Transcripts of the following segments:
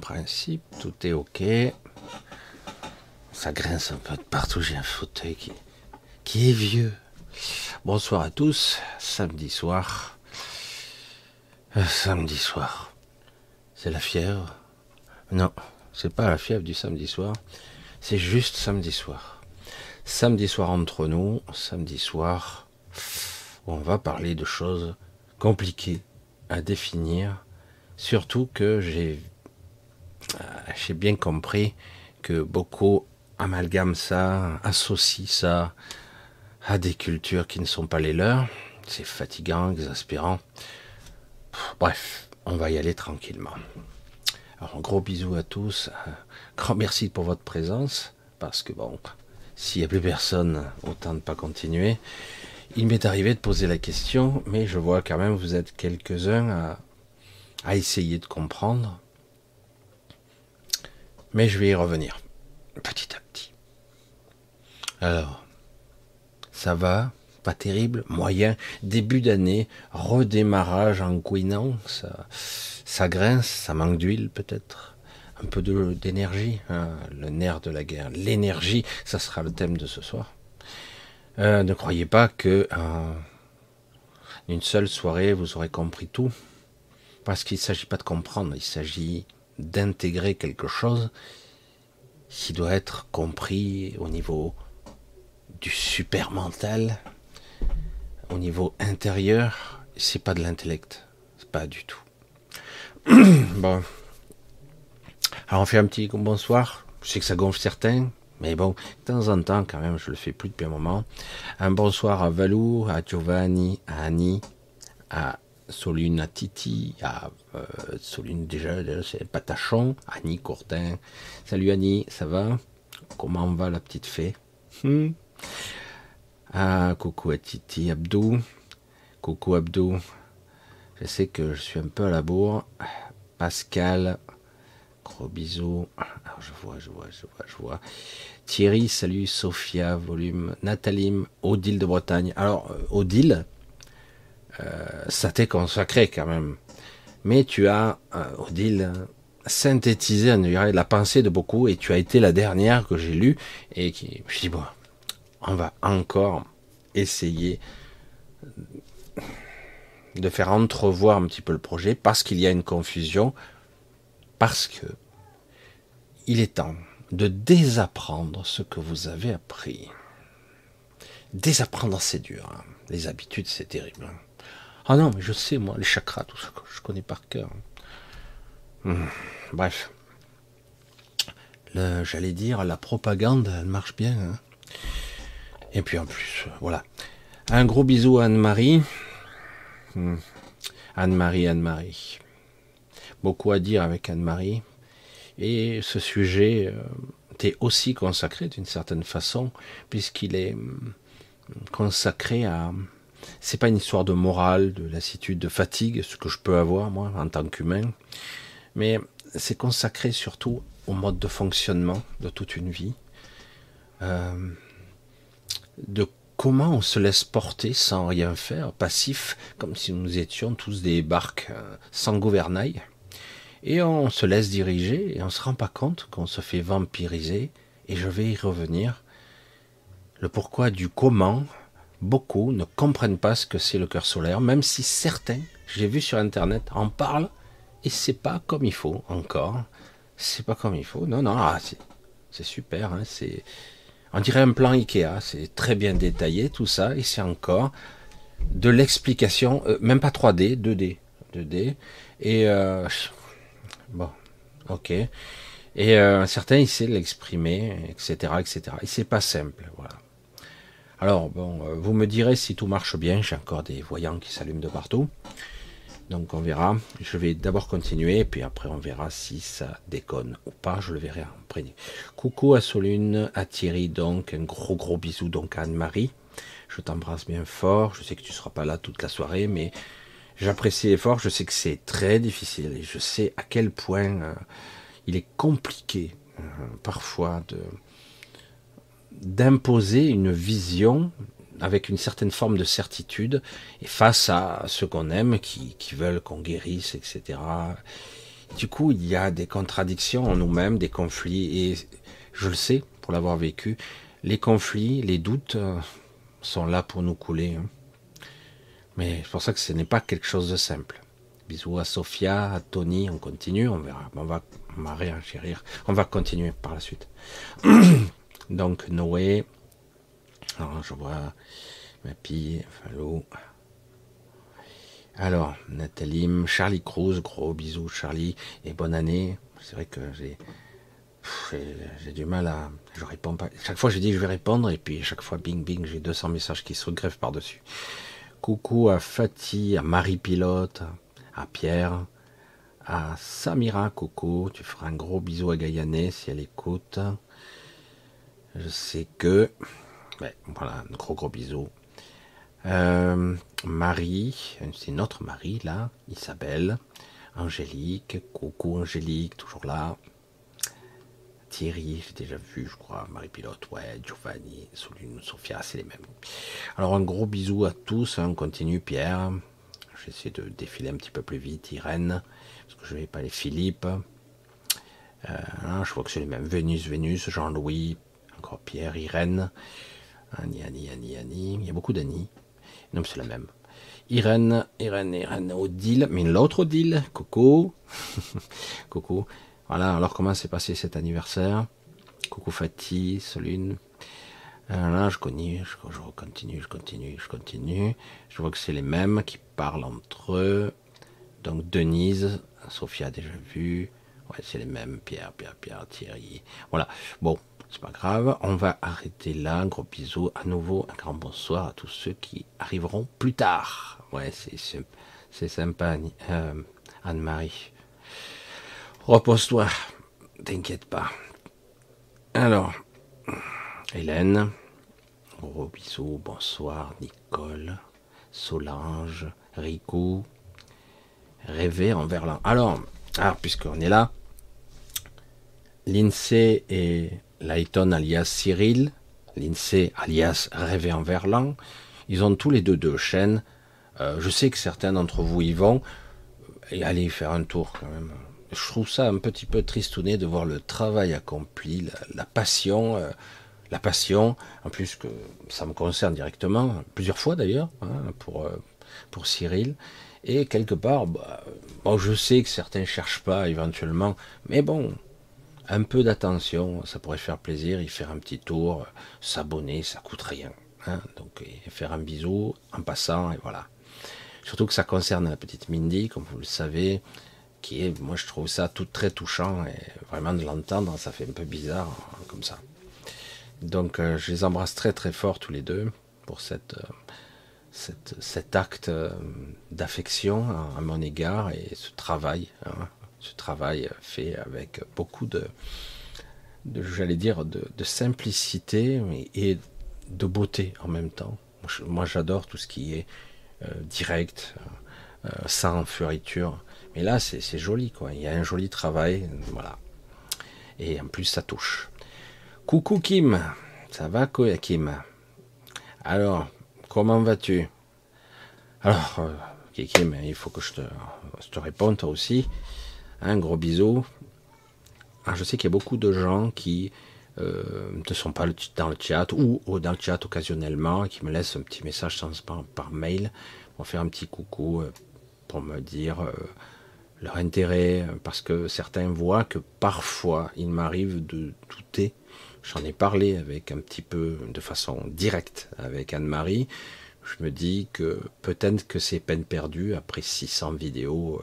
principe, tout est ok. Ça grince un peu de partout. J'ai un fauteuil qui, qui est vieux. Bonsoir à tous. Samedi soir. Euh, samedi soir. C'est la fièvre? Non, c'est pas la fièvre du samedi soir. C'est juste samedi soir. Samedi soir entre nous. Samedi soir. On va parler de choses compliquées à définir. Surtout que j'ai j'ai bien compris que beaucoup amalgament ça, associent ça à des cultures qui ne sont pas les leurs. C'est fatigant, exaspérant. Bref, on va y aller tranquillement. Alors, gros bisou à tous. grand merci pour votre présence. Parce que bon, s'il n'y a plus personne, autant ne pas continuer. Il m'est arrivé de poser la question, mais je vois quand même vous êtes quelques-uns à essayer de comprendre. Mais je vais y revenir. Petit à petit. Alors, ça va, pas terrible, moyen, début d'année, redémarrage en couinant, ça, grince, ça manque d'huile peut-être, un peu d'énergie, hein, le nerf de la guerre, l'énergie, ça sera le thème de ce soir. Euh, ne croyez pas que en une seule soirée vous aurez compris tout, parce qu'il ne s'agit pas de comprendre, il s'agit d'intégrer quelque chose qui doit être compris au niveau du super mental, au niveau intérieur, c'est pas de l'intellect, c'est pas du tout. bon. Alors on fait un petit bonsoir. Je sais que ça gonfle certains, mais bon, de temps en temps quand même, je le fais plus depuis un moment. Un bonsoir à Valou, à Giovanni, à Annie, à Solune, à Titi, à euh, Solune déjà, c'est Patachon, Annie Courtin. Salut Annie, ça va? Comment va la petite fée? Hmm ah, coucou à Titi, Abdou. Coucou Abdou. Je sais que je suis un peu à la bourre. Pascal, gros bisous. Alors je vois, je vois, je vois, je vois. Thierry, salut. Sophia, volume. Nathalie, Odile de Bretagne. Alors, euh, Odile, ça t'est consacré quand même. Mais tu as, euh, Odile, synthétisé la pensée de beaucoup et tu as été la dernière que j'ai lue et qui, je dis bon, on va encore essayer de faire entrevoir un petit peu le projet parce qu'il y a une confusion, parce que il est temps de désapprendre ce que vous avez appris. Désapprendre, c'est dur. Hein. Les habitudes, c'est terrible. Ah non, mais je sais, moi, les chakras, tout ça, je connais par cœur. Hmm. Bref. J'allais dire, la propagande, elle marche bien. Hein. Et puis en plus, voilà. Un gros bisou à Anne-Marie. Hmm. Anne-Marie, Anne-Marie. Beaucoup à dire avec Anne-Marie. Et ce sujet euh, t'est aussi consacré d'une certaine façon, puisqu'il est hmm, consacré à. C'est pas une histoire de morale, de lassitude, de fatigue, ce que je peux avoir moi en tant qu'humain, mais c'est consacré surtout au mode de fonctionnement de toute une vie. Euh, de comment on se laisse porter sans rien faire, passif, comme si nous étions tous des barques euh, sans gouvernail. Et on se laisse diriger et on se rend pas compte qu'on se fait vampiriser. Et je vais y revenir. Le pourquoi du comment, beaucoup ne comprennent pas ce que c'est le cœur solaire, même si certains, j'ai vu sur internet, en parlent et c'est pas comme il faut encore. C'est pas comme il faut. Non, non, ah, c'est super. Hein, c'est on dirait un plan Ikea, c'est très bien détaillé tout ça, et c'est encore de l'explication, euh, même pas 3D, 2D, 2D, et euh, bon, ok, et euh, certains il sait l'exprimer, etc., etc. Et c'est pas simple, voilà. Alors bon, vous me direz si tout marche bien, j'ai encore des voyants qui s'allument de partout. Donc on verra. Je vais d'abord continuer, puis après on verra si ça déconne ou pas. Je le verrai après. Coucou à Solune, à Thierry, donc un gros gros bisou donc à Anne-Marie. Je t'embrasse bien fort. Je sais que tu seras pas là toute la soirée, mais j'apprécie l'effort. Je sais que c'est très difficile et je sais à quel point euh, il est compliqué euh, parfois de d'imposer une vision avec une certaine forme de certitude, et face à ceux qu'on aime, qui, qui veulent qu'on guérisse, etc. Du coup, il y a des contradictions en nous-mêmes, des conflits, et je le sais pour l'avoir vécu, les conflits, les doutes euh, sont là pour nous couler. Hein. Mais c'est pour ça que ce n'est pas quelque chose de simple. Bisous à Sophia, à Tony, on continue, on verra, on va, on va réagir, on va continuer par la suite. Donc Noé, alors je vois ma Fallot. Alors, Nathalie, Charlie Cruz, gros bisous Charlie, et bonne année. C'est vrai que j'ai j'ai du mal à. Je réponds pas. Chaque fois, j'ai dit je vais répondre, et puis chaque fois, bing bing, j'ai 200 messages qui se greffent par-dessus. Coucou à Fatih, à Marie Pilote, à Pierre, à Samira, coucou. Tu feras un gros bisou à Gaïané si elle écoute. Je sais que. voilà, un gros gros bisou. Euh, Marie, c'est notre Marie là, Isabelle, Angélique, coucou Angélique, toujours là. Thierry, j'ai déjà vu, je crois, Marie Pilote, ouais, Giovanni, Sophia, c'est les mêmes. Alors un gros bisou à tous, hein, on continue, Pierre. J'essaie de défiler un petit peu plus vite, Irène, parce que je vais pas les Philippe. Euh, je vois que c'est les mêmes. Vénus, Vénus, Jean-Louis, encore Pierre, Irène, Annie, Annie, Annie, Annie. Il y a beaucoup d'Annie. Non, c'est la même. Irène, Irène, Irène, Odile, mais l'autre Odile, coucou, coucou. Voilà, alors comment s'est passé cet anniversaire? Coucou Fatih, Solune. Euh, là, je continue, je, continue, je continue, je continue. Je vois que c'est les mêmes qui parlent entre eux. Donc Denise, Sophia déjà vu. Ouais, c'est les mêmes. Pierre, Pierre, Pierre, Thierry. Voilà. Bon, c'est pas grave. On va arrêter là. Gros bisou. À nouveau, un grand bonsoir à tous ceux qui arriveront plus tard. Ouais, c'est sympa, euh, Anne-Marie. Repose-toi. T'inquiète pas. Alors, Hélène. Gros bisous. Bonsoir, Nicole. Solange. Rico. Rêver en verlan. Alors, alors puisqu'on est là, l'INSEE et Layton alias Cyril, l'INSEE alias Rêver en Verlan, ils ont tous les deux deux chaînes. Euh, je sais que certains d'entre vous y vont. Et allez faire un tour quand même. Je trouve ça un petit peu tristouné de voir le travail accompli, la, passion, euh, la passion, en plus que ça me concerne directement, plusieurs fois d'ailleurs, hein, pour, euh, pour Cyril. Et quelque part, bah, bon, je sais que certains cherchent pas éventuellement, mais bon, un peu d'attention, ça pourrait faire plaisir, y faire un petit tour, s'abonner, ça coûte rien. Hein, donc, faire un bisou en passant, et voilà. Surtout que ça concerne la petite Mindy, comme vous le savez, qui est, moi je trouve ça tout très touchant, et vraiment de l'entendre, ça fait un peu bizarre, hein, comme ça. Donc, euh, je les embrasse très très fort tous les deux pour euh, cet acte euh, d'affection à, mon égard et ce travail. Hein ce travail fait avec beaucoup de, j'allais dire, de, simplicité et de beauté en même temps. Moi, j'adore tout ce qui est euh, direct, euh, sans furiture. Mais là, c'est joli, quoi. Il y a un joli travail, voilà. Et en plus, ça touche. Coucou Kim, ça va Kim? Alors, comment vas-tu? Alors, euh, Kim, il faut que je te, je te réponde toi aussi. Un gros bisou. je sais qu'il y a beaucoup de gens qui euh, ne sont pas dans le chat ou, dans le chat occasionnellement, qui me laissent un petit message par, par mail pour faire un petit coucou, euh, pour me dire euh, leur intérêt, parce que certains voient que parfois il m'arrive de douter. J'en ai parlé avec un petit peu de façon directe avec Anne-Marie. Je me dis que peut-être que c'est peine perdue après 600 vidéos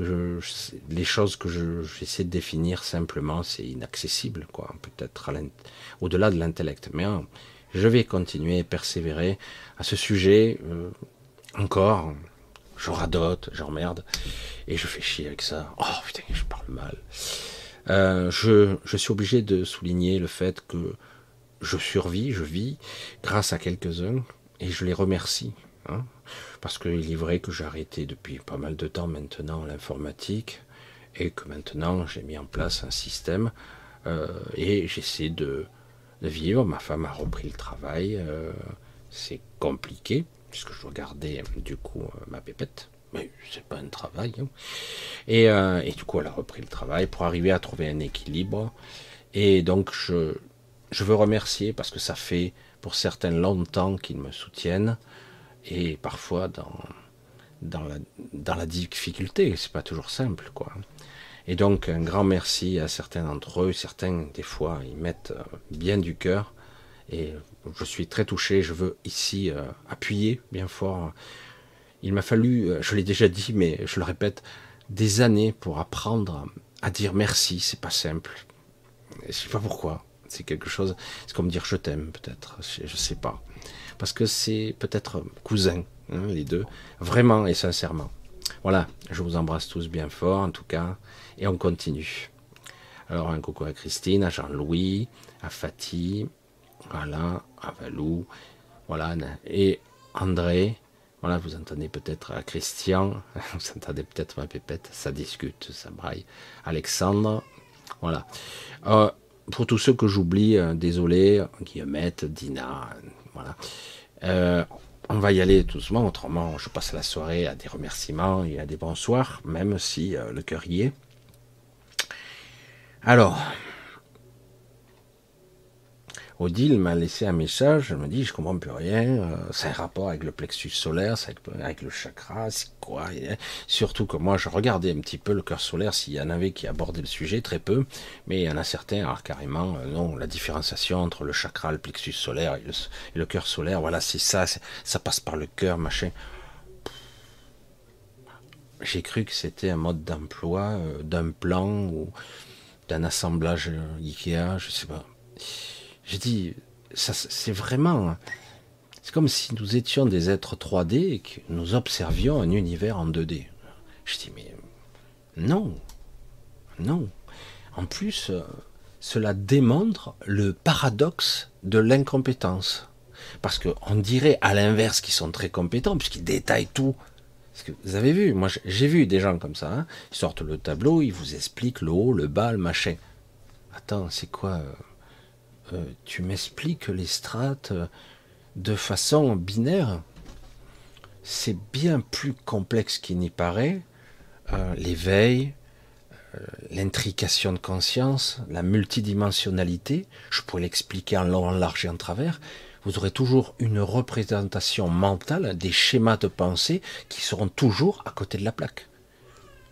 les choses que j'essaie de définir simplement, c'est inaccessible, quoi. Peut-être au-delà de l'intellect. Mais hein, je vais continuer, persévérer à ce sujet. Euh, encore, je radote, j'emmerde, et je fais chier avec ça. Oh putain, je parle mal. Euh, je, je suis obligé de souligner le fait que je survis, je vis grâce à quelques-uns, et je les remercie. Hein parce qu'il est vrai que j'ai arrêté depuis pas mal de temps maintenant l'informatique et que maintenant j'ai mis en place un système euh, et j'essaie de, vivre. Ma femme a repris le travail, euh, c'est compliqué puisque je dois garder du coup euh, ma pépette. Mais c'est pas un travail. Hein. Et, et, du coup, elle a repris le travail pour arriver à trouver un équilibre. Et donc, je, je veux remercier parce que ça fait pour certains longtemps qu'ils me soutiennent et parfois dans, dans, la, difficulté. C'est pas toujours simple, quoi. Et donc, un grand merci à certains d'entre eux. Certains, des fois, ils mettent euh, bien du cœur. Et je suis très touché. Je veux ici euh, appuyer bien fort. Il m'a fallu, euh, je l'ai déjà dit, mais je le répète, des années pour apprendre à dire merci. C'est pas simple. Je sais pas pourquoi. C'est quelque chose. C'est comme dire je t'aime, peut-être. Je, ne sais pas. Parce que c'est peut-être cousin, hein, les deux, vraiment et sincèrement. Voilà. Je vous embrasse tous bien fort, en tout cas. Et on continue. Alors un coucou à Christine, à Jean-Louis, à Fatih, voilà, à Valou, voilà, et André, voilà, vous entendez peut-être à Christian, vous entendez peut-être ma pépette, ça discute, ça braille. Alexandre, voilà. Euh, pour tous ceux que j'oublie, euh, désolé, Guillemette, Dina, Euh, on va y aller doucement, autrement je passe la soirée à des remerciements et à des bonsoirs, même si le cœur y est. Alors, Odile m'a laissé un message, je me dis, je comprends plus rien, euh, c'est un rapport avec le plexus solaire, avec, le chakra, c'est quoi Surtout que moi, je regardais un petit peu le cœur solaire, s'il y en avait qui abordaient le sujet, très peu, mais il y en a certains, alors carrément, euh, non, la différenciation entre le chakra, le plexus solaire et le, cœur solaire, voilà, c'est ça, ça passe par le cœur, machin. J'ai cru que c'était un mode d'emploi, euh, d'un plan, ou d'un assemblage Ikea, je sais pas. J'ai dit, c'est vraiment, c'est comme si nous étions des êtres 3D et que nous observions un univers en 2D. Je dis, mais non, non. En plus, euh, cela démontre le paradoxe de l'incompétence. Parce qu'on dirait à l'inverse qu'ils sont très compétents, puisqu'ils détaillent tout que vous avez vu, moi j'ai vu des gens comme ça, hein. ils sortent le tableau, ils vous expliquent le haut, le bas, le machin. Attends, c'est quoi euh, euh, Tu m'expliques les strates euh, de façon binaire C'est bien plus complexe qu'il n'y paraît. L'éveil, l'intrication de conscience, la multidimensionnalité, je pourrais l'expliquer en en large et en travers, vous aurez toujours une représentation mentale des schémas de pensée qui seront toujours à côté de la plaque.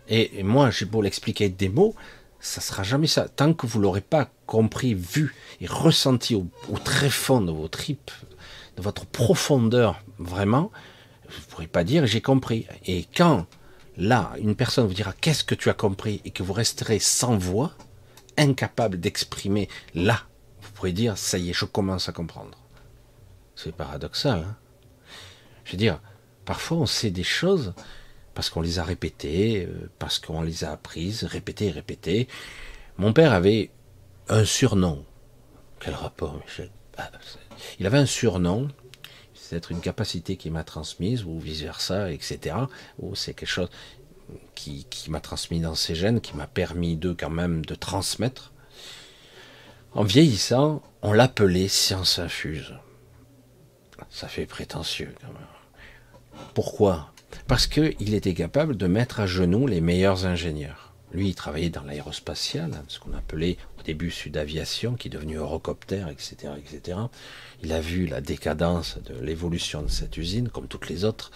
Et, moi, j'ai beau l'expliquer avec des mots, ça sera jamais ça. Tant que vous l'aurez pas compris, vu et ressenti au, très fond de vos tripes, de votre profondeur, vraiment, vous ne pourrez pas dire j'ai compris. Et quand là, une personne vous dira qu'est-ce que tu as compris et que vous resterez sans voix, incapable d'exprimer là, vous pourrez dire ça y est, je commence à comprendre. C'est paradoxal. Hein Je veux dire, parfois on sait des choses parce qu'on les a répétées, euh, parce qu'on les a apprises, répétées et répétées. Mon père avait un surnom. Quel rapport, Michel? Ah, Il avait un surnom. C'est être une capacité qui m'a transmise, ou vice-versa, etc. Ou c'est quelque chose qui, qui m'a transmis dans ses gènes, qui m'a permis d'eux quand même de transmettre. En vieillissant, on l'appelait science infuse. Ça fait prétentieux quand même. Pourquoi? Parce qu'il était capable de mettre à genoux les meilleurs ingénieurs. Lui, il travaillait dans l'aérospatial, hein, ce qu'on appelait au début Sud-Aviation, qui est devenu Eurocopter, etc., etc. Il a vu la décadence de l'évolution de cette usine, comme toutes les autres.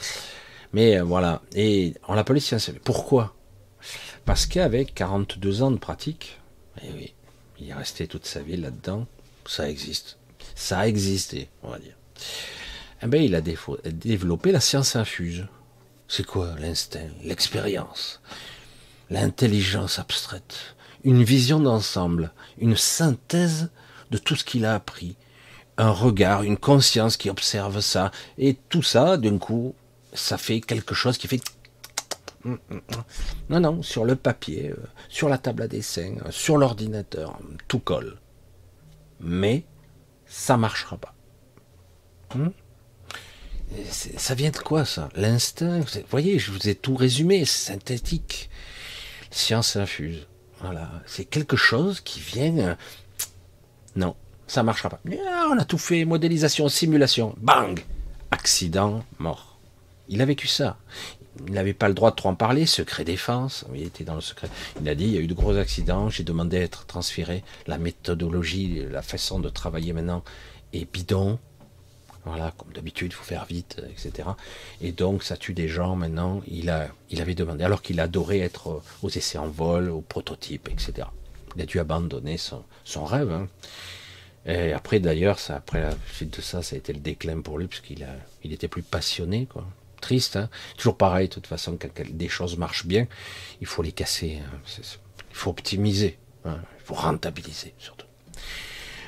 Mais euh, voilà. Et on l'appelait science. Pourquoi? Parce qu'avec 42 ans de pratique, et eh oui, il est resté toute sa vie là-dedans, ça existe. Ça a existé, on va dire eh ben, il a développé la science infuse. C'est quoi l'instinct L'expérience, l'intelligence abstraite, une vision d'ensemble, une synthèse de tout ce qu'il a appris, un regard, une conscience qui observe ça, et tout ça, d'un coup, ça fait quelque chose qui fait... Non, non, sur le papier, euh, sur la table à dessin, euh, sur l'ordinateur, tout colle. Mais ça marchera pas. Hmm? Ça vient de quoi ça? L'instinct Vous voyez, je vous ai tout résumé, synthétique. Science infuse. Voilà, c'est quelque chose qui vient. Euh, non, ça marchera pas. On a tout fait, modélisation, simulation, bang, accident, mort. Il a vécu ça. il n'avait pas le droit de trop en parler, secret défense, il était dans le secret. Il a dit, il y a eu de gros accidents, j'ai demandé à être transféré, la méthodologie, la façon de travailler maintenant est bidon. Voilà, comme d'habitude, il faut faire vite, etc. Et donc, ça tue des gens maintenant. Il, a, il avait demandé, alors qu'il adorait être aux essais en vol, aux prototypes, etc. Il a dû abandonner son, son rêve. Hein. Et après, d'ailleurs, ça, après la suite de ça, ça a été le déclin pour lui, parce qu'il il était plus passionné, quoi. Triste, hein toujours pareil, de toute façon, quand des choses marchent bien, il faut les casser. Hein. Il faut optimiser, il faut rentabiliser, surtout.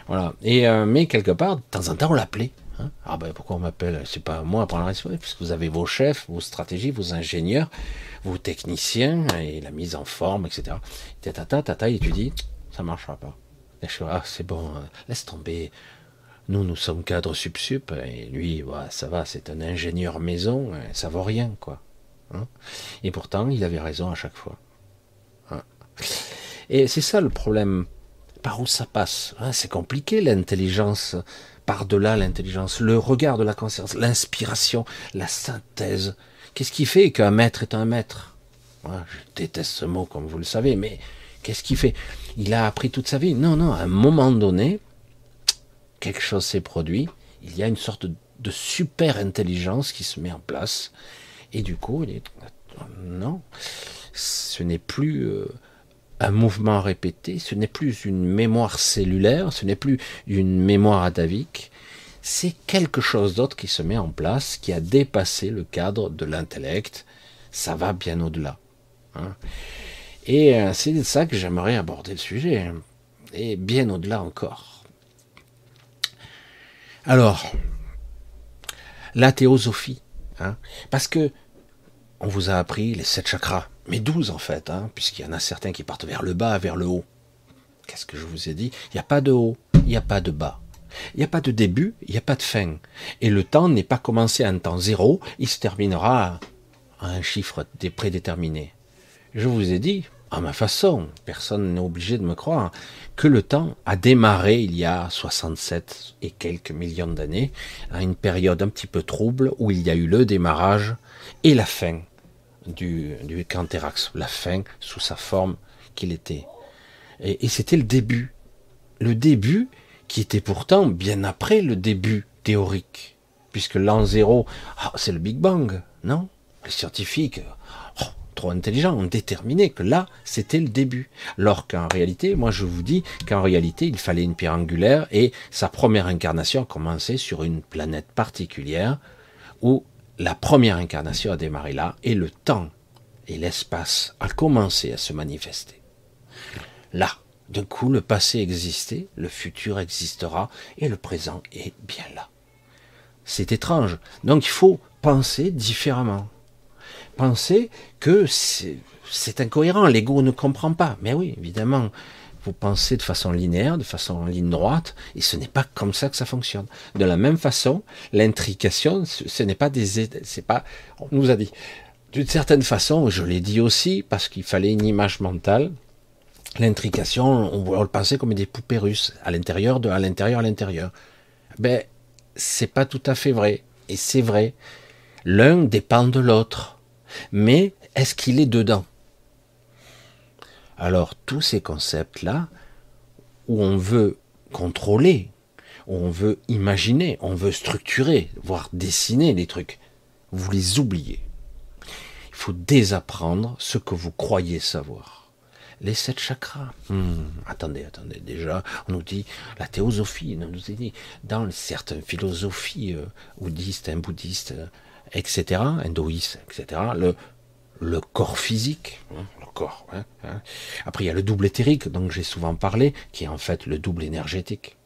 Voilà. Et euh, mais quelque part, de temps en temps, on l'appelait. Hein ah ben pourquoi on m'appelle C'est pas moi à prendre la responsabilité, puisque vous avez vos chefs, vos stratégies, vos ingénieurs, vos techniciens et la mise en forme, etc. Tata, tata, et tu dis, ça marchera pas. Ah, c'est bon, euh, laisse tomber. Nous, nous sommes cadres sub-sup, et lui, ça va, c'est un ingénieur maison, ça vaut rien, quoi. Hein. et pourtant, il avait raison à chaque fois. Hein. et c'est ça le problème. Par où ça passe? C'est compliqué, l'intelligence, par-delà l'intelligence, le regard de la conscience, l'inspiration, la synthèse. Qu'est-ce qui fait qu'un maître est un maître? Je déteste ce mot, comme vous le savez, mais qu'est-ce qui fait? Il a appris toute sa vie. Non, non, à un moment donné, quelque chose s'est produit, il y a une sorte de super intelligence qui se met en place, et du coup, il non, ce n'est plus euh, un mouvement répété, ce n'est plus une mémoire cellulaire, ce n'est plus une mémoire atavique, c'est quelque chose d'autre qui se met en place, qui a dépassé le cadre de l'intellect, ça va bien au-delà. Hein. Et euh, c'est de ça que j'aimerais aborder le sujet, et bien au-delà encore. Alors, la théosophie, hein, parce que on vous a appris les sept chakras, mais douze en fait, hein, puisqu'il y en a certains qui partent vers le bas, vers le haut. Qu'est-ce que je vous ai dit? Il n'y a pas de haut, il n'y a pas de bas. Il n'y a pas de début, il n'y a pas de fin. Et le temps n'est pas commencé à un temps zéro, il se terminera à un chiffre prédéterminé. Je vous ai dit, à ma façon, personne n'est obligé de me croire, que le temps a démarré il y a 67 et quelques millions d'années, à une période un petit peu trouble où il y a eu le démarrage et la fin du, du Canthérax, la fin sous sa forme qu'il était. Et, c'était le début. Le début qui était pourtant bien après le début théorique. Puisque l'an zéro, ah, c'est le Big Bang, non? Les scientifiques, trop intelligents ont déterminé que là, c'était le début. Alors qu'en réalité, moi je vous dis qu'en réalité, il fallait une pierre angulaire et sa première incarnation a commencé sur une planète particulière où la première incarnation a démarré là et le temps et l'espace a commencé à se manifester. Là, d'un coup, le passé existait, le futur existera et le présent est bien là. C'est étrange. Donc il faut penser différemment penser que c'est incohérent, l'ego ne comprend pas. Mais oui, évidemment, vous pensez de façon linéaire, de façon en ligne droite, et ce n'est pas comme ça que ça fonctionne. De la même façon, l'intrication, ce n'est pas des, c'est pas, on nous a dit, d'une certaine façon, je l'ai dit aussi, parce qu'il fallait une image mentale, l'intrication, on, le pensait comme des poupées russes, à l'intérieur, de, à l'intérieur, à l'intérieur. Ben, c'est pas tout à fait vrai. Et c'est vrai. L'un dépend de l'autre mais est-ce qu'il est dedans? Alors tous ces concepts-là, où on veut contrôler, où on veut imaginer, on veut structurer, voire dessiner les trucs, vous les oubliez. Il faut désapprendre ce que vous croyez savoir. Les sept chakras. Hmm, attendez, attendez. Déjà, on nous dit la théosophie. On nous dit dans certaines philosophies euh, bouddhistes, bouddhistes, etc., hindoïsme, etc., le, le corps physique, hein, corps. Hein, hein. Après, il y a le double éthérique, dont j'ai souvent parlé, qui est en fait le double énergétique.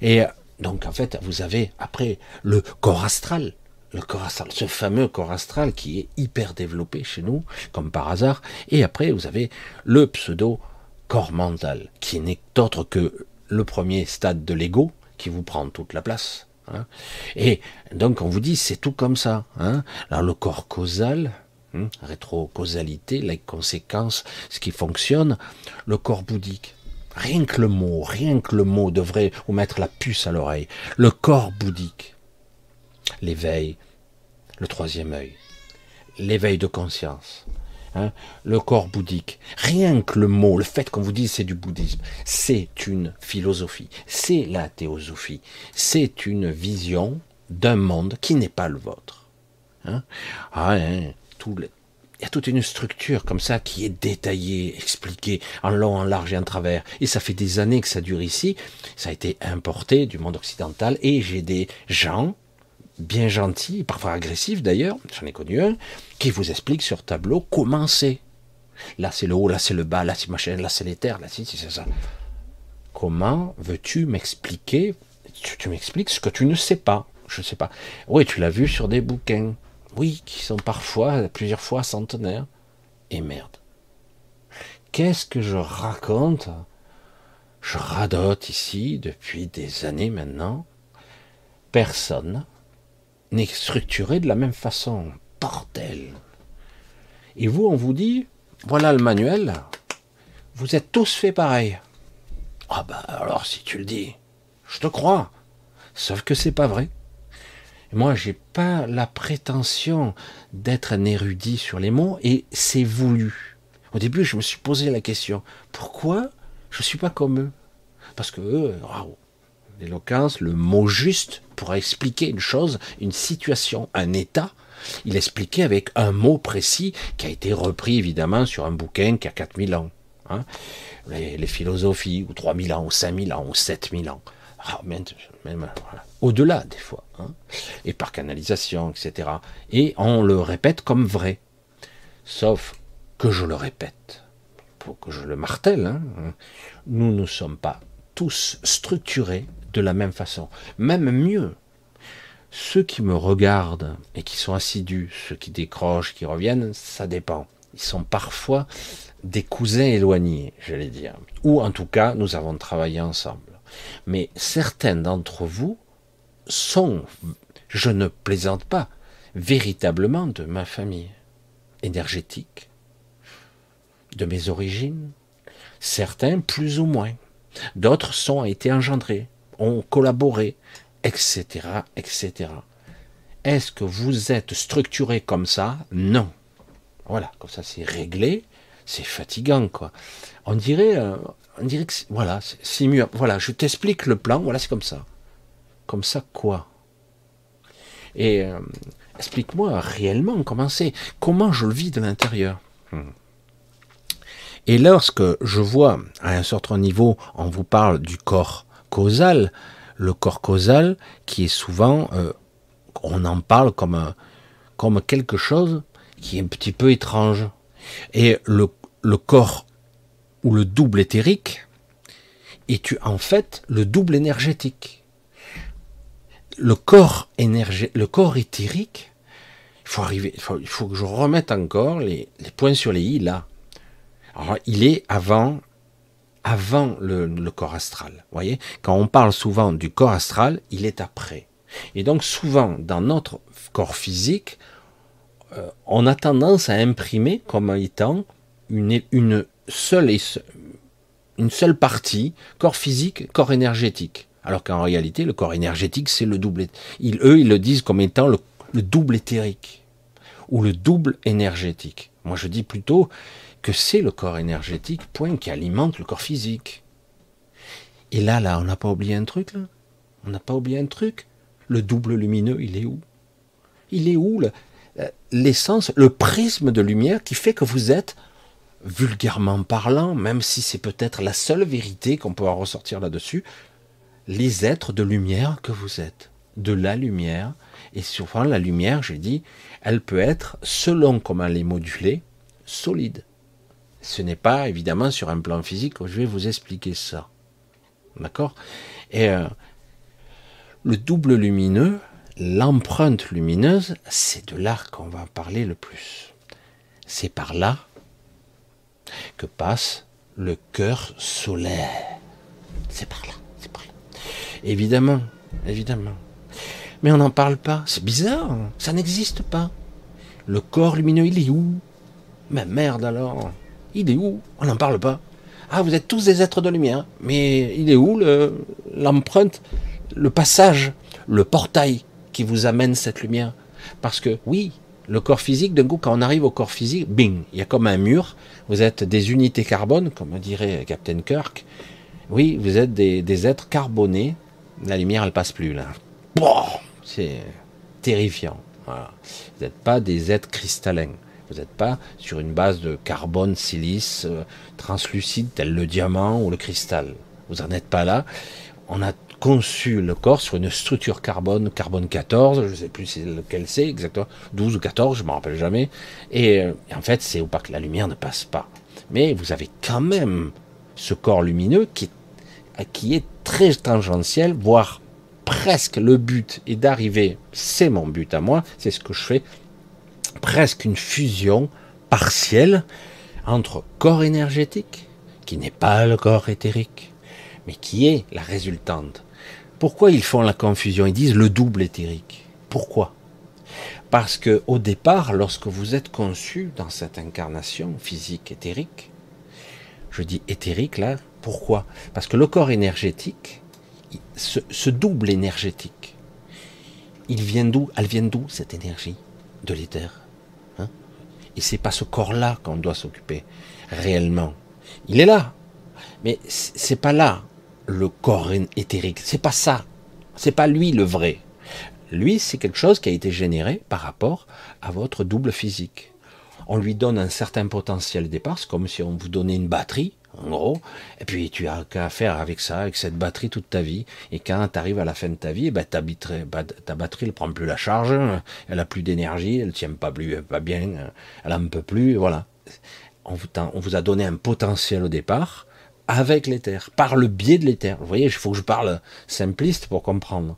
Et donc, en fait, vous avez après le corps astral, le corps astral, ce fameux corps astral qui est hyper développé chez nous, comme par hasard. Et après, vous avez le pseudo corps mental, qui n'est autre que le premier stade de l'ego, qui vous prend toute la place. Hein. Et donc on vous dit c'est tout comme ça. Hein. Alors le corps causal, hein, rétro-causalité, les conséquences, ce qui fonctionne, le corps bouddhique. Rien que le mot, rien que le mot devrait vous mettre la puce à l'oreille. Le corps bouddhique, l'éveil, le troisième œil, l'éveil de conscience, hein, le corps bouddhique. Rien que le mot, le fait qu'on vous dise c'est du bouddhisme, c'est une philosophie, c'est la théosophie, c'est une vision d'un monde qui n'est pas le vôtre. Hein. Ah, hein, il y a toute une structure comme ça qui est détaillée, expliquée en long, en large et en travers. Et ça fait des années que ça dure ici. Ça a été importé du monde occidental et j'ai des gens bien gentils, parfois agressifs d'ailleurs, j'en ai connu un, qui vous explique sur tableau comment c'est. Là c'est le haut, là c'est le bas, là c'est machin, là c'est l'éther, là c'est ça. Comment veux-tu m'expliquer? Tu m'expliques ce que tu ne sais pas. Je ne sais pas. Oui, tu l'as vu sur des bouquins. Oui, qui sont parfois, plusieurs fois centenaires. Et merde. Qu'est-ce que je raconte? Je radote ici depuis des années maintenant. Personne n'est structuré de la même façon. Bordel. Et vous, on vous dit, voilà le manuel, vous êtes tous fait pareil. Ah bah alors si tu le dis, je te crois. Sauf que c'est pas vrai. Moi, j'ai pas la prétention d'être un érudit sur les mots et c'est voulu. Au début, je me suis posé la question pourquoi je suis pas comme eux? Parce que eux, l'éloquence, le mot juste pour expliquer une chose, une situation, un état, il expliquait avec un mot précis qui a été repris évidemment sur un bouquin qui a 4000 ans. Hein les, les, philosophies, ou 3000 ans, ou 5000 ans, ou 7000 ans. Ah, même, au-delà des fois, hein, et par canalisation, etc. Et on le répète comme vrai. Sauf que je le répète, pour que je le martèle, hein, nous ne sommes pas tous structurés de la même façon. Même mieux, ceux qui me regardent et qui sont assidus, ceux qui décrochent, qui reviennent, ça dépend. Ils sont parfois des cousins éloignés, j'allais dire. Ou en tout cas, nous avons travaillé ensemble. Mais certains d'entre vous sont, je ne plaisante pas, véritablement de ma famille énergétique, de mes origines. Certains plus ou moins. D'autres sont été engendrés, ont collaboré, etc., etc. Est-ce que vous êtes structuré comme ça? Non. Voilà, comme ça c'est réglé, c'est fatigant quoi. On dirait, euh, on dirait que voilà, c'est mieux. Voilà, je t'explique le plan. Voilà, c'est comme ça. Comme ça quoi? Et euh, explique-moi réellement comment c'est, comment je le vis de l'intérieur. Hmm. Et lorsque je vois à un certain niveau, on vous parle du corps causal, le corps causal qui est souvent, euh, on en parle comme comme quelque chose qui est un petit peu étrange. Et le, le corps ou le double éthérique est en fait le double énergétique. Le corps le corps éthérique, il faut arriver, il faut, que je remette encore les, points sur les i là. Alors, il est avant, avant le, corps astral. voyez, quand on parle souvent du corps astral, il est après. Et donc souvent dans notre corps physique, euh, on a tendance à imprimer comme étant une, une seule une seule partie, corps physique, corps énergétique. Alors qu'en réalité, le corps énergétique, c'est le double. Ils, eux, ils le disent comme étant le, double éthérique ou le double énergétique. Moi, je dis plutôt que c'est le corps énergétique, point, qui alimente le corps physique. Et là, là, on n'a pas oublié un truc, là On n'a pas oublié un truc Le double lumineux, il est où? Il est où l'essence, le prisme de lumière qui fait que vous êtes vulgairement parlant, même si c'est peut-être la seule vérité qu'on peut en ressortir là-dessus, les êtres de lumière que vous êtes, de la lumière, et souvent la lumière, j'ai dit, elle peut être, selon comment elle est modulée, solide. Ce n'est pas évidemment sur un plan physique, je vais vous expliquer ça. D'accord? Et euh, le double lumineux, l'empreinte lumineuse, c'est de là qu'on va parler le plus. C'est par là que passe le cœur solaire. C'est par là, c'est par là. Évidemment, évidemment. Mais on n'en parle pas. C'est bizarre, ça n'existe pas. Le corps lumineux, il est où? Mais merde alors. Il est où? On n'en parle pas. Ah, vous êtes tous des êtres de lumière. Mais il est où l'empreinte, le, passage, le portail qui vous amène cette lumière? Parce que oui, Le corps physique, d'un coup, quand on arrive au corps physique, bing, il y a comme un mur. Vous êtes des unités carbone, comme dirait Captain Kirk. Oui, vous êtes des, êtres carbonés. La lumière, elle passe plus là. C'est terrifiant. Vous n'êtes pas des êtres cristallins. Vous n'êtes pas sur une base de carbone, silice, euh, translucide, tel le diamant ou le cristal. Vous n'en êtes pas là. On a conçu le corps sur une structure carbone, carbone 14, je ne sais plus lequel c'est exactement, 12 ou 14, je ne me rappelle jamais. Et, euh, en fait, c'est où pas que la lumière ne passe pas. Mais vous avez quand même ce corps lumineux qui, qui est très tangentiel, voire presque le but est d'arriver, c'est mon but à moi, c'est ce que je fais, presque une fusion partielle entre corps énergétique, qui n'est pas le corps éthérique, mais qui est la résultante. Pourquoi ils font la confusion? Ils disent le double éthérique. Pourquoi? Parce que au départ, lorsque vous êtes conçu dans cette incarnation physique éthérique, je dis éthérique là, pourquoi? Parce que le corps énergétique, ce, double énergétique, il vient d'où? Elle vient d'où cette énergie de l'éther hein? Et c'est pas ce corps-là qu'on doit s'occuper réellement. Il est là, mais c'est pas là le corps éthérique. C'est pas ça. C'est pas lui le vrai. Lui, c'est quelque chose qui a été généré par rapport à votre double physique. On lui donne un certain potentiel départ, c'est comme si on vous donnait une batterie, en gros, et puis tu as qu'à faire avec ça, avec cette batterie toute ta vie. Et quand tu arrives à la fin de ta vie, ben, ta, ta batterie ne prend plus la charge, elle a plus d'énergie, elle tient pas plus, pas bien, elle en peut plus, voilà. On vous, on vous a donné un potentiel au départ, avec l'éther, par le biais de l'éther. Vous voyez, il faut que je parle simpliste pour comprendre.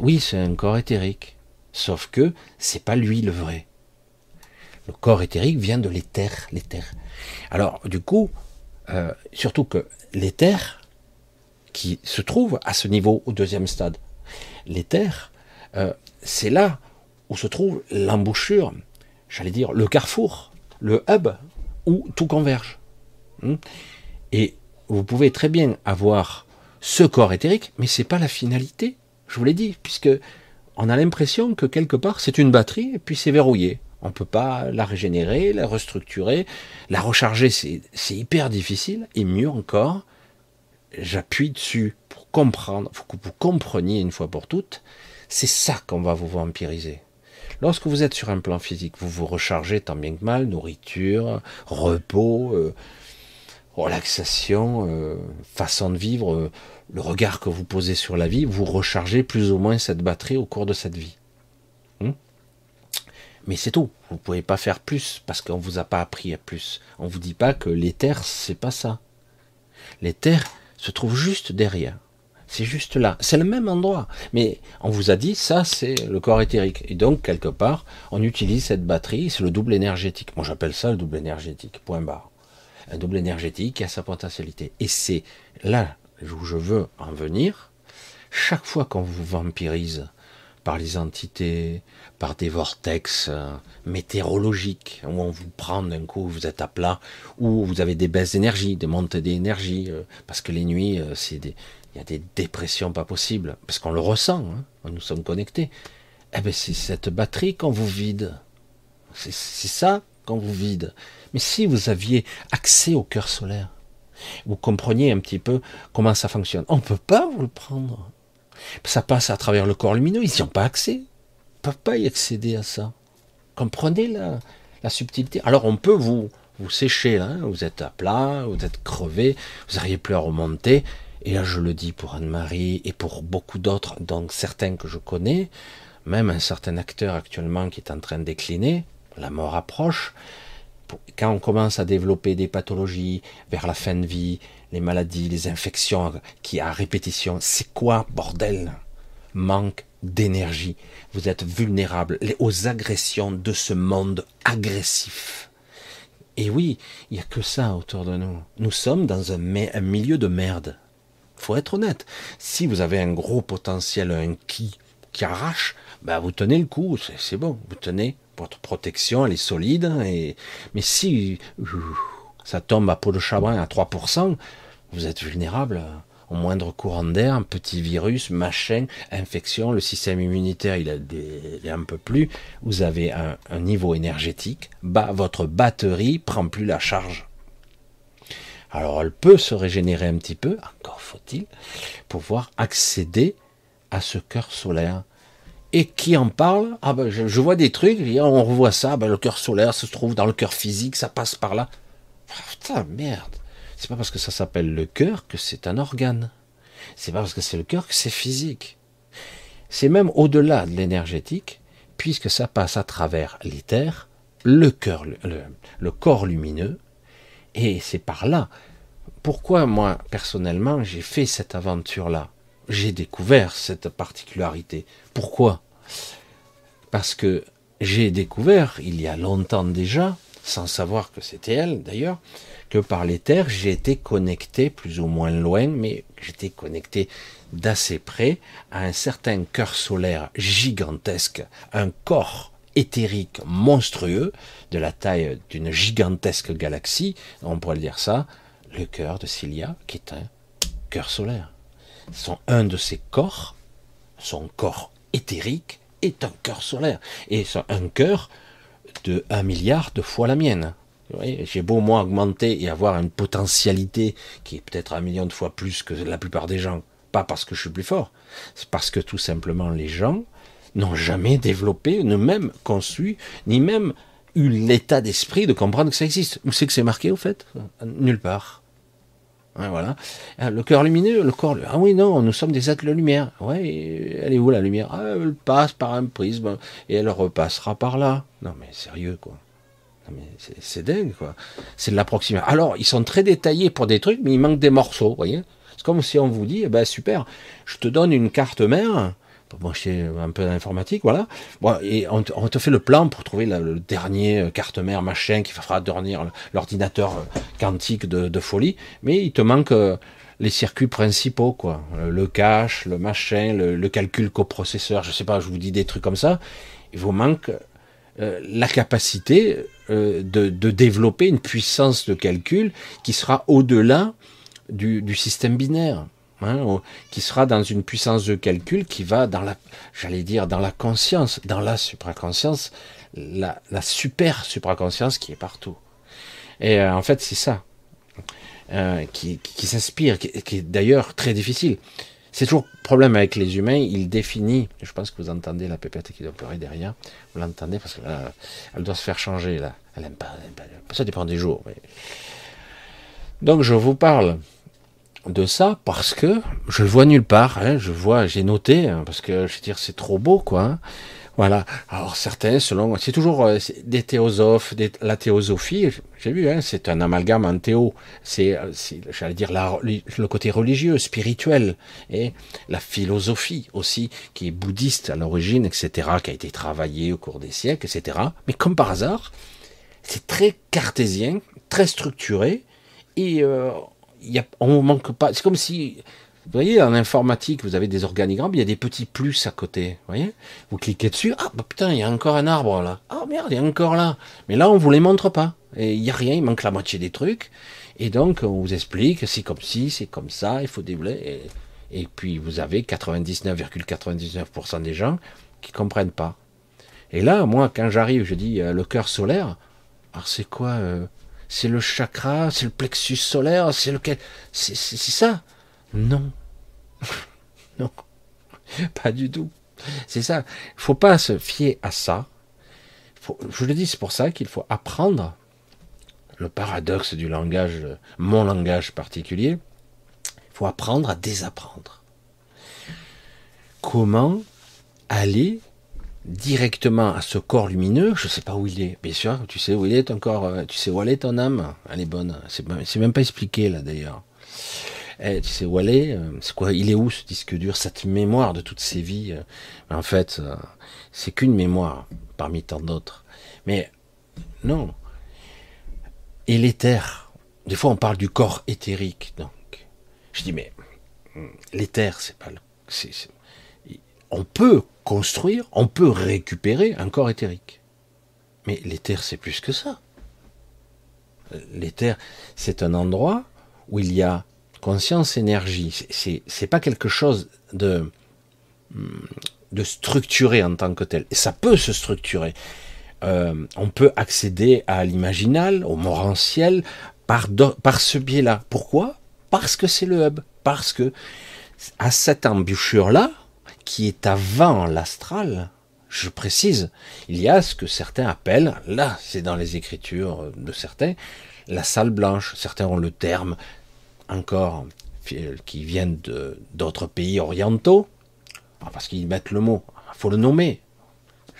Oui, c'est un corps éthérique, sauf que c'est pas lui le vrai. Le corps éthérique vient de l'éther, l'éther. Alors, du coup, euh, surtout que l'éther, qui se trouve à ce niveau au deuxième stade, l'éther, euh, c'est là où se trouve l'embouchure, j'allais dire le carrefour, le hub, où tout converge. Hmm? Et vous pouvez très bien avoir ce corps éthérique, mais c'est pas la finalité. Je vous l'ai dit, puisque on a l'impression que quelque part c'est une batterie et puis c'est verrouillé. On ne peut pas la régénérer, la restructurer, la recharger, c'est hyper difficile. Et mieux encore, j'appuie dessus pour comprendre, pour que vous compreniez une fois pour toutes, c'est ça qu'on va vous vampiriser. Lorsque vous êtes sur un plan physique, vous vous rechargez tant bien que mal, nourriture, repos, euh, relaxation, euh, façon de vivre, euh, le regard que vous posez sur la vie, vous rechargez plus ou moins cette batterie au cours de cette vie. Mais c'est tout. Vous ne pouvez pas faire plus parce qu'on ne vous a pas appris à plus. On ne vous dit pas que l'éther, c'est pas ça. L'éther se trouve juste derrière. C'est juste là. C'est le même endroit. Mais on vous a dit, ça, c'est le corps éthérique. Et donc, quelque part, on utilise cette batterie, c'est le double énergétique. Moi, j'appelle ça le double énergétique. Point barre un double énergétique a sa potentialité. Et c'est là où je veux en venir. Chaque fois qu'on vous vampirise par les entités, par des vortex euh, météorologiques, où on vous prend d'un coup, vous êtes à plat, où vous avez des baisses d'énergie, des montées d'énergie, euh, parce que les nuits, euh, c'est il y a des dépressions pas possibles, parce qu'on le ressent, hein, nous sommes connectés. Eh bien, c'est cette batterie qu'on vous vide. C'est ça qu'on vous vide. Mais si vous aviez accès au cœur solaire, vous compreniez un petit peu comment ça fonctionne. On ne peut pas vous le prendre. Ça passe à travers le corps lumineux, ils n'y ont pas accès. Peuvent pas y accéder à ça. Comprenez la, la subtilité. Alors on peut vous, vous sécher, là, vous êtes à plat, vous êtes crevé, vous n'arrivez plus à remonter. Et là, je le dis pour Anne-Marie et pour beaucoup d'autres, donc certains que je connais, même un certain acteur actuellement qui est en train de décliner, la mort approche, quand on commence à développer des pathologies vers la fin de vie, les maladies, les infections qui à répétition, c'est quoi bordel? Manque d'énergie. Vous êtes vulnérable aux agressions de ce monde agressif. Et oui, il n'y a que ça autour de nous. Nous sommes dans un, milieu de merde. Faut être honnête. Si vous avez un gros potentiel, un qui qui arrache, bah vous tenez le coup, c'est bon, vous tenez votre protection, elle est solide. Et... Mais si ça tombe à peau de chabrin à 3%, vous êtes vulnérable au moindre courant d'air, un petit virus, machin, infection, le système immunitaire il, a un peu plus, vous avez un, niveau énergétique, bah, votre batterie prend plus la charge. Alors elle peut se régénérer un petit peu, encore faut-il, pouvoir accéder à ce cœur solaire. Et qui en parle? Ah ben je, vois des trucs, on revoit ça, ben, le cœur solaire se trouve dans le cœur physique, ça passe par là. Ah, putain, merde. C'est pas parce que ça s'appelle le cœur que c'est un organe. C'est pas parce que c'est le cœur que c'est physique. C'est même au-delà de l'énergétique, puisque ça passe à travers l'éther, le cœur, le corps lumineux, et c'est par là. Pourquoi moi, personnellement, j'ai fait cette aventure-là J'ai découvert cette particularité. Pourquoi? Parce que j'ai découvert, il y a longtemps déjà, sans savoir que c'était elle d'ailleurs, que par l'éther, j'ai été connecté plus ou moins loin, mais j'étais connecté d'assez près à un certain cœur solaire gigantesque, un corps éthérique monstrueux, de la taille d'une gigantesque galaxie, on pourrait dire ça, le cœur de Cilia, qui est un cœur solaire. Son, un de ses corps, son corps éthérique, est un cœur solaire. Et un cœur de un milliard de fois la mienne. J'ai beau moi augmenter et avoir une potentialité qui est peut-être un million de fois plus que la plupart des gens, pas parce que je suis plus fort, c'est parce que tout simplement les gens n'ont jamais développé, ne même conçu, ni même eu l'état d'esprit de comprendre que ça existe. Où c'est que c'est marqué au fait? Nulle part. voilà. Ah, le cœur lumineux, le corps. Ah oui, non, nous sommes des êtres de lumière. Ouais, elle est où la lumière? Ah, Elle passe par un prisme et elle repassera par là. Non mais sérieux quoi. C'est dingue quoi. C'est de l'approximation. Alors ils sont très détaillés pour des trucs, mais il manque des morceaux. Voyez. C'est comme si on vous dit, eh ben super, je te donne une carte mère pour brancher un peu d'informatique, voilà. Bon, et on te, fait le plan pour trouver le dernier euh, carte mère machin qui fera dormir l'ordinateur euh, quantique de, folie, mais il te manque euh, les circuits principaux, quoi. Le cache, le machin, le, calcul coprocesseur, je sais pas, je vous dis des trucs comme ça. Il vous manque la capacité de, de, développer une puissance de calcul qui sera au-delà du, du système binaire. Hein, qui sera dans une puissance de calcul qui va dans la, j'allais dire, dans la conscience, dans la supraconscience, la, la super supraconscience qui est partout. Et euh, en fait, c'est ça euh, qui, qui s'inspire, qui, est d'ailleurs très difficile. C'est toujours le problème avec les humains, il définit, je pense que vous entendez la pépette qui doit pleurer derrière, vous l'entendez parce que là, elle doit se faire changer là. Elle aime pas, ça dépend des jours. Donc je vous parle de ça parce que je le vois nulle part. Hein, je vois, j'ai noté hein, parce que je veux dire c'est trop beau quoi. Hein. Voilà. Alors certains, selon, c'est toujours euh, des théosophes, la théosophie. J'ai vu, hein, c'est un amalgame en théo. C'est, euh, j'allais dire le côté religieux, spirituel, et la philosophie aussi, qui est bouddhiste à l'origine, etc., qui a été travaillée au cours des siècles, etc. Mais comme par hasard, c'est très cartésien, très structuré, et euh, y a, on manque pas. C'est comme si, vous voyez, en informatique, vous avez des organigrammes, il y a des petits plus à côté. Vous voyez Vous cliquez dessus, ah bah putain, il y a encore un arbre là. Ah merde, il y a encore là. Mais là, on vous les montre pas. Il y a rien, il manque la moitié des trucs. Et donc, on vous explique, c'est comme si, c'est comme ça, il faut développer. Et, puis, vous avez 99,99% des gens qui comprennent pas. Et là, moi, quand j'arrive, je dis euh, le cœur solaire. Alors, c'est quoi euh, c'est le chakra, c'est le plexus solaire, c'est lequel? C'est ça Non. non. Pas du tout. C'est ça. Il faut pas se fier à ça. je le dis, c'est pour ça qu'il faut apprendre le paradoxe du langage, mon langage particulier. Il faut apprendre à désapprendre. Comment aller directement à ce corps lumineux, je ne sais pas où il est. Bien sûr, tu sais où il est ton corps, euh, tu sais où elle est ton âme, elle est bonne. C'est même pas expliqué là d'ailleurs. Eh, tu sais où est, euh, c'est il est où ce disque dur, cette mémoire de toutes ces vies. Euh, en fait, c'est qu'une mémoire parmi tant d'autres. Mais non. Et l'éther. Des fois, on parle du corps éthérique. Donc, je dis mais hmm, l'éther, c'est pas le, on peut construire, on peut récupérer un corps éthérique. Mais l'éther, c'est plus que ça. L'éther, c'est un endroit où il y a conscience, énergie. C'est, pas quelque chose de, de structuré en tant que tel. Et ça peut se structurer. Euh, on peut accéder à l'imaginal, au morantiel, par, par ce biais-là. Pourquoi? Parce que c'est le hub. Parce que à cette embûchure-là, qui est avant l'astral, je précise, il y a ce que certains appellent, là c'est dans les écritures de certains, la salle blanche. Certains ont le terme encore qui viennent d'autres pays orientaux, ah, parce qu'ils mettent le mot, il faut le nommer.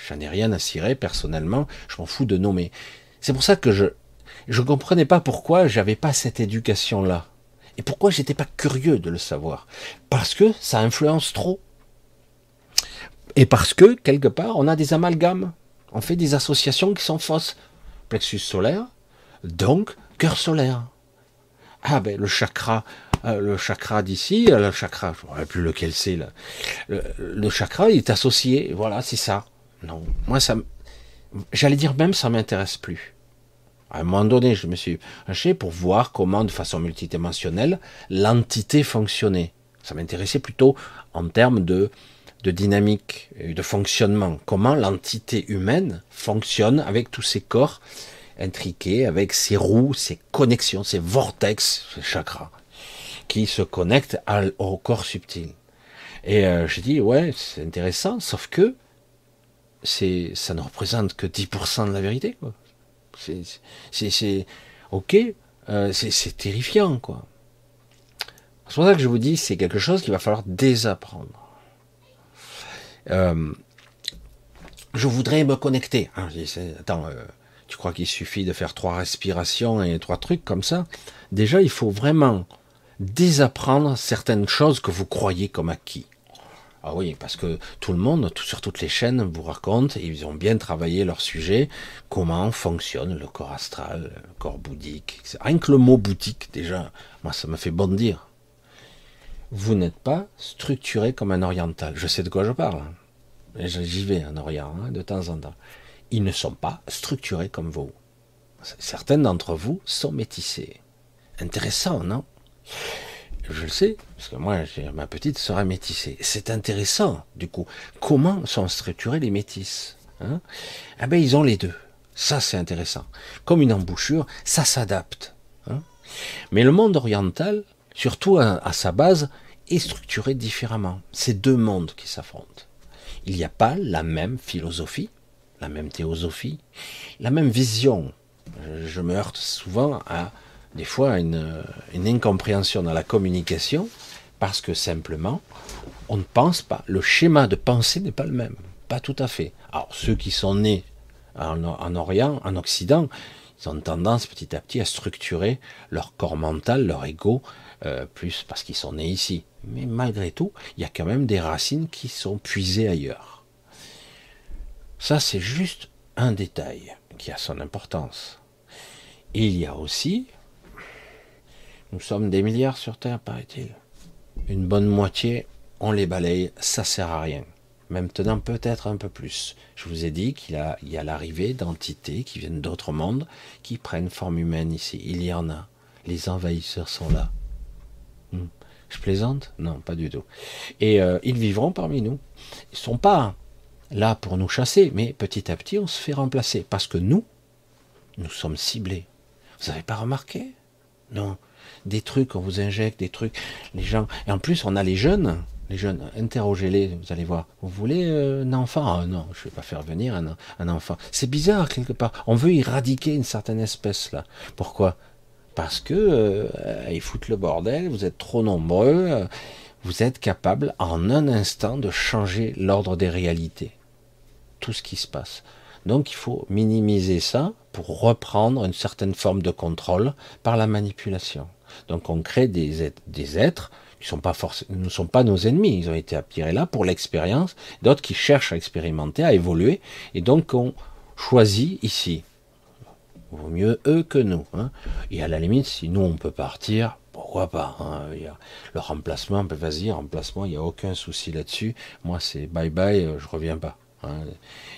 J'en ai rien à cirer personnellement, je m'en fous de nommer. C'est pour ça que je je comprenais pas pourquoi j'avais pas cette éducation là et pourquoi j'étais pas curieux de le savoir parce que ça influence trop et parce que quelque part on a des amalgames, on fait des associations qui sont fausses. Plexus solaire, donc cœur solaire. Ah ben le chakra, euh, le chakra d'ici, euh, le chakra, je ne sais plus lequel c'est là. Le, chakra il est associé, voilà, c'est ça. Non, moi ça, j'allais dire même ça m'intéresse plus. À un moment donné, je me suis acheté pour voir comment, de façon multidimensionnelle, l'entité fonctionnait. Ça m'intéressait plutôt en termes de, de dynamique de fonctionnement. Comment l'entité humaine fonctionne avec tous ses corps intriqués, avec ses roues, ses connexions, ses vortex, ses chakras, qui se connectent au corps subtil. Et euh, j'ai dit, ouais, c'est intéressant, sauf que c'est, ça ne représente que 10% de la vérité. C'est ok, euh, c'est terrifiant, quoi. C'est pour ça que je vous dis, c'est quelque chose qu'il va falloir désapprendre. Euh, je voudrais me connecter. Ah, attends, euh, tu crois qu'il suffit de faire trois respirations et trois trucs comme ça? Déjà, il faut vraiment désapprendre certaines choses que vous croyez comme acquis. Ah oui, parce que tout le monde, sur toutes les chaînes, vous raconte, ils ont bien travaillé leur sujet, comment fonctionne le corps astral, le corps bouddhique. Rien que le mot bouddhique, déjà, moi, ça me fait bondir. Vous n'êtes pas structuré comme un oriental. Je sais de quoi je parle. J'y vais en Orient, hein, de temps en temps. Ils ne sont pas structurés comme vous. Certains d'entre vous sont métissés. Intéressant, non? Je le sais, parce que moi, ma petite sera métissée. C'est intéressant, du coup. Comment sont structurés les métisses hein? Ah ben, ils ont les deux. Ça, c'est intéressant. Comme une embouchure, ça s'adapte. Hein? Mais le monde oriental, surtout à, sa base, est structuré différemment. C'est deux mondes qui s'affrontent. Il n'y a pas la même philosophie, la même théosophie, la même vision. je me heurte souvent à des fois une, incompréhension dans la communication parce que simplement on ne pense pas. Le schéma de pensée n'est pas le même, pas tout à fait. Alors ceux qui sont nés en, Orient, en Occident, ils ont tendance petit à petit à structurer leur corps mental, leur ego, euh, plus parce qu'ils sont nés ici. Mais malgré tout, il y a quand même des racines qui sont puisées ailleurs. Ça, c'est juste un détail qui a son importance. il y a aussi nous sommes des milliards sur Terre, paraît-il. Une bonne moitié, on les balaye, ça sert à rien. Maintenant, peut-être un peu plus. Je vous ai dit qu'il y a l'arrivée d'entités qui viennent d'autres mondes, qui prennent forme humaine ici. Il y en a. Les envahisseurs sont là. Hmm. Je plaisante? Non, pas du tout. Et euh, ils vivront parmi nous. Ils ne sont pas là pour nous chasser, mais petit à petit, on se fait remplacer. Parce que nous, nous sommes ciblés. Vous n'avez pas remarqué? Non des trucs, on vous injecte des trucs, les gens. Et en plus, on a les jeunes, les jeunes, interrogez-les, vous allez voir. Vous voulez euh, un enfant? Ah, Non, je vais pas faire venir un, un enfant. C'est bizarre quelque part. On veut éradiquer une certaine espèce là. Pourquoi? Parce que euh, ils foutent le bordel. Vous êtes trop nombreux. Euh, vous êtes capable en un instant de changer l'ordre des réalités. Tout ce qui se passe. Donc il faut minimiser ça pour reprendre une certaine forme de contrôle par la manipulation. Donc on crée des êtres, qui ne sont pas nos ennemis, ils ont été attirés là pour l'expérience, d'autres qui cherchent à expérimenter, à évoluer, et donc on choisit ici. Vaut mieux eux que nous. Hein. Et à la limite, si nous on peut partir, pourquoi pas hein. Le remplacement, vas-y, remplacement, il n'y a aucun souci là-dessus. Moi c'est bye bye, euh, je reviens pas. Hein.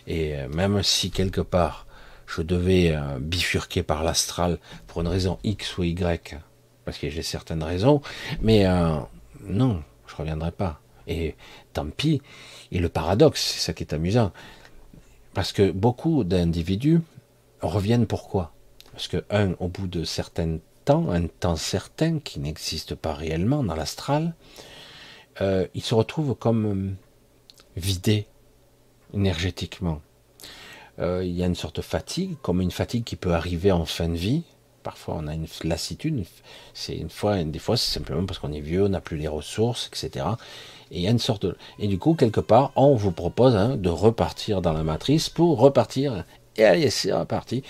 Et euh, même si quelque part je devais euh, bifurquer par l'astral pour une raison X ou Y, parce que j'ai certaines raisons, mais euh, non, je reviendrai pas. Et tant pis. Et le paradoxe, c'est ça qui est amusant, parce que beaucoup d'individus reviennent pourquoi? Parce que un, au bout de certains temps, un temps certain qui n'existe pas réellement dans l'astral, ils se retrouvent comme vidés énergétiquement. Euh, il y a une sorte de fatigue, comme une fatigue qui peut arriver en fin de vie. Parfois, on a une lassitude. Des fois, c'est simplement parce qu'on est vieux, on n'a plus les ressources, etc. Et il y a une sorte. Et du coup, quelque part, on vous propose hein, de repartir dans la matrice pour repartir. Et allez, c'est reparti.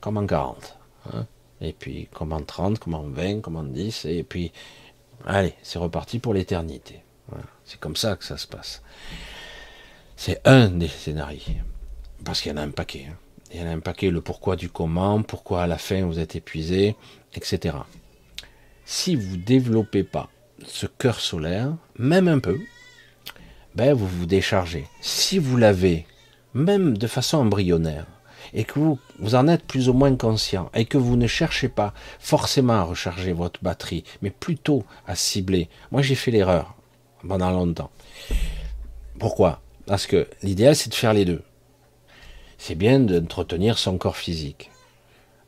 Comme en 40. Hein. Et puis, comme en 30, comme en 20, comme en 10. Et puis, allez, c'est reparti pour l'éternité. C'est comme ça que ça se passe. C'est un des scénarios. Parce qu'il y en a un paquet. Hein. Il y en a un paquet, le pourquoi du comment, pourquoi à la fin vous êtes épuisé, etc. Si vous ne développez pas ce cœur solaire, même un peu, ben vous vous déchargez. Si vous l'avez, même de façon embryonnaire, et que vous, vous en êtes plus ou moins conscient, et que vous ne cherchez pas forcément à recharger votre batterie, mais plutôt à cibler. Moi j'ai fait l'erreur pendant longtemps. Pourquoi? Parce que l'idéal c'est de faire les deux c'est bien d'entretenir son corps physique.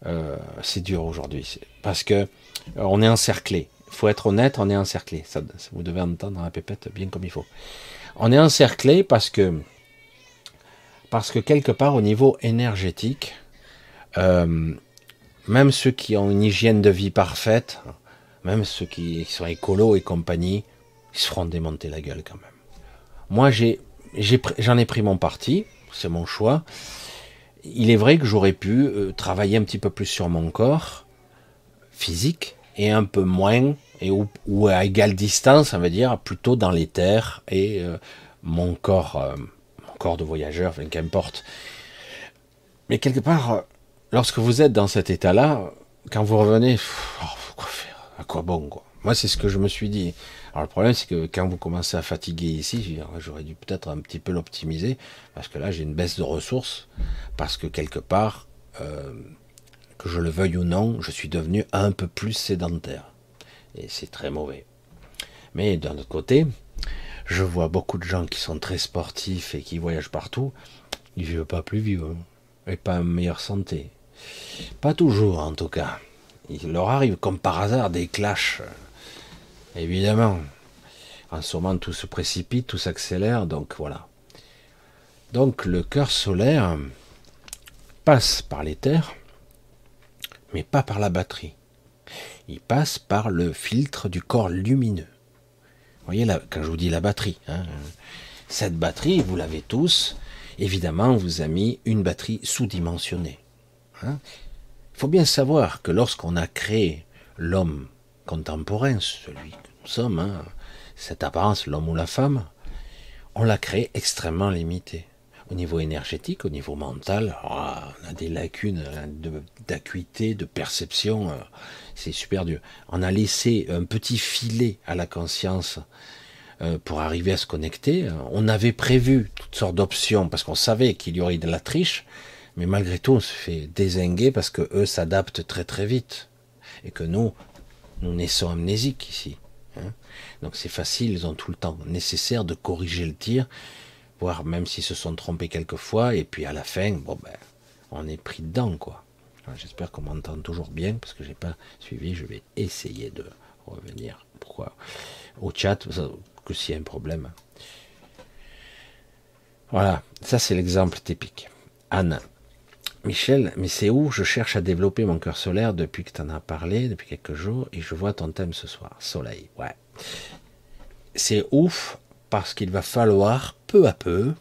Euh, c'est dur aujourd'hui, parce que euh, on est encerclé. Il faut être honnête, on est encerclé. Vous devez entendre la pépette bien comme il faut. On est encerclé parce que parce que quelque part au niveau énergétique, euh, même ceux qui ont une hygiène de vie parfaite, même ceux qui sont écolos et compagnie, ils se feront démonter la gueule quand même. Moi, j'ai, j'en ai pris mon parti, c'est mon choix. Il est vrai que j'aurais pu euh, travailler un petit peu plus sur mon corps physique et un peu moins, et ou, à égale distance, on va dire, plutôt dans les terres et euh, mon corps, euh, mon corps de voyageur, enfin, qu'importe. Mais quelque part, lorsque vous êtes dans cet état-là, quand vous revenez, oh, quoi faire? À quoi bon quoi? Moi, c'est ce que je me suis dit. Alors le problème, c'est que quand vous commencez à fatiguer ici, j'aurais dû peut-être un petit peu l'optimiser, parce que là, j'ai une baisse de ressources, parce que quelque part, euh, que je le veuille ou non, je suis devenu un peu plus sédentaire. Et c'est très mauvais. Mais d'un autre côté, je vois beaucoup de gens qui sont très sportifs et qui voyagent partout, ils vivent pas plus vieux, hein, et pas en meilleure santé. Pas toujours, en tout cas. Il leur arrive, comme par hasard, des clashs Évidemment. En ce moment, tout se précipite, tout s'accélère, donc voilà. Donc le cœur solaire passe par l'éther, mais pas par la batterie. Il passe par le filtre du corps lumineux. Vous voyez, là, quand je vous dis la batterie, hein, cette batterie, vous l'avez tous, évidemment, vous a mis une batterie sous-dimensionnée. Hein. Il faut bien savoir que lorsqu'on a créé l'homme contemporain, celui que nous sommes, hein, cette apparence, l'homme ou la femme, on l'a créé extrêmement limité. Au niveau énergétique, au niveau mental, ah, on a des lacunes hein, d'acuité, de, perception, euh, c'est super dur. On a laissé un petit filet à la conscience euh, pour arriver à se connecter. On avait prévu toutes sortes d'options parce qu'on savait qu'il y aurait de la triche, mais malgré tout, on se fait désinguer parce que eux s'adaptent très très vite et que nous, nous naissons amnésiques ici. Hein. Donc c'est facile, ils ont tout le temps nécessaire de corriger le tir, voire même s'ils se sont trompés quelquefois, et puis à la fin, bon ben, on est pris dedans, quoi. J'espère qu'on m'entend toujours bien, parce que j'ai pas suivi, je vais essayer de revenir. Pourquoi? Au chat, que s'il y a un problème. Voilà, ça c'est l'exemple typique. Anne, Michel, mais c'est où je cherche à développer mon cœur solaire depuis que tu en as parlé, depuis quelques jours, et je vois ton thème ce soir, soleil. Ouais. C'est ouf parce qu'il va falloir peu à peu,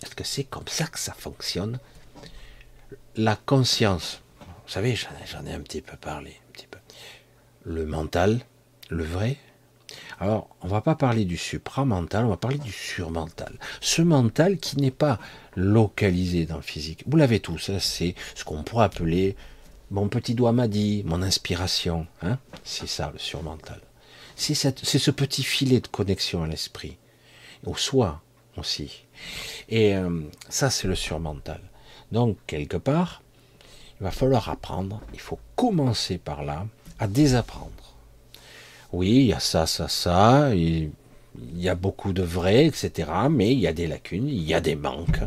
parce que c'est comme ça que ça fonctionne, la conscience. Vous savez, j'en ai un petit peu parlé, un petit peu. Le mental, le vrai, alors, on va pas parler du supramental, on va parler du surmental. Ce mental qui n'est pas localisé dans le physique. Vous l'avez tous, c'est ce qu'on pourrait appeler mon petit doigt m'a dit, mon inspiration. Hein c'est ça le surmental. C'est ce petit filet de connexion à l'esprit, au soi aussi. Et euh, ça, c'est le surmental. Donc, quelque part, il va falloir apprendre, il faut commencer par là, à désapprendre oui, il y a ça, ça, ça, il y a beaucoup de vrai, etc. Mais il y a des lacunes, il y a des manques,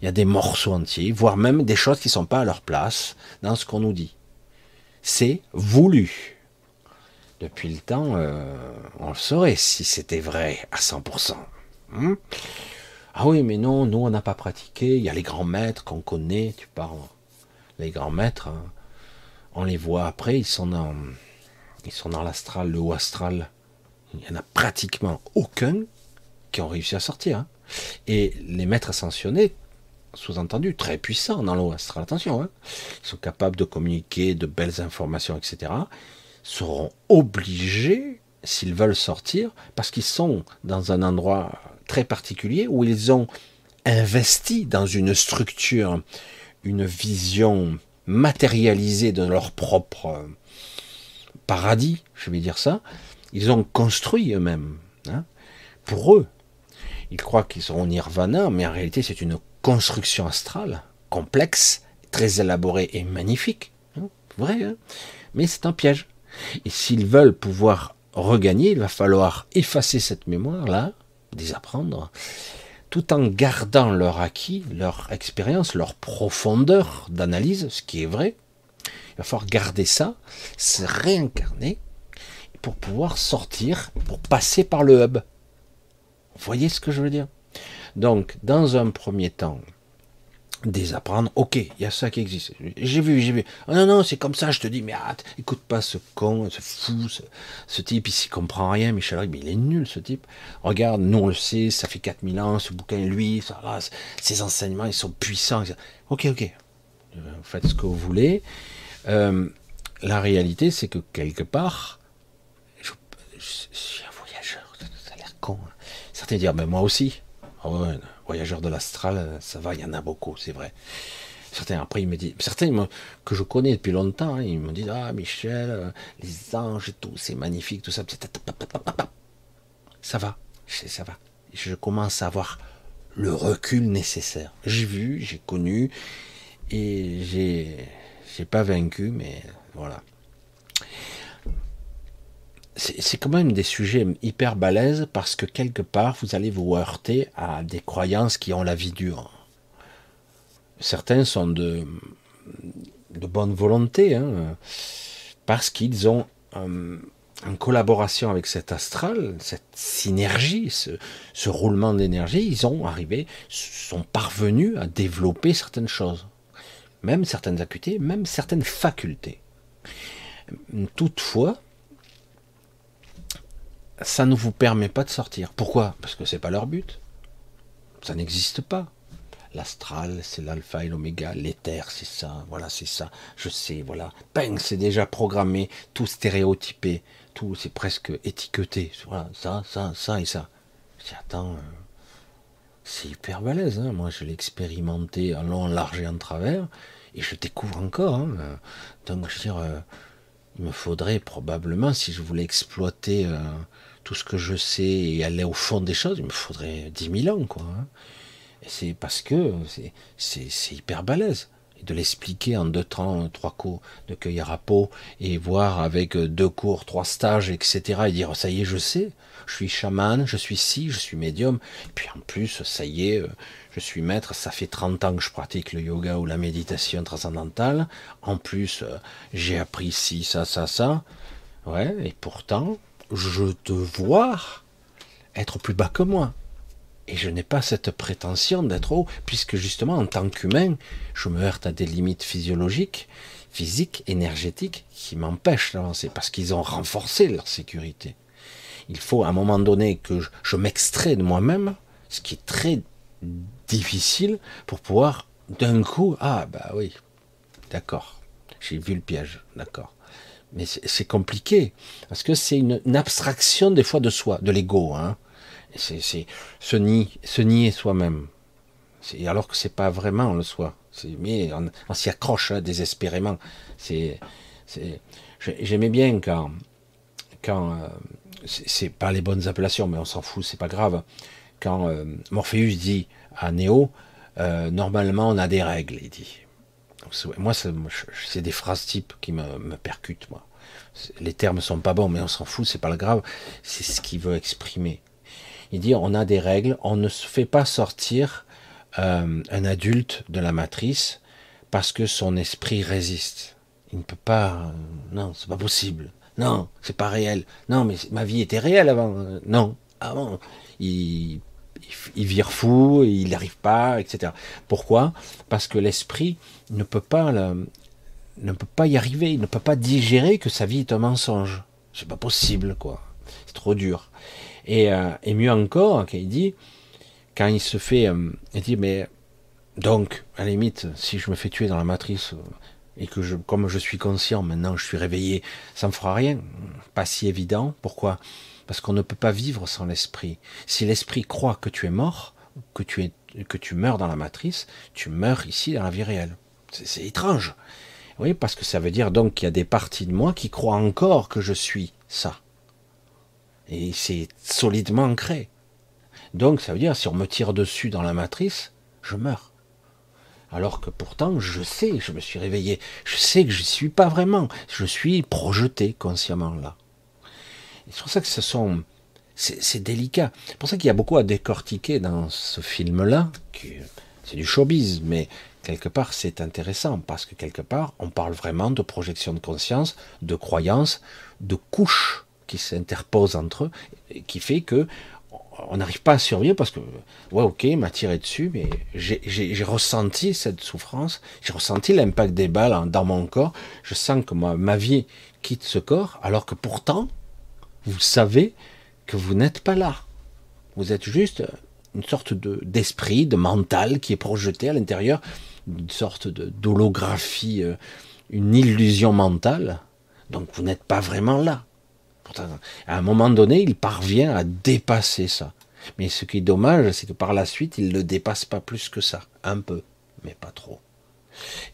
il y a des morceaux entiers, voire même des choses qui ne sont pas à leur place dans ce qu'on nous dit. C'est voulu. Depuis le temps, euh, on le saurait si c'était vrai à 100%. Hein. ah oui, mais non, nous on n'a pas pratiqué. Il y a les grands maîtres qu'on connaît. Tu parles. Les grands maîtres, hein, on les voit après, ils sont dans, ils sont dans l'astral, le haut astral. Il n'y en a pratiquement aucun qui ont réussi à sortir. Hein. Et les maîtres ascensionnés, sous-entendu, très puissants dans le haut astral, attention, hein. sont capables de communiquer de belles informations, etc., seront obligés, s'ils veulent sortir, parce qu'ils sont dans un endroit très particulier où ils ont investi dans une structure, une vision matérialisée de leur propre paradis, je vais dire ça, ils ont construit eux-mêmes. Hein, pour eux. Ils croient qu'ils seront nirvana, mais en réalité c'est une construction astrale, complexe, très élaborée et magnifique. Hein, vrai, hein mais c'est un piège. Et s'ils veulent pouvoir regagner, il va falloir effacer cette mémoire-là, désapprendre, tout en gardant leur acquis, leur expérience, leur profondeur d'analyse, ce qui est vrai, il va falloir garder ça, se réincarner pour pouvoir sortir, pour passer par le hub. Vous voyez ce que je veux dire? Donc, dans un premier temps, désapprendre, ok, il y a ça qui existe. J'ai vu, j'ai vu. Oh non, non, c'est comme ça, je te dis, mais hâte, écoute pas ce con, ce fou, ce, type, il s'y comprend rien, Michel mais il est nul, ce type. Regarde, nous on le sait, ça fait 4000 ans, ce bouquin, lui, ça, ses enseignements, ils sont puissants. Ok, ok, vous faites ce que vous voulez. Euh, la réalité, c'est que quelque part, je, suis un voyageur, ça a l'air con. Hein. Certains disent, mais moi aussi. Oh, voyageur de l'astral, ça va, il y en a beaucoup, c'est vrai. Certains, après, ils me disent, certains que je connais depuis longtemps, hein, ils me disent, ah, Michel, euh, les anges et tout, c'est magnifique, tout ça. Ça va, ça va. Je commence à avoir le recul nécessaire. J'ai vu, j'ai connu, et j'ai j'ai pas vaincu, mais voilà. C'est quand même des sujets hyper balèzes parce que quelque part, vous allez vous heurter à des croyances qui ont la vie dure. Certains sont de, bonne volonté, hein, parce qu'ils ont, euh, en collaboration avec cet astral, cette synergie, ce, ce roulement d'énergie, ils ont arrivé, sont parvenus à développer certaines choses même certaines acuités, même certaines facultés. Toutefois, ça ne vous permet pas de sortir. Pourquoi? Parce que c'est pas leur but. Ça n'existe pas. L'astral, c'est l'alpha et l'oméga, l'éther, c'est ça, voilà, c'est ça, je sais, voilà. Bang, c'est déjà programmé, tout stéréotypé, tout, c'est presque étiqueté. Voilà, ça, ça, ça et ça. Attends, euh, c'est hyper balèze. Hein. Moi, je l'ai expérimenté en long, en large et en travers, et je découvre encore. Hein. Donc, je veux dire, euh, il me faudrait probablement, si je voulais exploiter euh, tout ce que je sais et aller au fond des choses, il me faudrait 10 000 ans, quoi. Hein. Et c'est parce que c'est hyper balèze de l'expliquer en deux temps, trois cours de cueillir à peau, et voir avec deux cours, trois stages, etc. et dire ça y est, je sais, je suis chaman, je suis ci, je suis médium, et puis en plus, ça y est, je suis maître, ça fait 30 ans que je pratique le yoga ou la méditation transcendantale, en plus, j'ai appris ci, ça, ça, ça, ouais, et pourtant, je te vois être plus bas que moi. Et je n'ai pas cette prétention d'être haut, puisque justement, en tant qu'humain, je me heurte à des limites physiologiques, physiques, énergétiques, qui m'empêchent d'avancer, parce qu'ils ont renforcé leur sécurité. Il faut à un moment donné que je, m'extrais de moi-même, ce qui est très difficile, pour pouvoir d'un coup, ah bah oui, d'accord, j'ai vu le piège, d'accord. Mais c'est compliqué, parce que c'est une, abstraction des fois de soi, de l'ego. Hein c'est se, se nier soi-même. Alors que c'est pas vraiment le soi. Mais on, s'y accroche hein, désespérément. C'est, j'aimais bien quand, quand euh, c'est pas les bonnes appellations, mais on s'en fout, c'est pas grave. Quand euh, Morpheus dit à Néo, euh, normalement on a des règles, il dit. Moi, c'est des phrases types qui me, me percutent, moi. Les termes sont pas bons, mais on s'en fout, c'est pas le grave. C'est ce qu'il veut exprimer. Il dit on a des règles, on ne se fait pas sortir euh, un adulte de la matrice parce que son esprit résiste. Il ne peut pas. Euh, non, c'est pas possible. Non, c'est pas réel. Non, mais ma vie était réelle avant. Non, avant. Il, il, vire fou, il n'arrive pas, etc. Pourquoi? Parce que l'esprit ne peut pas ne peut pas y arriver, il ne peut pas digérer que sa vie est un mensonge. C'est pas possible, quoi. C'est trop dur. Et, euh, et mieux encore, il dit, quand il se fait, euh, il dit, mais donc, à la limite, si je me fais tuer dans la matrice, euh, et que je, comme je suis conscient maintenant, je suis réveillé, ça me fera rien. Pas si évident. Pourquoi? Parce qu'on ne peut pas vivre sans l'esprit. Si l'esprit croit que tu es mort, que tu es, que tu meurs dans la matrice, tu meurs ici dans la vie réelle. C'est étrange. Oui, parce que ça veut dire donc qu'il y a des parties de moi qui croient encore que je suis ça. Et c'est solidement ancré. Donc ça veut dire si on me tire dessus dans la matrice, je meurs. Alors que pourtant, je sais, je me suis réveillé, je sais que je ne suis pas vraiment, je suis projeté consciemment là. C'est pour ça que ce sont, c'est délicat. C'est pour ça qu'il y a beaucoup à décortiquer dans ce film-là. C'est du showbiz, mais quelque part c'est intéressant parce que quelque part on parle vraiment de projection de conscience, de croyance, de couches qui s'interposent entre eux, qui fait que on n'arrive pas à survivre parce que, ouais, ok, m'a tiré dessus, mais j'ai ressenti cette souffrance, j'ai ressenti l'impact des balles dans mon corps, je sens que ma vie quitte ce corps, alors que pourtant, vous savez que vous n'êtes pas là. Vous êtes juste une sorte d'esprit, de, mental qui est projeté à l'intérieur, une sorte d'holographie, euh, une illusion mentale. Donc vous n'êtes pas vraiment là à un moment donné, il parvient à dépasser ça. Mais ce qui est dommage, c'est que par la suite, il ne dépasse pas plus que ça. Un peu, mais pas trop.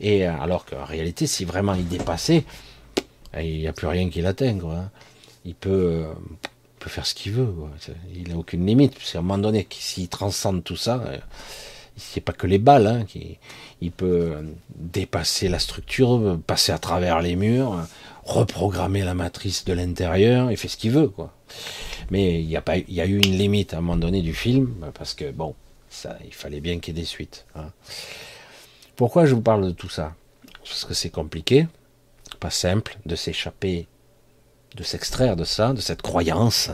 Et euh, alors qu'en réalité, si vraiment il dépassait, il n'y a plus rien qui l'atteint. Il peut, euh, peut faire ce qu'il veut. Il n'a aucune limite. C'est à un moment donné, s'il transcende tout ça, euh, c'est pas que les balles. Hein, qui, il peut dépasser la structure, passer à travers les murs, reprogrammer la matrice de l'intérieur, il fait ce qu'il veut. Mais il y a pas, il y a eu une limite à un moment donné du film, parce que bon, ça, il fallait bien qu'il y ait des suites. Hein. Pourquoi je vous parle de tout ça? Parce que c'est compliqué, pas simple de s'échapper, de s'extraire de ça, de cette croyance.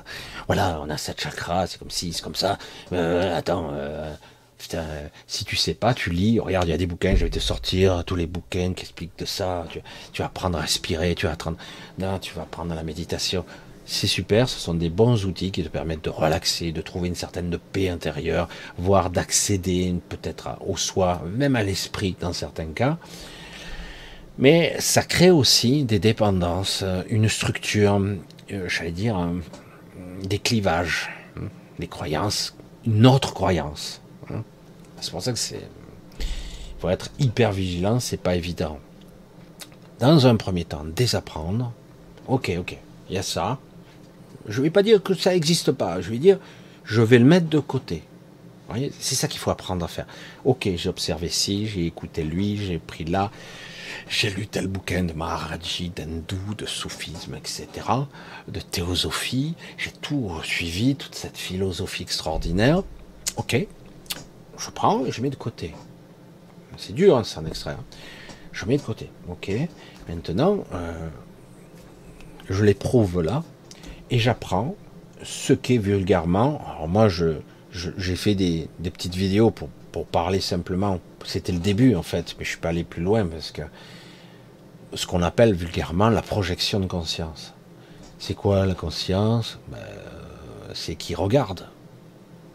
Voilà, on a cette chakra, c'est comme si, c'est comme ça. Euh, attends, euh, Putain, si tu sais pas, tu lis, regarde, il y a des bouquins, je vais te sortir tous les bouquins qui expliquent de ça. Tu, vas apprendre à respirer, tu vas apprendre, non, tu vas apprendre la méditation. C'est super, ce sont des bons outils qui te permettent de relaxer, de trouver une certaine paix intérieure, voire d'accéder peut-être au soi, même à l'esprit dans certains cas. Mais ça crée aussi des dépendances, une structure, euh, j'allais dire, des clivages, hein, des croyances, une autre croyance. C'est pour ça que c'est. Il faut être hyper vigilant, c'est pas évident. Dans un premier temps, désapprendre. Ok, ok, il y a ça. Je ne vais pas dire que ça n'existe pas. Je vais dire, je vais le mettre de côté. C'est ça qu'il faut apprendre à faire. Ok, j'ai observé ci, j'ai écouté lui, j'ai pris là, j'ai lu tel bouquin de Maharaji, d'hindou, de soufisme, etc., de théosophie, j'ai tout suivi, toute cette philosophie extraordinaire. Ok, je prends et je mets de côté. C'est dur, hein, en extraire. Je mets de côté. Ok. Maintenant, euh, je l'éprouve là et j'apprends ce qu'est vulgairement. Alors moi, j'ai fait des, petites vidéos pour, pour parler simplement. C'était le début en fait, mais je suis pas allé plus loin parce que ce qu'on appelle vulgairement la projection de conscience. C'est quoi la conscience? Ben, C'est qui regarde.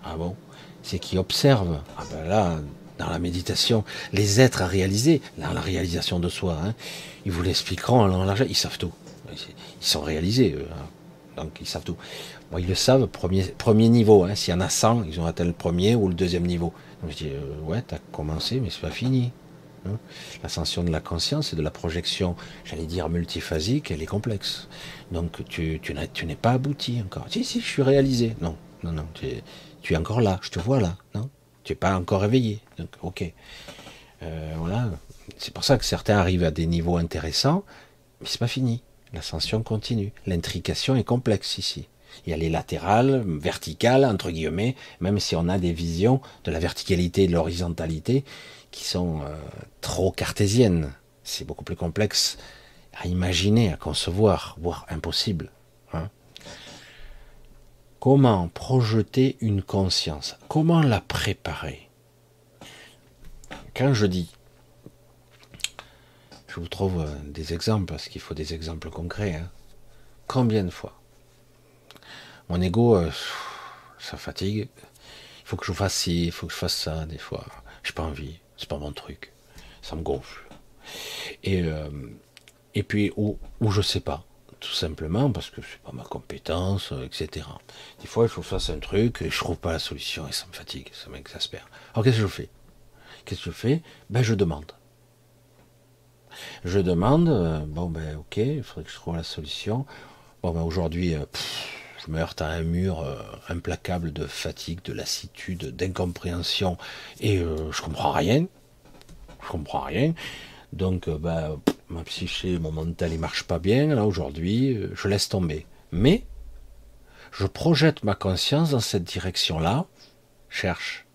Ah bon? C'est qui observe. Ah ben là, dans la méditation, les êtres à réaliser, dans la réalisation de soi, hein, ils vous l'expliqueront en large, ils savent tout. Ils sont réalisés, hein. donc ils savent tout. Moi, ils le savent, premier, premier niveau. Hein. S'il y en a 100, ils ont atteint le premier ou le deuxième niveau. Donc je dis, euh, ouais, t'as commencé, mais c'est pas fini. Hein. L'ascension de la conscience et de la projection, j'allais dire multiphasique, elle est complexe. Donc tu, n'es pas abouti encore. Si, si, je suis réalisé. Non, non, non. Tu, es encore là, je te vois là, non? Tu n'es pas encore réveillé. Donc, ok. Euh, voilà. C'est pour ça que certains arrivent à des niveaux intéressants, mais c'est pas fini. L'ascension continue. L'intrication est complexe ici. Il y a les latérales, verticales, entre guillemets, même si on a des visions de la verticalité et de l'horizontalité qui sont euh, trop cartésiennes. C'est beaucoup plus complexe à imaginer, à concevoir, voire impossible. Hein. Comment projeter une conscience? Comment la préparer? Quand je dis, je vous trouve euh, des exemples, parce qu'il faut des exemples concrets. Hein. Combien de fois? Mon ego, euh, ça fatigue. Il faut que je fasse ci, il faut que je fasse ça, des fois. J'ai pas envie, c'est pas mon truc. Ça me gonfle. Et, euh, et puis, ou, ou je sais pas, tout simplement parce que c'est pas ma compétence, euh, etc. Des fois, il faut que je fasse un truc et je trouve pas la solution et ça me fatigue, ça m'exaspère. Alors qu'est-ce que je fais? Qu'est-ce que je fais? Ben je demande. Je demande, bon ben ok, il faudrait que je trouve la solution. Bon ben aujourd'hui, je me heurte à un mur euh, implacable de fatigue, de lassitude, d'incompréhension, et euh, je comprends rien. Je comprends rien. Donc, euh, bah, ma psyché, mon mental, il marche pas bien. Là, aujourd'hui, je laisse tomber. Mais, je projette ma conscience dans cette direction-là. Cherche.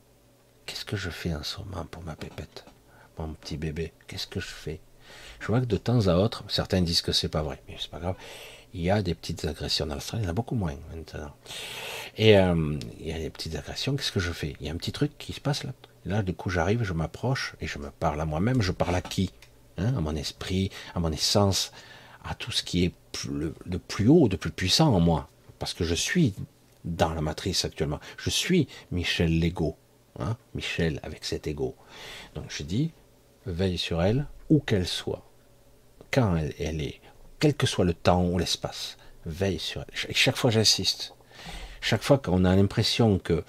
Qu'est-ce que je fais en ce moment pour ma pépette Mon petit bébé, qu'est-ce que je fais? Je vois que de temps à autre, certains disent que c'est pas vrai, mais c'est pas grave il y a des petites agressions dans l'Australie, il y en a beaucoup moins maintenant. Et euh, il y a des petites agressions, qu'est-ce que je fais? Il y a un petit truc qui se passe là. là, du coup, j'arrive, je m'approche et je me parle à moi-même. Je parle à qui? Hein À mon esprit, à mon essence, à tout ce qui est de plus haut, de plus puissant en moi. Parce que je suis dans la matrice actuellement. Je suis Michel l'ego. Hein Michel avec cet ego. Donc je dis, veille sur elle, où qu'elle soit. Quand elle est quel que soit le temps ou l'espace. Veille sur elle. Et chaque fois, j'insiste. Chaque fois qu'on a l'impression que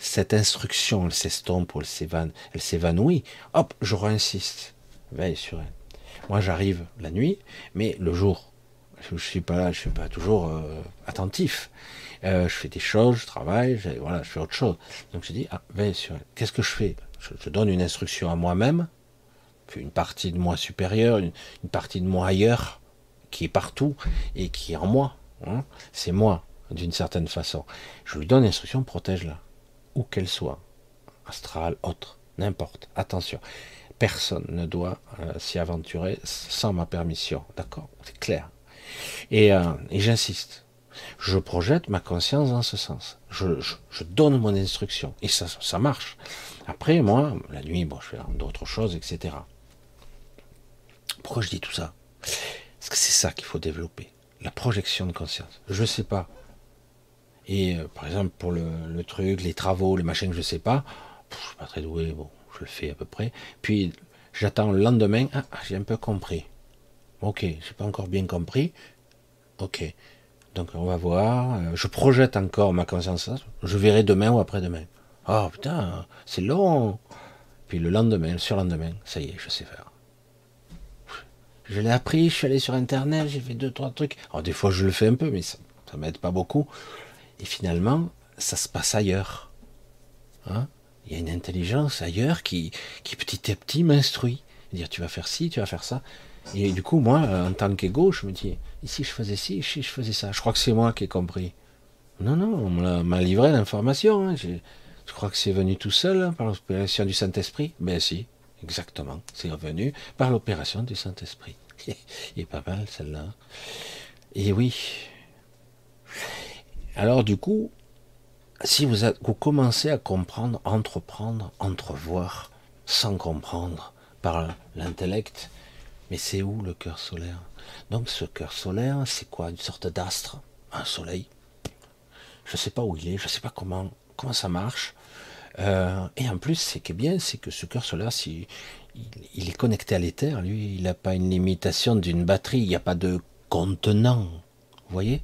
cette instruction, elle s'estompe ou elle s'évanouit, hop, je reinsiste. Veille sur elle. Moi, j'arrive la nuit, mais le jour, je ne suis pas là, je suis pas toujours euh, attentif. Euh, je fais des choses, je travaille, je, voilà, je fais autre chose. Donc je dis, ah, veille sur elle. Qu'est-ce que je fais? Je, donne une instruction à moi-même, une partie de moi supérieure, une partie de moi ailleurs, qui est partout et qui est en moi. Hein. c'est moi, d'une certaine façon. Je lui donne l'instruction, protège-la, où qu'elle soit, astrale, autre, n'importe. Attention, personne ne doit euh, s'y aventurer sans ma permission. D'accord? C'est clair. Et, euh, et j'insiste. Je projette ma conscience dans ce sens. Je, je, donne mon instruction. Et ça, ça marche. Après, moi, la nuit, bon, je fais d'autres choses, etc. Pourquoi je dis tout ça? Parce que c'est ça qu'il faut développer, la projection de conscience. Je ne sais pas. Et euh, par exemple, pour le, truc, les travaux, les machins que je ne sais pas, je ne suis pas très doué, bon, je le fais à peu près. Puis j'attends le lendemain, ah, j'ai un peu compris. Ok, j'ai pas encore bien compris. Ok. Donc on va voir. Euh, je projette encore ma conscience. Je verrai demain ou après-demain. Oh putain, c'est long. Puis le lendemain, le surlendemain, ça y est, je sais faire. Je l'ai appris, je suis allé sur Internet, j'ai fait deux, trois trucs. Alors des fois je le fais un peu, mais ça, ne m'aide pas beaucoup. Et finalement, ça se passe ailleurs. Hein? Il y a une intelligence ailleurs qui, petit à petit m'instruit. Dire tu vas faire ci, tu vas faire ça. Et du coup, moi, en tant qu'égo, je me dis, ici je faisais ci, ici je faisais ça. Je crois que c'est moi qui ai compris. Non, non, on m'a livré l'information. Hein. Je crois que c'est venu tout seul hein, par l'opération du Saint-Esprit. Ben si, Exactement, c'est revenu par l'opération du Saint-Esprit. Il est pas mal celle-là. Et oui. Alors du coup, si vous, vous commencez à comprendre, entreprendre, entrevoir, sans comprendre par l'intellect, mais c'est où le cœur solaire? Donc ce cœur solaire, c'est quoi? Une sorte d'astre, un soleil. Je ne sais pas où il est, je ne sais pas comment, comment ça marche. Euh, et en plus, ce qui est bien, c'est que ce cœur solaire, si, il, est connecté à l'éther, lui, il n'a pas une limitation d'une batterie, il n'y a pas de contenant. Vous voyez?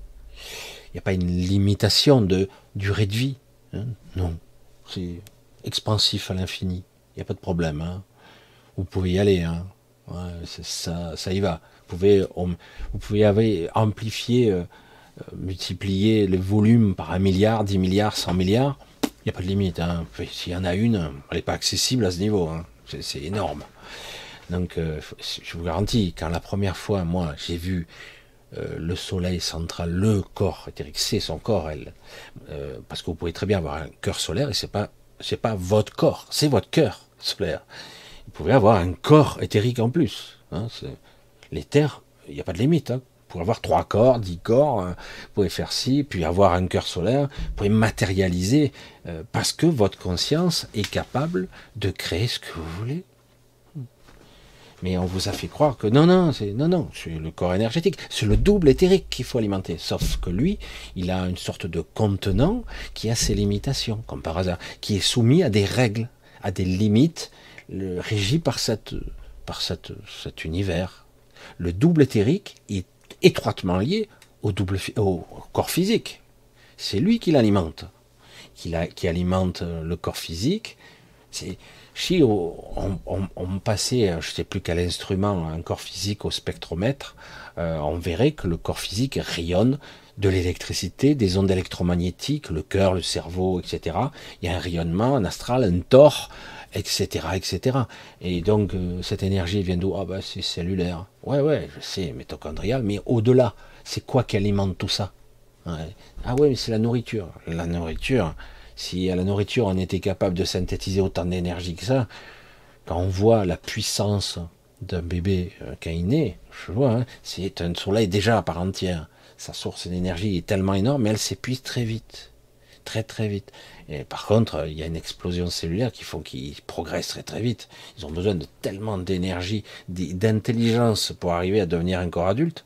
Il n'y a pas une limitation de durée de vie. Hein? non. C'est expansif à l'infini. Il n'y a pas de problème. Hein? Vous pouvez y aller. Hein. ça, y va. Vous pouvez, amplifier, euh, euh, multiplier le volume par un milliard, dix milliards, cent milliards il n'y a pas de limite. Hein. S'il y en a une, elle n'est pas accessible à ce niveau. Hein. C'est énorme. Donc, euh, je vous garantis, quand la première fois, moi, j'ai vu euh, le soleil central, le corps éthérique, c'est son corps, elle. Euh, parce que vous pouvez très bien avoir un cœur solaire et c'est pas, c'est pas votre corps, c'est votre cœur solaire. Vous pouvez avoir un corps éthérique en plus. Hein, L'éther, il n'y a pas de limite. Hein. Pouvez avoir trois corps, dix corps, hein. vous pouvez faire ci, puis avoir un cœur solaire, vous pouvez matérialiser, euh, parce que votre conscience est capable de créer ce que vous voulez. Mais on vous a fait croire que non, non, c'est non, non, c'est le corps énergétique, c'est le double éthérique qu'il faut alimenter. Sauf que lui, il a une sorte de contenant qui a ses limitations, comme par hasard, qui est soumis à des règles, à des limites, le, régi par cette, par cette, cet univers. Le double éthérique est étroitement lié au, double, au corps physique. C'est lui qui l'alimente, qui, alimente le corps physique. Si on, passait, euh, je ne sais plus quel instrument, un corps physique au spectromètre, euh, on verrait que le corps physique rayonne de l'électricité, des ondes électromagnétiques, le cœur, le cerveau, etc. Il y a un rayonnement, un astral, un tor, etc., etc. Et donc euh, cette énergie vient d'où? Ah ben c'est cellulaire. Ouais, ouais, je sais, mitochondrial, mais au-delà, c'est quoi qui alimente tout ça? Ah ouais, mais c'est la nourriture. La nourriture, si à la nourriture on était capable de synthétiser autant d'énergie que ça, quand on voit la puissance d'un bébé quand il naît, je vois, hein, c'est un soleil déjà à part entière. Sa source d'énergie est tellement énorme, mais elle s'épuise très vite. Très très vite. Et par contre, il y a une explosion cellulaire qui font qu'ils progressent très très vite. Ils ont besoin de tellement d'énergie, d'intelligence pour arriver à devenir un corps adulte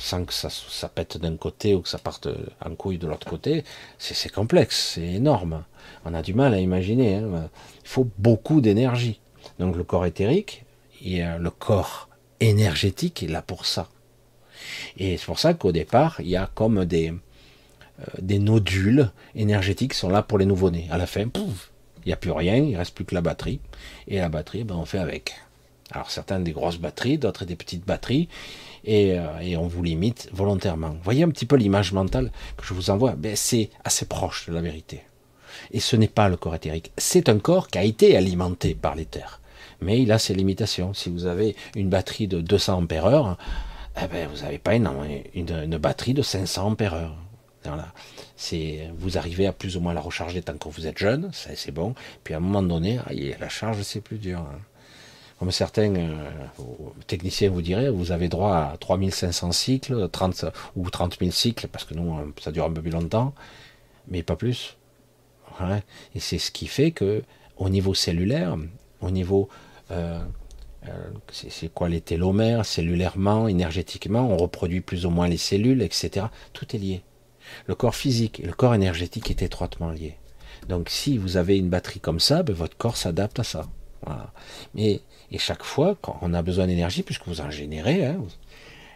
sans que ça, ça pète d'un côté ou que ça parte en couille de l'autre côté, c'est complexe, c'est énorme. On a du mal à imaginer. Hein. Il faut beaucoup d'énergie. Donc le corps éthérique, et le corps énergétique est là pour ça. Et c'est pour ça qu'au départ, il y a comme des, des nodules énergétiques sont là pour les nouveau-nés. À la fin, il n'y a plus rien, il reste plus que la batterie. Et la batterie, ben, on fait avec. Alors certaines des grosses batteries, d'autres des petites batteries. Euh, et, on vous limite volontairement. Voyez un petit peu l'image mentale que je vous envoie? Ben, C'est assez proche de la vérité. Et ce n'est pas le corps éthérique. C'est un corps qui a été alimenté par l'éther. Mais il a ses limitations. Si vous avez une batterie de 200 ampères eh ben, vous n'avez pas une, une, batterie de 500 ampères C'est, vous arrivez à plus ou moins la recharger tant que vous êtes jeune, c'est bon. Puis à un moment donné, la charge, c'est plus dur. Hein comme certains euh, techniciens vous diraient, vous avez droit à 3500 cycles, 30 ou 30 000 cycles, parce que nous, euh, ça dure un peu plus longtemps, mais pas plus. Et c'est ce qui fait que, au niveau cellulaire, au niveau, euh, c'est quoi les télomères, cellulairement, énergétiquement, on reproduit plus ou moins les cellules, etc. Tout est lié. Le corps physique et le corps énergétique est étroitement lié. Donc, si vous avez une batterie comme ça, ben, votre corps s'adapte à ça. Voilà. Et chaque fois, quand on a besoin d'énergie, puisque vous en générez, hein,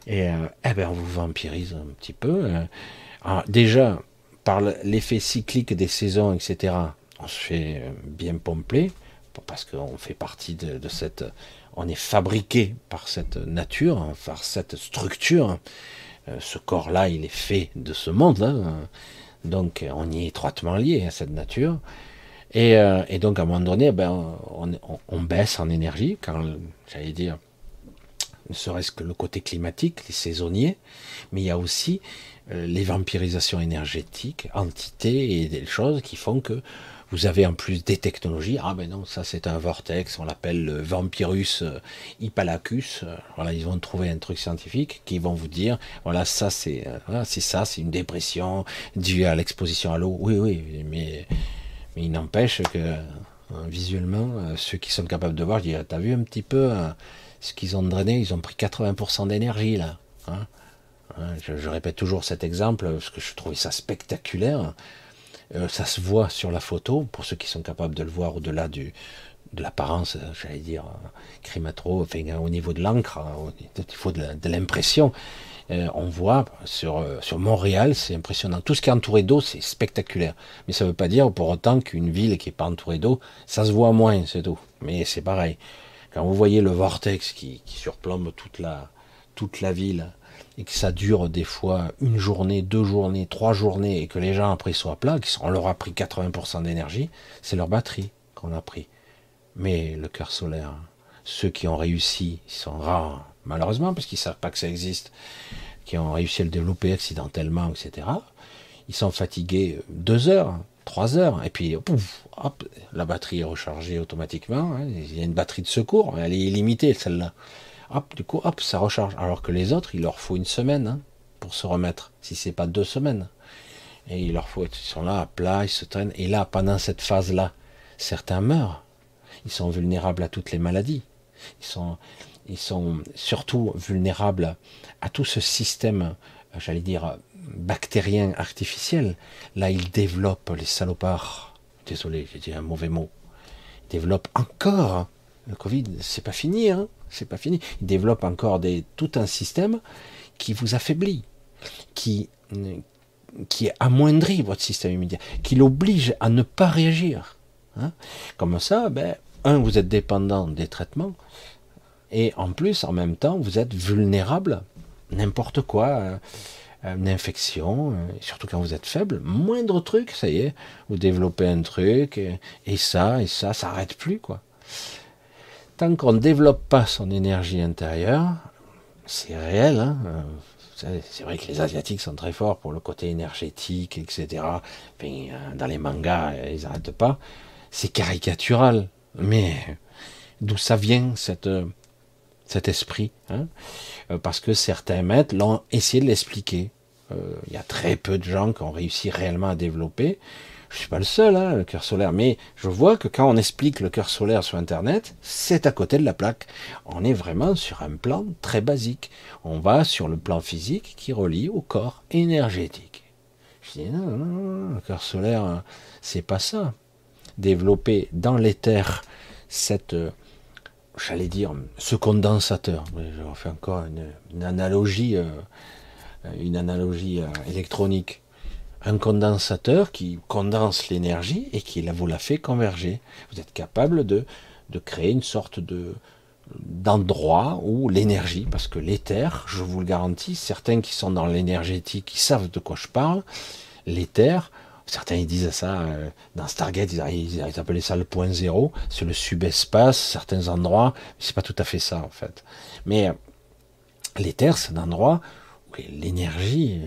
et euh, eh ben on vous vampirise un petit peu. Hein. déjà, par l'effet cyclique des saisons, etc., on se fait euh, bien pomper, parce qu'on fait partie de, cette... On est fabriqué par cette nature, hein, par cette structure. Euh, ce corps-là, il est fait de ce monde. Donc, on y est étroitement lié à cette nature. Euh, et, donc, à un moment donné, ben, on, baisse en énergie, quand, j'allais dire, ne serait-ce que le côté climatique, les saisonniers, mais il y a aussi euh, les vampirisations énergétiques, entités et des choses qui font que vous avez en plus des technologies. Ah ben non, ça c'est un vortex, on l'appelle le Vampirus euh, Hippalacus. Voilà, ils vont trouver un truc scientifique qui vont vous dire, voilà, ça c'est, c'est ça, c'est une dépression due à l'exposition à l'eau. Oui, oui, mais mais il n'empêche que euh, visuellement, euh, ceux qui sont capables de voir, je dis, t'as vu un petit peu euh, ce qu'ils ont drainé? Ils ont pris 80% d'énergie là. Hein. Hein, je, répète toujours cet exemple parce que je trouvais ça spectaculaire. Ça se voit sur la photo, pour ceux qui sont capables de le voir au-delà de l'apparence, j'allais dire, crimatro, enfin, au niveau de l'encre, hein, au niveau de l'impression. Euh, on voit sur, euh, Montréal, c'est impressionnant. Tout ce qui est entouré d'eau, c'est spectaculaire. Mais ça ne veut pas dire pour autant qu'une ville qui n'est pas entourée d'eau, ça se voit moins, c'est tout. Mais c'est pareil. Quand vous voyez le vortex qui, surplombe toute la ville, et que ça dure des fois une journée, deux journées, trois journées, et que les gens après soient plats, on leur a pris 80% d'énergie, c'est leur batterie qu'on a pris. Mais le cœur solaire, ceux qui ont réussi, ils sont rares, malheureusement, parce qu'ils ne savent pas que ça existe. qui ont réussi à le développer accidentellement, etc. Ils sont fatigués deux heures, trois heures, et puis pouf, la batterie est rechargée automatiquement. Hein. il y a une batterie de secours, elle est illimitée celle-là. Hop, du coup, hop, ça recharge. Alors que les autres, il leur faut une semaine hein, pour se remettre, si c'est pas deux semaines. Et il leur faut, ils sont là à plat, ils se traînent. Et là, pendant cette phase-là, certains meurent. Ils sont vulnérables à toutes les maladies. Ils sont, ils sont surtout vulnérables à tout ce système, j'allais dire, bactérien artificiel. Là, ils développent les salopards. Désolé, j'ai dit un mauvais mot. Ils développent encore. Le Covid, c'est pas fini, hein c'est pas fini. Ils développent encore tout un système qui vous affaiblit, qui, qui amoindrit votre système immédiat, qui l'oblige à ne pas réagir. Hein. Comme ça, ben, un, vous êtes dépendant des traitements, et en plus, en même temps, vous êtes vulnérable, n'importe quoi, euh, une infection, euh, surtout quand vous êtes faible, moindre truc, ça y est, vous développez un truc, et, ça, et ça, ça n'arrête plus, quoi. Tant qu'on ne développe pas son énergie intérieure, c'est réel, hein, c'est vrai que les Asiatiques sont très forts pour le côté énergétique, etc. Euh, dans les mangas, ils n'arrêtent pas. C'est caricatural. Mais d'où ça vient, cette, cet esprit hein? Euh, Parce que certains maîtres l'ont essayé de l'expliquer. Euh, il y a très peu de gens qui ont réussi réellement à développer. Je suis pas le seul, hein, le cœur solaire, mais je vois que quand on explique le cœur solaire sur Internet, c'est à côté de la plaque. On est vraiment sur un plan très basique. On va sur le plan physique qui relie au corps énergétique. Je dis non, non, non le cœur solaire, c'est pas ça. Développer dans l'éther cette, j'allais dire, ce condensateur. Je fais encore une, analogie, euh, une analogie euh, électronique un condensateur qui condense l'énergie et qui vous la fait converger. Vous êtes capable de, créer une sorte de d'endroit où l'énergie, parce que l'éther, je vous le garantis, certains qui sont dans l'énergétique, qui savent de quoi je parle, l'éther, certains ils disent ça euh, dans Stargate, ils, ils, ça le point zéro, c'est le subespace, certains endroits, c'est pas tout à fait ça en fait. Mais euh, l'éther, c'est un endroit où l'énergie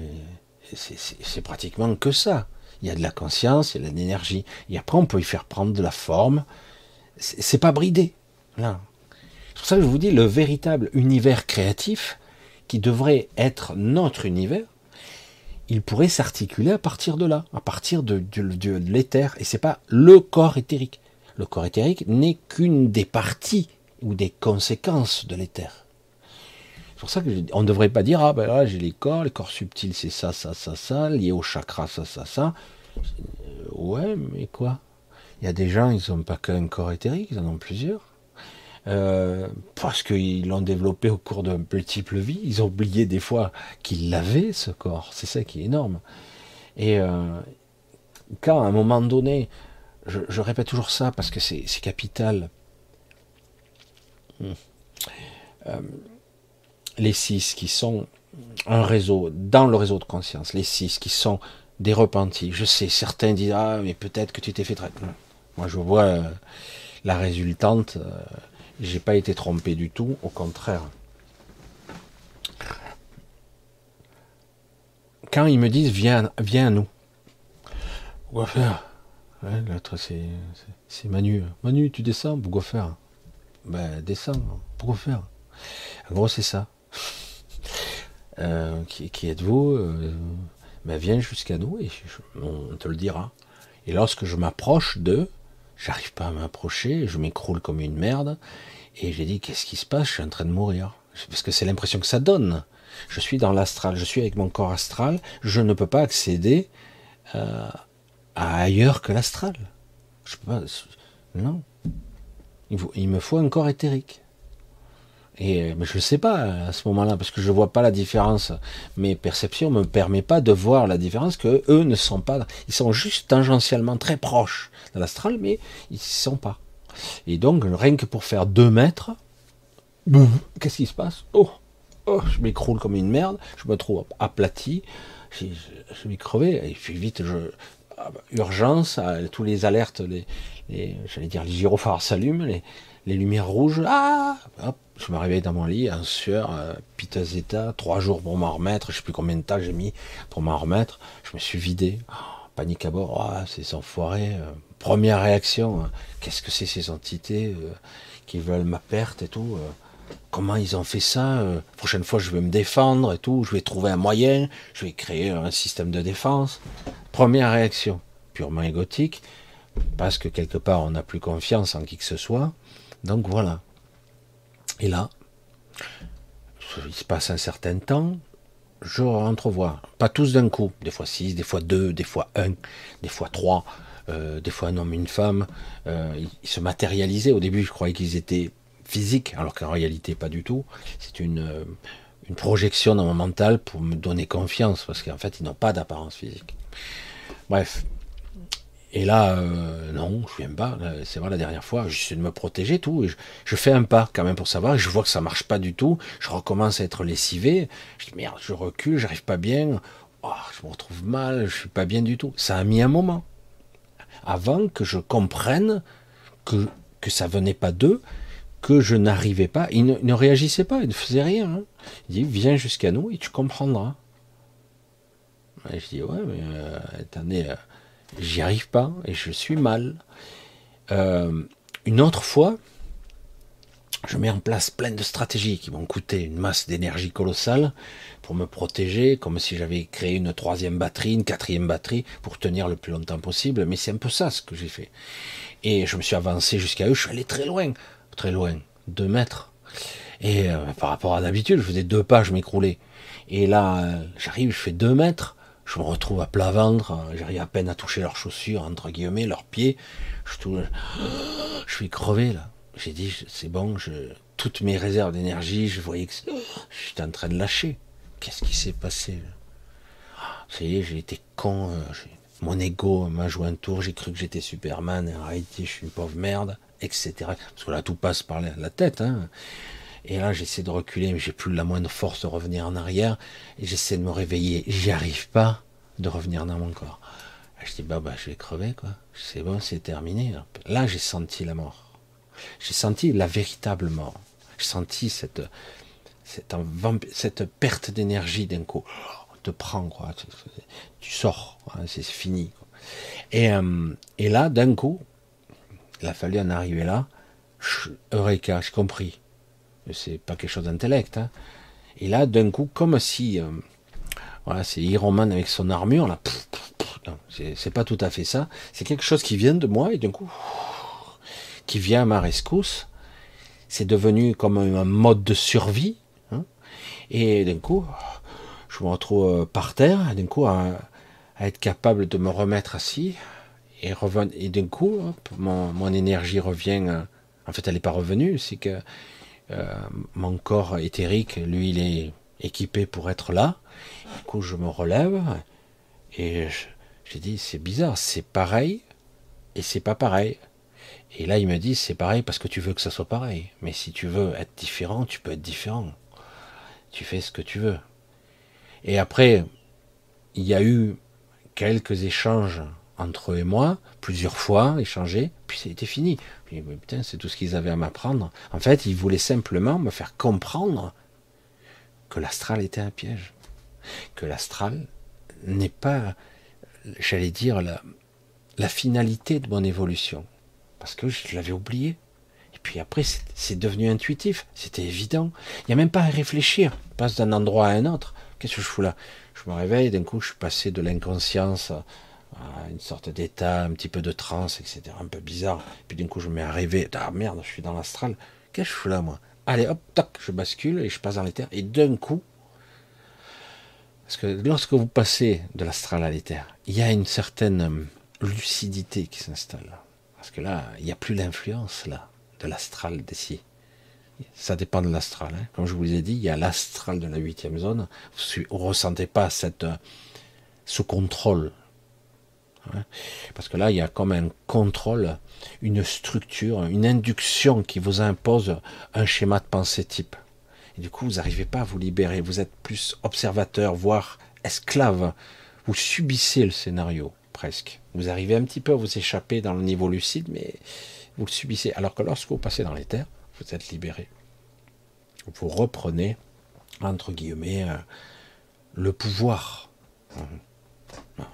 c'est pratiquement que ça. Il y a de la conscience, il y a de l'énergie. Et après, on peut y faire prendre de la forme. C'est pas bridé. C'est pour ça que je vous dis, le véritable univers créatif, qui devrait être notre univers, il pourrait s'articuler à partir de là, à partir de l'éther. Et c'est pas le corps éthérique. Le corps éthérique n'est qu'une des parties ou des conséquences de l'éther. C'est pour ça qu'on ne devrait pas dire, ah ben là j'ai les corps, les corps subtils c'est ça, ça, ça, ça, lié au chakra, ça, ça, ça. Euh, ouais, mais quoi? Il y a des gens, ils n'ont pas qu'un corps éthérique, ils en ont plusieurs. Euh, parce qu'ils l'ont développé au cours de multiples vies. Ils ont oublié des fois qu'ils l'avaient, ce corps. C'est ça qui est énorme. Et euh, quand, à un moment donné, je, répète toujours ça parce que c'est capital. Hmm les six qui sont un réseau, dans le réseau de conscience, les six qui sont des repentis. Je sais, certains disent, ah, mais peut-être que tu t'es fait traiter. Moi, je vois euh, la résultante, euh, j'ai pas été trompé du tout, au contraire. Quand ils me disent, viens, viens à nous, pourquoi faire L'autre, c'est Manu. Manu, tu descends, pourquoi faire Ben, descends, pourquoi faire En gros, c'est ça. Euh, qui, êtes-vous euh, ben Viens jusqu'à nous et on te le dira. Et lorsque je m'approche d'eux, j'arrive pas à m'approcher, je m'écroule comme une merde, et j'ai dit qu'est-ce qui se passe? Je suis en train de mourir. Parce que c'est l'impression que ça donne. Je suis dans l'astral, je suis avec mon corps astral, je ne peux pas accéder euh, à ailleurs que l'astral. Je peux pas. Non. Il, il me faut un corps éthérique. Et euh, mais je ne sais pas à ce moment-là, parce que je ne vois pas la différence. Mes perceptions ne me permettent pas de voir la différence que eux ne sont pas. Ils sont juste tangentiellement très proches de l'astral, mais ils ne sont pas. Et donc, rien que pour faire deux mètres, qu'est-ce qui se passe? Oh, oh, je m'écroule comme une merde, je me trouve aplati, je, vais crever, et puis vite, je, bah, urgence, tous les alertes, les, j'allais dire les gyrophares s'allument, les, les lumières rouges, ah, hop, je me réveille dans mon lit, en sueur, euh, piteux état, trois jours pour m'en remettre, je sais plus combien de temps j'ai mis pour m'en remettre. Je me suis vidé, oh, panique à bord, oh, c'est enfoirés. Euh. première réaction, hein. qu'est-ce que c'est ces entités euh, qui veulent ma perte et tout Comment ils ont fait ça Prochaine fois, je vais me défendre et tout, je vais trouver un moyen, je vais créer un système de défense. Première réaction, purement égotique, parce que quelque part, on n'a plus confiance en qui que ce soit. Donc voilà, et là, il se passe un certain temps, je entrevois, pas tous d'un coup, des fois six, des fois deux, des fois un, des fois trois, euh, des fois un homme, une femme, euh, ils se matérialisaient. Au début, je croyais qu'ils étaient physiques, alors qu'en réalité, pas du tout. C'est euh, une projection dans mon mental pour me donner confiance, parce qu'en fait, ils n'ont pas d'apparence physique. Bref, et là, euh, non, je viens pas. C'est vrai, la dernière fois, j'essaie de me protéger, tout. Je, fais un pas quand même pour savoir. Je vois que ça marche pas du tout. Je recommence à être lessivé. Je dis merde, je recule, j'arrive pas bien. Oh, je me retrouve mal, je suis pas bien du tout. Ça a mis un moment avant que je comprenne que, que ça venait pas d'eux, que je n'arrivais pas. Ils ne, réagissaient pas, ils ne faisaient rien. Hein. Il dit viens jusqu'à nous et tu comprendras. Je dis ouais, mais euh, attendez. Euh, j'y arrive pas et je suis mal. Euh, une autre fois, je mets en place plein de stratégies qui vont coûter une masse d'énergie colossale pour me protéger, comme si j'avais créé une troisième batterie, une quatrième batterie pour tenir le plus longtemps possible. Mais c'est un peu ça ce que j'ai fait. Et je me suis avancé jusqu'à eux, je suis allé très loin, très loin, deux mètres. Et euh, par rapport à d'habitude, je faisais deux pas, je m'écroulais. Et là, euh, j'arrive, je fais deux mètres, je me retrouve à plat ventre, j'arrive à peine à toucher leurs chaussures, entre guillemets, leurs pieds. Je, suis crevé là. J'ai dit, c'est bon, je, toutes mes réserves d'énergie, je voyais que j'étais en train de lâcher. Qu'est-ce qui s'est passé Ça y est, j'ai été con. Euh, mon ego m'a joué un tour, j'ai cru que j'étais Superman, en réalité, je suis une pauvre merde, etc. Parce que là, tout passe par la tête. Hein. Et là, j'essaie de reculer, mais j'ai plus la moindre force de revenir en arrière. Et j'essaie de me réveiller. J'y arrive pas de revenir dans mon corps. Je dis, bah, bah, je vais crever, quoi. C'est bon, c'est terminé. Là, j'ai senti la mort. J'ai senti la véritable mort. J'ai senti cette, cette, perte d'énergie d'un coup. On te prend, quoi. Tu sors, hein, c'est fini. Et, euh, et là, d'un coup, il a fallu en arriver là. Eureka, j'ai compris c'est pas quelque chose d'intellect. Hein. Et là, d'un coup, comme si, euh, voilà, c'est Iron Man avec son armure, là, c'est pas tout à fait ça. C'est quelque chose qui vient de moi et d'un coup, qui vient à ma rescousse. C'est devenu comme un mode de survie. Hein. Et d'un coup, je me retrouve euh, par terre, d'un coup, à, être capable de me remettre assis. Et, et d'un coup, mon, mon, énergie revient. Euh, en fait, elle n'est pas revenue, c'est que euh, mon corps éthérique, lui, il est équipé pour être là. Du coup, je me relève et j'ai dit, c'est bizarre, c'est pareil et c'est pas pareil. Et là, il me dit, c'est pareil parce que tu veux que ça soit pareil. Mais si tu veux être différent, tu peux être différent. Tu fais ce que tu veux. Et après, il y a eu quelques échanges entre eux et moi, plusieurs fois échangé, puis c'était fini. Puis putain, c'est tout ce qu'ils avaient à m'apprendre. En fait, ils voulaient simplement me faire comprendre que l'astral était un piège, que l'astral n'est pas, j'allais dire, la, la finalité de mon évolution, parce que je l'avais oublié. Et puis après, c'est devenu intuitif, c'était évident. Il n'y a même pas à réfléchir. Je passe d'un endroit à un autre. Qu'est-ce que je fous là? Je me réveille, d'un coup, je suis passé de l'inconscience une sorte d'état, un petit peu de transe, etc. Un peu bizarre. Puis d'un coup, je me mets à rêver. Ah merde, je suis dans l'astral. Qu'est-ce que je fais là, moi? Allez, hop, tac, je bascule et je passe dans l'éther. Et d'un coup, parce que lorsque vous passez de l'astral à l'éther, il y a une certaine euh, lucidité qui s'installe. Parce que là, il n'y a plus l'influence là de l'astral d'ici. Ça dépend de l'astral. Hein. Comme je vous ai dit, il y a l'astral de la huitième zone. Vous ne ressentez pas cette, euh, ce contrôle Hein. Parce que là, il y a comme un contrôle, une structure, une induction qui vous impose un schéma de pensée type. Et du coup, vous n'arrivez pas à vous libérer. Vous êtes plus observateur, voire esclave. Vous subissez le scénario, presque. Vous arrivez un petit peu à vous échapper dans le niveau lucide, mais vous le subissez. Alors que lorsque vous passez dans les terres, vous êtes libéré. vous reprenez, entre guillemets, le pouvoir.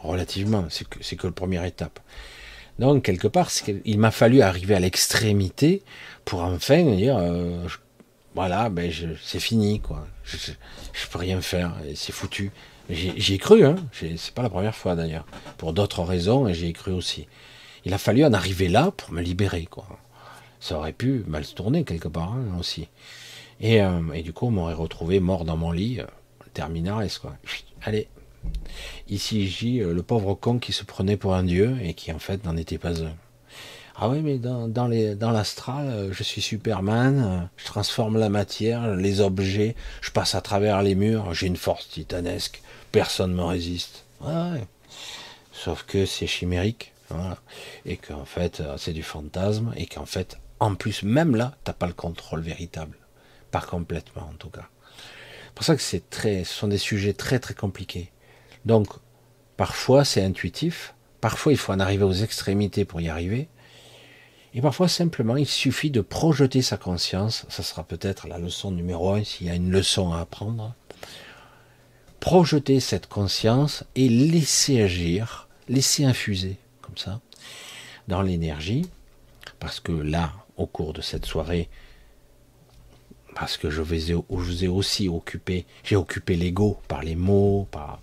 Relativement, c'est que, c'est que la première étape. Donc, quelque part, il m'a fallu arriver à l'extrémité pour enfin dire, euh, voilà, ben c'est fini, quoi. Je, peux rien faire, c'est foutu. J'y ai cru, hein. C'est pas la première fois d'ailleurs. Pour d'autres raisons, j'y ai cru aussi. Il a fallu en arriver là pour me libérer, quoi. Ça aurait pu mal se tourner quelque part hein, aussi. Et, euh, et, du coup, on m'aurait retrouvé mort dans mon lit, euh, quoi. Allez, Ici, j'ai euh, le pauvre con qui se prenait pour un dieu et qui en fait n'en était pas un. Ah oui, mais dans, dans l'astral, euh, je suis Superman, euh, je transforme la matière, les objets, je passe à travers les murs, j'ai une force titanesque, personne ne me résiste. Sauf que c'est chimérique, et qu'en fait c'est du fantasme, et qu'en fait, en plus, même là, t'as pas le contrôle véritable. Pas complètement en tout cas. C'est pour ça que c'est très, ce sont des sujets très très compliqués. Donc, parfois c'est intuitif, parfois il faut en arriver aux extrémités pour y arriver, et parfois simplement il suffit de projeter sa conscience, ça sera peut-être la leçon numéro un s'il y a une leçon à apprendre, projeter cette conscience et laisser agir, laisser infuser, comme ça, dans l'énergie, parce que là, au cours de cette soirée, parce que je, vous ai aussi occupé, j'ai occupé l'ego par les mots, par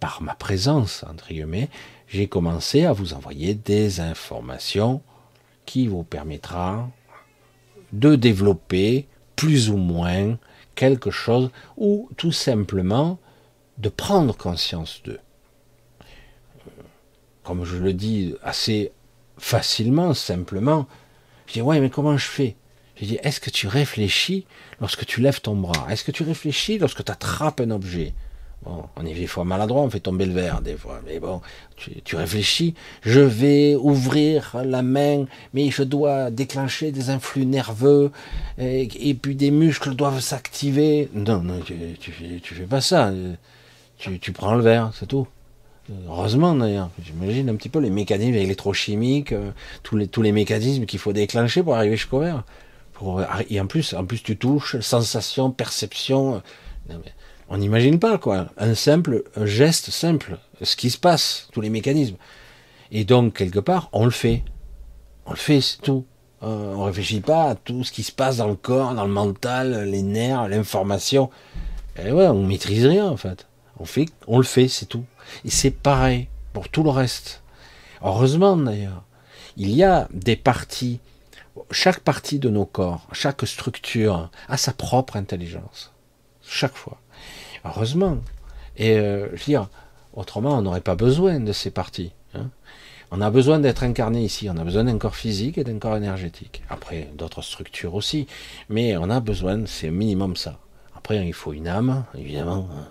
par ma présence, entre guillemets, j'ai commencé à vous envoyer des informations qui vous permettra de développer plus ou moins quelque chose ou tout simplement de prendre conscience d'eux. Comme je le dis assez facilement, simplement, je dis ouais mais comment je fais? Je dis est-ce que tu réfléchis lorsque tu lèves ton bras? Est-ce que tu réfléchis lorsque tu attrapes un objet? On est des fois maladroit, on fait tomber le verre des fois. Mais bon, tu, réfléchis. Je vais ouvrir la main, mais je dois déclencher des influx nerveux et, puis des muscles doivent s'activer. Non, non, tu, tu, fais, pas ça. Tu, prends le verre, c'est tout. Heureusement d'ailleurs, j'imagine un petit peu les mécanismes électrochimiques, euh, tous les tous les mécanismes qu'il faut déclencher pour arriver jusqu'au verre. et en plus, en plus tu touches, sensation, perception. Non, mais, on n'imagine pas, quoi. Un simple, un geste simple, ce qui se passe, tous les mécanismes. Et donc, quelque part, on le fait. On le fait, c'est tout. Euh, on réfléchit pas à tout ce qui se passe dans le corps, dans le mental, les nerfs, l'information. Et ouais, on maîtrise rien, en fait. On fait, on le fait, c'est tout. Et c'est pareil pour tout le reste. Heureusement, d'ailleurs. Il y a des parties, chaque partie de nos corps, chaque structure a sa propre intelligence. Chaque fois. Heureusement. Et euh, je veux dire, autrement, on n'aurait pas besoin de ces parties. Hein. On a besoin d'être incarné ici, on a besoin d'un corps physique et d'un corps énergétique. Après, d'autres structures aussi, mais on a besoin, c'est minimum ça. Après, il faut une âme, évidemment. Hein.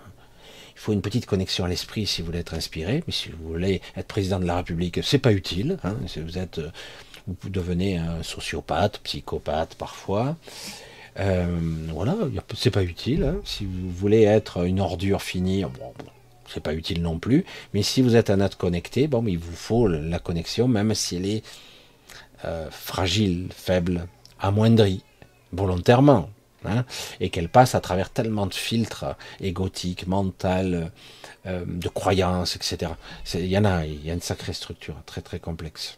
Il faut une petite connexion à l'esprit si vous voulez être inspiré, mais si vous voulez être président de la République, c'est pas utile. Hein. Vous êtes, vous devenez un sociopathe, psychopathe parfois. Euh, voilà, c'est pas utile. Hein. Si vous voulez être une ordure finie, bon, c'est pas utile non plus. Mais si vous êtes un être connecté, bon, il vous faut la connexion, même si elle est euh, fragile, faible, amoindrie, volontairement. Hein, et qu'elle passe à travers tellement de filtres égotiques, mentaux, euh, de croyances, etc. Il y en a, il y a une sacrée structure très très complexe.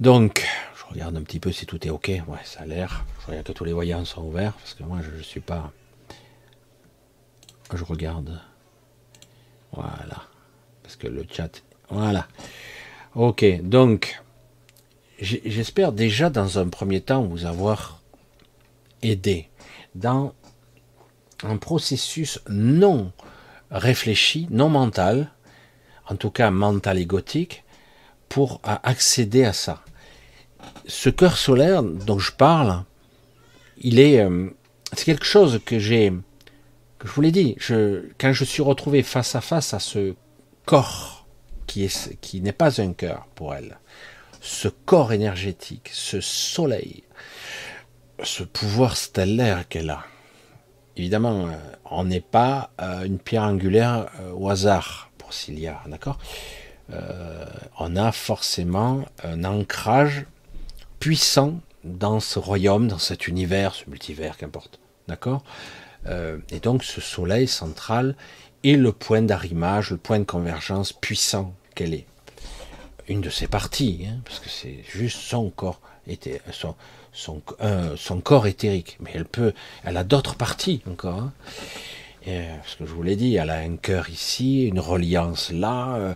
Donc, regarde un petit peu si tout est ok. Ouais, ça a l'air. Je regarde que tous les voyants sont ouverts parce que moi je ne suis pas. Je regarde. Voilà. Parce que le chat. Voilà. Ok, donc j'espère déjà dans un premier temps vous avoir aidé dans un processus non réfléchi, non mental, en tout cas mental égotique, pour accéder à ça ce cœur solaire dont je parle, il est, euh, c'est quelque chose que j'ai, que je vous l'ai dit, quand je suis retrouvé face à face à ce corps qui est, qui n'est pas un cœur pour elle, ce corps énergétique, ce soleil, ce pouvoir stellaire qu'elle a. Évidemment, euh, on n'est pas euh, une pierre angulaire au hasard pour Cilia, d'accord? On a forcément un ancrage puissant dans ce royaume, dans cet univers, ce multivers, qu'importe. D'accord? Euh, Et donc ce soleil central est le point d'arrimage, le point de convergence puissant qu'elle est. Une de ses parties, hein, parce que c'est juste son corps, son, euh, éthérique. Mais elle peut, elle a d'autres parties encore. Hein. Et, ce que je vous l'ai dit, elle a un cœur ici, une reliance là, euh,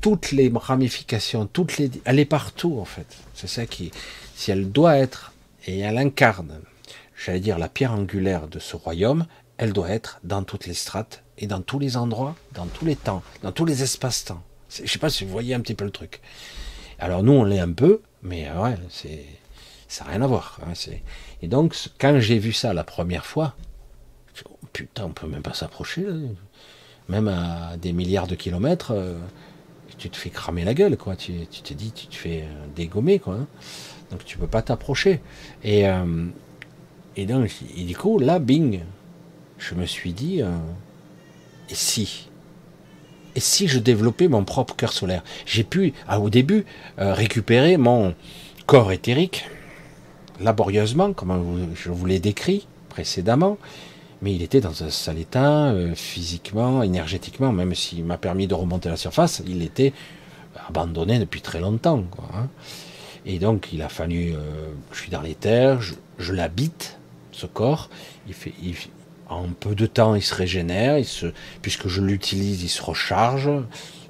toutes les ramifications, toutes les, elle est partout en fait. C'est ça qui, si elle doit être et elle incarne j'allais dire, la pierre angulaire de ce royaume, elle doit être dans toutes les strates et dans tous les endroits, dans tous les temps, dans tous les espaces-temps. Je ne sais pas si vous voyez un petit peu le truc. Alors nous, on l'est un peu, mais euh, ouais, c'est, ça n'a rien à voir. Hein, et donc, quand j'ai vu ça la première fois, oh, putain, on peut même pas s'approcher, même à des milliards de kilomètres, euh, tu te fais cramer la gueule, quoi. Tu, te dis, tu te fais euh, dégommer, quoi. Hein. Donc tu peux pas t'approcher. Et et donc, et du coup, là, bing, je me suis dit, euh, et si? Et si je développais mon propre cœur solaire? J'ai pu, au début, euh, récupérer mon corps éthérique, laborieusement, comme je vous l'ai décrit précédemment, mais il était dans un sale état, euh, physiquement, énergétiquement, même s'il m'a permis de remonter à la surface, il était abandonné depuis très longtemps. Hein. Et donc, il a fallu, je suis dans les terres, je l'habite, ce corps, il fait, en peu de temps, il se régénère, il puisque je l'utilise, il se recharge,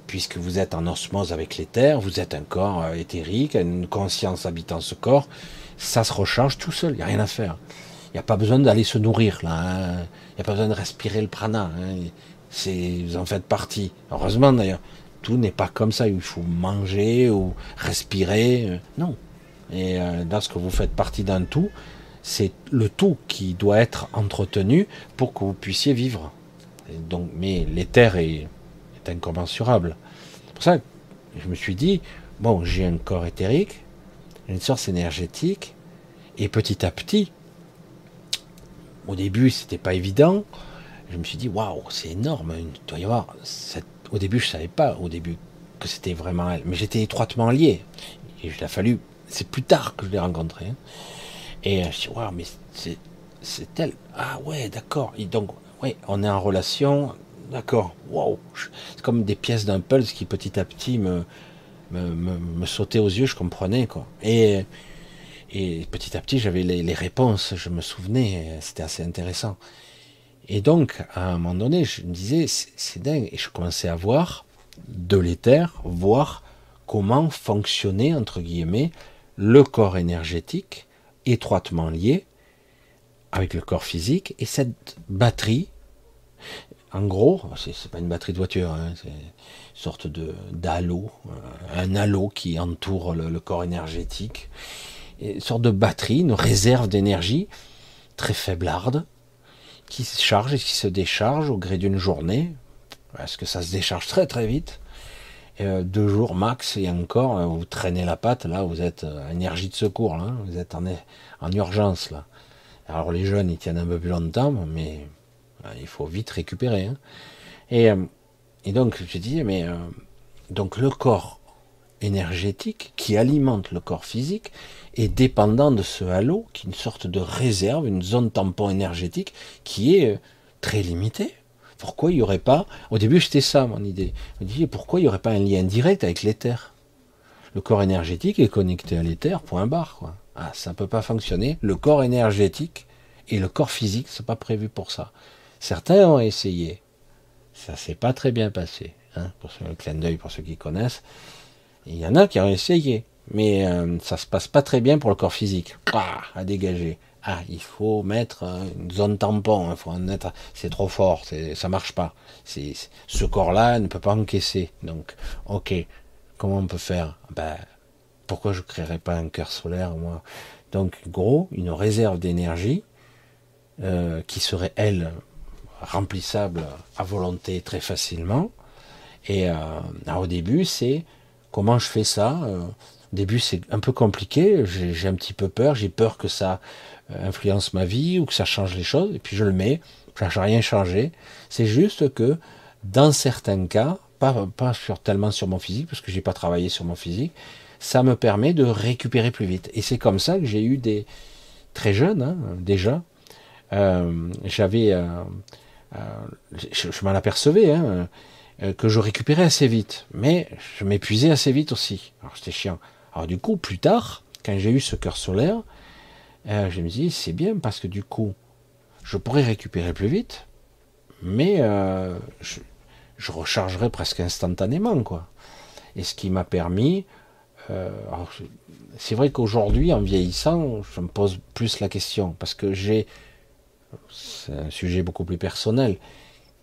puisque vous êtes en osmose avec terres, vous êtes un corps euh, éthérique, une conscience habitant ce corps, ça se recharge tout seul, il n'y a rien à faire. Il n'y a pas besoin d'aller se nourrir là, hein. il n'y a pas besoin de respirer le prana, hein. vous en faites partie. Heureusement d'ailleurs, tout n'est pas comme ça, il faut manger ou respirer, euh, non. Et euh, lorsque vous faites partie d'un tout, c'est le tout qui doit être entretenu pour que vous puissiez vivre. donc, mais l'éther est, est incommensurable. C'est pour ça que je me suis dit, bon, j'ai un corps éthérique, une source énergétique, et petit à petit, au début, c'était pas évident. Je me suis dit, waouh, c'est énorme. Y. Au début, je savais pas, au début, que c'était vraiment elle. Mais j'étais étroitement lié. Et il a fallu. C'est plus tard que je l'ai rencontré. Hein. Et euh, je dis, waouh, mais c'est, c'est elle. Ah ouais, d'accord. Donc, ouais, on est en relation. D'accord. Waouh. C'est comme des pièces d'un pulse qui petit à petit me, me, me, sautaient aux yeux, je comprenais, quoi. Et, et petit à petit, j'avais les, réponses, je me souvenais, c'était assez intéressant. Et donc, à un moment donné, je me disais, c'est dingue. Et je commençais à voir de l'éther, voir comment fonctionnait, entre guillemets, le corps énergétique étroitement lié avec le corps physique et cette batterie, en gros, c'est pas une batterie de voiture, hein, c'est une sorte de d'halo, euh, un halo qui entoure le, corps énergétique, une sorte de batterie, une réserve d'énergie très faiblarde qui se charge et qui se décharge au gré d'une journée, parce que ça se décharge très très vite. Euh, deux jours max et encore, euh, vous traînez la patte, là, vous êtes euh, énergie de secours, hein. vous êtes en, en urgence, là. Alors les jeunes, ils tiennent un peu plus longtemps, mais il faut vite récupérer. Hein. Et, donc, je disais, mais donc le corps énergétique qui alimente le corps physique est dépendant de ce halo, qui est une sorte de réserve, une zone tampon énergétique qui est très limitée. Pourquoi il n'y aurait pas, au début c'était ça mon idée, je me disais pourquoi il n'y aurait pas un lien direct avec l'éther Le corps énergétique est connecté à l'éther, point barre. Quoi. Ah, ça ne peut pas fonctionner. Le corps énergétique et le corps physique, c'est pas prévu pour ça. Certains ont essayé. Ça s'est pas très bien passé. Hein, pour le clin d'œil, pour ceux qui connaissent. Il y en a qui ont essayé. Mais euh, ça se passe pas très bien pour le corps physique. Ah, à dégager ah, il faut mettre une zone tampon, il faut en mettre, c'est trop fort, ça marche pas. C'est, ce corps-là ne peut pas encaisser. Donc, ok, comment on peut faire? Ben, pourquoi je créerais pas un cœur solaire moi? Donc, gros, une réserve d'énergie euh, qui serait elle remplissable à volonté très facilement. Et euh, au début, c'est comment je fais ça. Euh, au début, c'est un peu compliqué. J'ai un petit peu peur. J'ai peur que ça euh, influence ma vie ou que ça change les choses, et puis je le mets, ça n'a rien changé. C'est juste que dans certains cas, pas, pas sur, tellement sur mon physique, parce que j'ai pas travaillé sur mon physique, ça me permet de récupérer plus vite. Et c'est comme ça que j'ai eu des très jeunes hein, déjà. Euh, j'avais, euh, euh, je, m'en apercevais hein, que je récupérais assez vite, mais je m'épuisais assez vite aussi. Alors c'était chiant. Alors du coup, plus tard, quand j'ai eu ce cœur solaire, je me dis c'est bien parce que du coup, je pourrais récupérer plus vite, mais je, je rechargerai presque instantanément, quoi. Et ce qui m'a permis, euh, c'est vrai qu'aujourd'hui, en vieillissant, je me pose plus la question, parce que j'ai, c'est un sujet beaucoup plus personnel,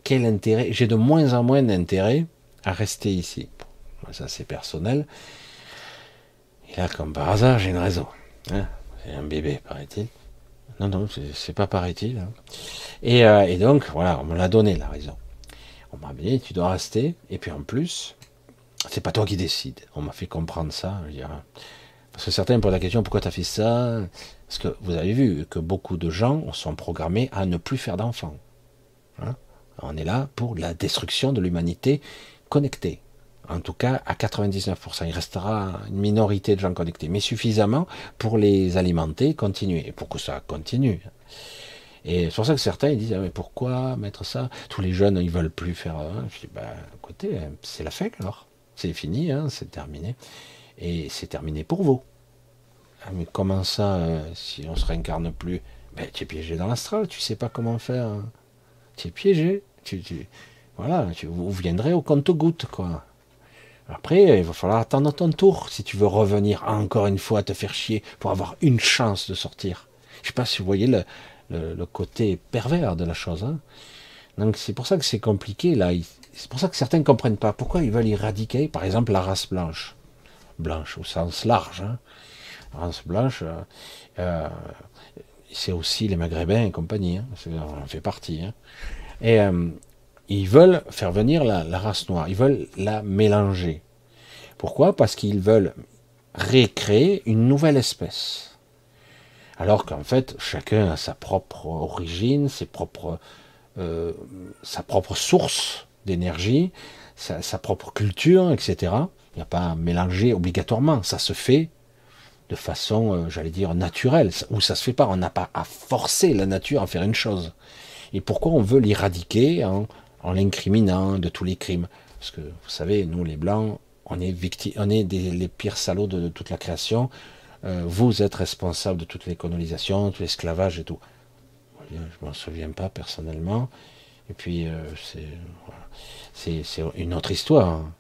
quel intérêt, j'ai de moins en moins d'intérêt à rester ici. Ça, c'est personnel. Et là, comme par hasard, j'ai une raison. Hein. c'est un bébé, paraît-il. Non, non, c'est pas paraît-il. Hein. Et, euh, et donc, voilà, on me l'a donné, la raison. On m'a dit, tu dois rester. Et puis en plus, c'est pas toi qui décides. On m'a fait comprendre ça. parce que certains me posent la question, pourquoi tu fait ça? Parce que vous avez vu que beaucoup de gens sont programmés à ne plus faire d'enfants. Hein on est là pour la destruction de l'humanité connectée. En tout cas, à 99%. Il restera une minorité de gens connectés, mais suffisamment pour les alimenter, continuer, et pour que ça continue. Et c'est pour ça que certains ils disent ah, mais pourquoi mettre ça? Tous les jeunes ils veulent plus faire. Hein. Je dis bah écoutez, c'est la fête alors. C'est fini, hein, c'est terminé. Et c'est terminé pour vous. Ah, mais comment ça, euh, si on se réincarne plus? Ben, Tu es piégé dans l'astral, tu sais pas comment faire. Hein. Tu es piégé. Tu, voilà, tu, vous viendrez au compte-goutte, quoi. Après, il va falloir attendre ton tour si tu veux revenir encore une fois te faire chier pour avoir une chance de sortir. Je sais pas si vous voyez le, côté pervers de la chose. Hein. Donc c'est pour ça que c'est compliqué là. C'est pour ça que certains ne comprennent pas pourquoi ils veulent éradiquer, par exemple, la race blanche, blanche au sens large. Hein. La race blanche, euh, euh, c'est aussi les Maghrébins et compagnie. Hein. On en fait partie. Hein. Euh, ils veulent faire venir la, race noire. Ils veulent la mélanger. Pourquoi? Parce qu'ils veulent récréer une nouvelle espèce. Alors qu'en fait, chacun a sa propre origine, ses propres, euh, sa propre source d'énergie, sa, propre culture, etc. Il n'y a pas à mélanger obligatoirement. Ça se fait de façon, euh, j'allais dire, naturelle, ou ça se fait pas. On n'a pas à forcer la nature à faire une chose. Et pourquoi on veut l'éradiquer en, l'incriminant de tous les crimes Parce que vous savez, nous les blancs, on est victime, on est les pires salauds de toute la création. Euh, vous êtes responsable de toute les colonisations, tout l'esclavage et tout. Je m'en souviens pas personnellement. Et puis euh, c'est une autre histoire. Hein.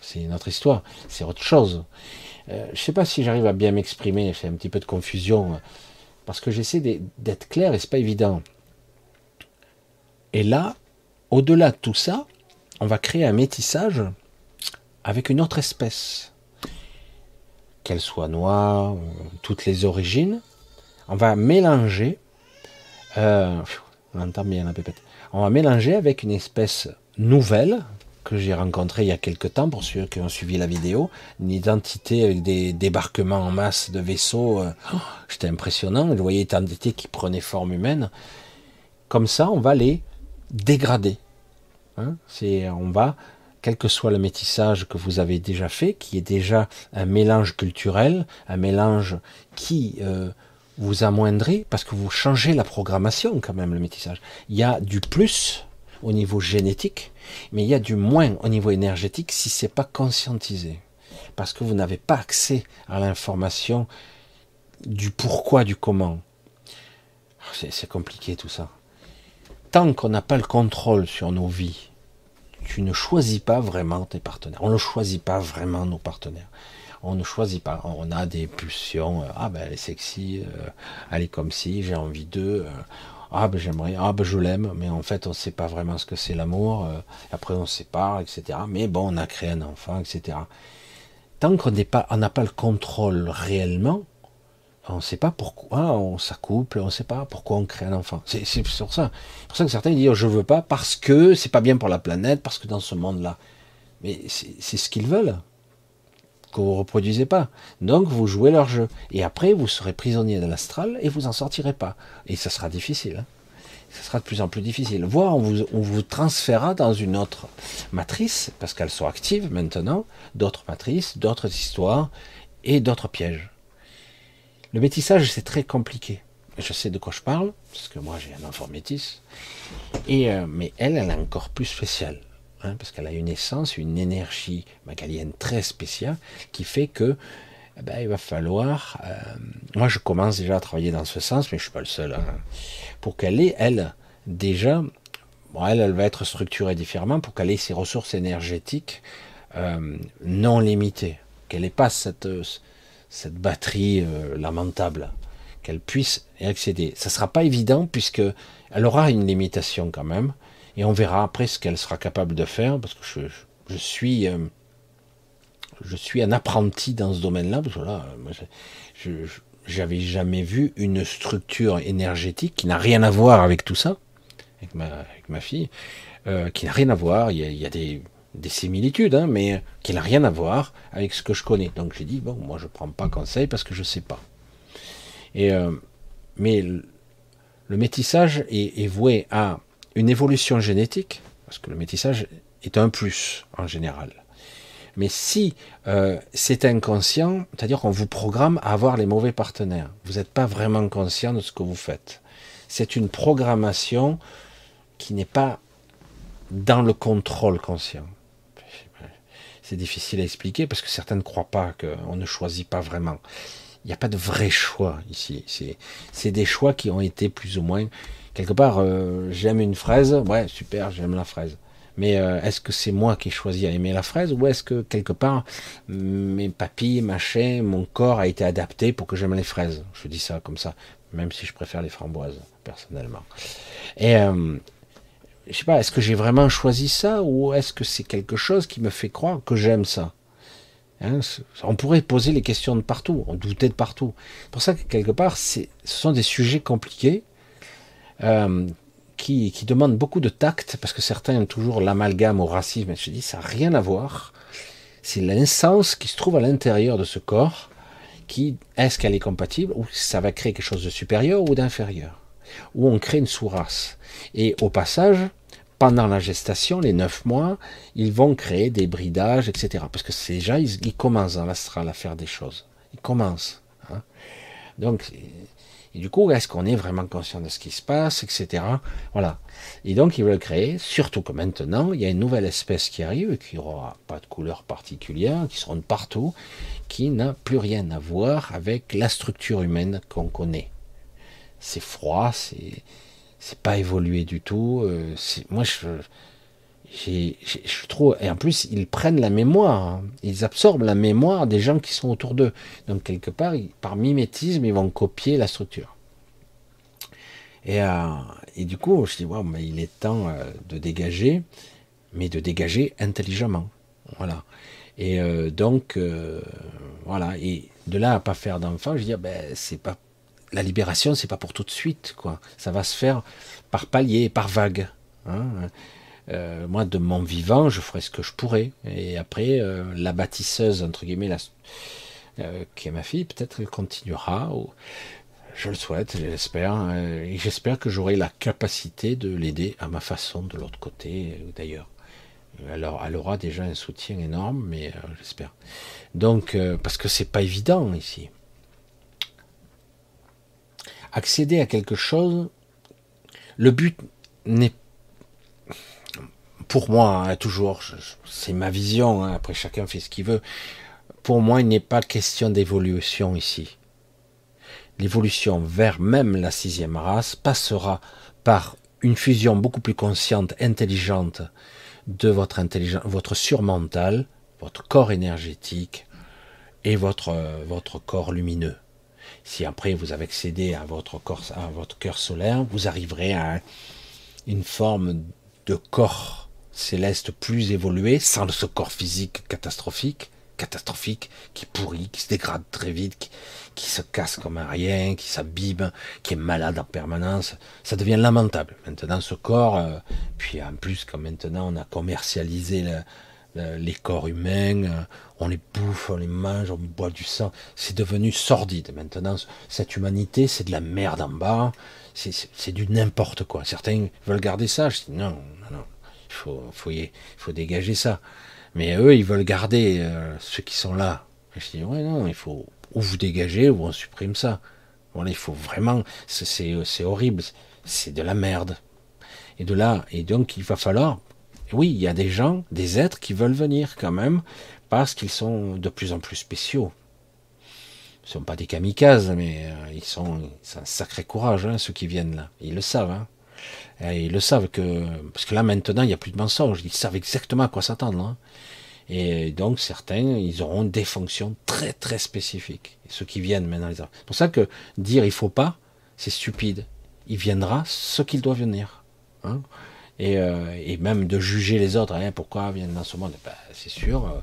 C'est une autre histoire. C'est autre chose. Euh, je ne sais pas si j'arrive à bien m'exprimer. J'ai un petit peu de confusion parce que j'essaie d'être clair et c'est pas évident. Et là, au-delà de tout ça, on va créer un métissage avec une autre espèce qu'elle soit noire, toutes les origines, on va mélanger, euh, on va mélanger avec une espèce nouvelle que j'ai rencontrée il y a quelque temps, pour ceux qui ont suivi la vidéo, une identité avec des débarquements en masse de vaisseaux, euh, oh, c'était impressionnant, vous voyez une identité qui prenait forme humaine. Comme ça, on va les dégrader. Hein c'est, on va quel que soit le métissage que vous avez déjà fait, qui est déjà un mélange culturel, un mélange qui euh, vous amoindrit, parce que vous changez la programmation quand même, le métissage. Il y a du plus au niveau génétique, mais il y a du moins au niveau énergétique si c'est pas conscientisé. Parce que vous n'avez pas accès à l'information du pourquoi, du comment. C'est compliqué tout ça. Tant qu'on n'a pas le contrôle sur nos vies, tu ne choisis pas vraiment tes partenaires. On ne choisit pas vraiment nos partenaires. On ne choisit pas. On a des pulsions. Euh, ah ben elle est sexy, euh, elle est comme si, j'ai envie d'eux. Euh, ah ben j'aimerais, ah ben je l'aime, mais en fait on ne sait pas vraiment ce que c'est l'amour. après on se sépare, etc. Mais bon, on a créé un enfant, etc. Tant qu'on n'est pas, n'a pas le contrôle réellement, on ne sait pas pourquoi on s'accouple, on ne sait pas pourquoi on crée un enfant. C'est sur ça. Pour ça que certains disent je veux pas parce que c'est pas bien pour la planète, parce que dans ce monde-là. Mais c'est ce qu'ils veulent. Que vous reproduisez pas. Donc vous jouez leur jeu. Et après vous serez prisonnier de l'astral et vous en sortirez pas. Et ça sera difficile. Hein. Ça sera de plus en plus difficile. Voire on vous, on vous transférera dans une autre matrice, parce qu'elles sont actives maintenant, d'autres matrices, d'autres histoires, et d'autres pièges. Le métissage, c'est très compliqué. Je sais de quoi je parle, parce que moi j'ai un enfant métis. Et, euh, mais elle, elle est encore plus spéciale. Hein, parce qu'elle a une essence, une énergie magalienne très spéciale, qui fait que eh ben, il va falloir. Euh, moi, je commence déjà à travailler dans ce sens, mais je suis pas le seul. Hein, pour qu'elle ait, elle, déjà, elle, elle va être structurée différemment pour qu'elle ait ses ressources énergétiques euh, non limitées, qu'elle n'ait pas cette, cette batterie euh, lamentable, qu'elle puisse y accéder. Ça sera pas évident puisque elle aura une limitation quand même, et on verra après ce qu'elle sera capable de faire, parce que je, je suis un apprenti dans ce domaine-là, parce que je, j'avais jamais vu une structure énergétique qui n'a rien à voir avec tout ça, avec ma, fille, euh, qui n'a rien à voir. Il y a, des, des, similitudes, hein, mais qui n'a rien à voir avec ce que je connais. Donc j'ai dit bon, moi je prends pas conseil parce que je sais pas. Et euh, mais le, métissage est, est voué à une évolution génétique, parce que le métissage est un plus en général. Mais si euh, c'est inconscient, c'est-à-dire qu'on vous programme à avoir les mauvais partenaires, vous n'êtes pas vraiment conscient de ce que vous faites. C'est une programmation qui n'est pas dans le contrôle conscient. C'est difficile à expliquer parce que certains ne croient pas qu'on ne choisit pas vraiment. Il n'y a pas de vrai choix ici. C'est des choix qui ont été plus ou moins quelque part. Euh, j'aime une fraise, ouais super, j'aime la fraise. Mais euh, est-ce que c'est moi qui ai choisi à aimer la fraise ou est-ce que quelque part mes papilles, ma chair, mon corps a été adapté pour que j'aime les fraises? Je dis ça comme ça, même si je préfère les framboises personnellement. Et euh, je sais pas, est-ce que j'ai vraiment choisi ça ou est-ce que c'est quelque chose qui me fait croire que j'aime ça? Hein, On pourrait poser les questions de partout, on doutait de partout. C'est pour ça que quelque part, ce sont des sujets compliqués. Euh, qui, qui demande beaucoup de tact, parce que certains ont toujours l'amalgame au racisme, et je dis, ça n'a rien à voir. C'est l'essence qui se trouve à l'intérieur de ce corps, qui, est-ce qu'elle est compatible, ou ça va créer quelque chose de supérieur ou d'inférieur, ou on crée une sous-race? Et au passage, pendant la gestation, les neuf mois, ils vont créer des bridages, etc. Parce que c'est déjà, ils, commencent dans l'astral à faire des choses. Ils commencent. Hein. Donc, du coup, est-ce qu'on est vraiment conscient de ce qui se passe, etc. Voilà. Et donc, ils veulent créer, surtout que maintenant, il y a une nouvelle espèce qui arrive, qui n'aura pas de couleur particulière, qui seront partout, qui n'a plus rien à voir avec la structure humaine qu'on connaît. C'est froid, c'est, c'est pas évolué du tout. Euh, moi, je, et en plus, ils prennent la mémoire, hein. ils absorbent la mémoire des gens qui sont autour d'eux. Donc, quelque part, par mimétisme, ils vont copier la structure. Et, euh, et du coup, je dis, wow, mais il est temps euh, de dégager, mais de dégager intelligemment. Voilà. Et donc, voilà. Et de là à pas faire d'enfant, je dis, ben, c'est pas, la libération, c'est pas pour tout de suite, quoi. Ça va se faire par palier, par vague. Hein. Euh, moi, de mon vivant, je ferai ce que je pourrai. Et après, euh, la bâtisseuse, entre guillemets, euh, qui est ma fille, peut-être qu'elle continuera. Je le souhaite, j'espère. et j'espère que j'aurai la capacité de l'aider à ma façon de l'autre côté, d'ailleurs. Alors, elle aura déjà un soutien énorme, mais j'espère. Donc, parce que c'est pas évident ici. Accéder à quelque chose, le but n'est pour moi, hein, toujours, c'est ma vision, hein, après chacun fait ce qu'il veut, pour moi, il n'est pas question d'évolution ici. L'évolution vers même la sixième race passera par une fusion beaucoup plus consciente, intelligente de votre intelligence, votre surmental, votre corps énergétique et votre, votre corps lumineux. Si après vous avez accédé à votre corps, à votre cœur solaire, vous arriverez à une forme de corps céleste plus évolué, sans ce corps physique catastrophique, catastrophique, qui pourrit, qui se dégrade très vite, qui, se casse comme un rien, qui s'abîme, qui est malade en permanence, ça devient lamentable. Maintenant, ce corps, euh, puis en plus, comme maintenant on a commercialisé les corps humains, euh, on les bouffe, on les mange, on boit du sang, c'est devenu sordide. Maintenant, cette humanité, c'est de la merde en bas, c'est du n'importe quoi. Certains veulent garder ça, je dis non, non, non. Il faut, faut, faut dégager ça. Mais eux, ils veulent garder euh, ceux qui sont là. Je dis, ouais, non, il faut ou vous dégager ou on supprime ça. Voilà, il faut vraiment, c'est horrible, c'est de la merde. Et de là, et donc il va falloir, oui, il y a des gens, des êtres qui veulent venir quand même, parce qu'ils sont de plus en plus spéciaux. Ils ne sont pas des kamikazes, mais euh, ils sont, c'est un sacré courage, hein, ceux qui viennent là. Ils le savent, hein. Ils le savent que, parce que là maintenant, il n'y a plus de mensonges. Ils savent exactement à quoi s'attendre. Hein. Et donc certains, ils auront des fonctions très très spécifiques. Ceux qui viennent maintenant, c'est pour ça que dire il faut pas, c'est stupide. Il viendra ce qu'il doit venir. Et, euh, et, même de juger les autres, hein, pourquoi viennent dans ce monde, ben, c'est sûr. Euh,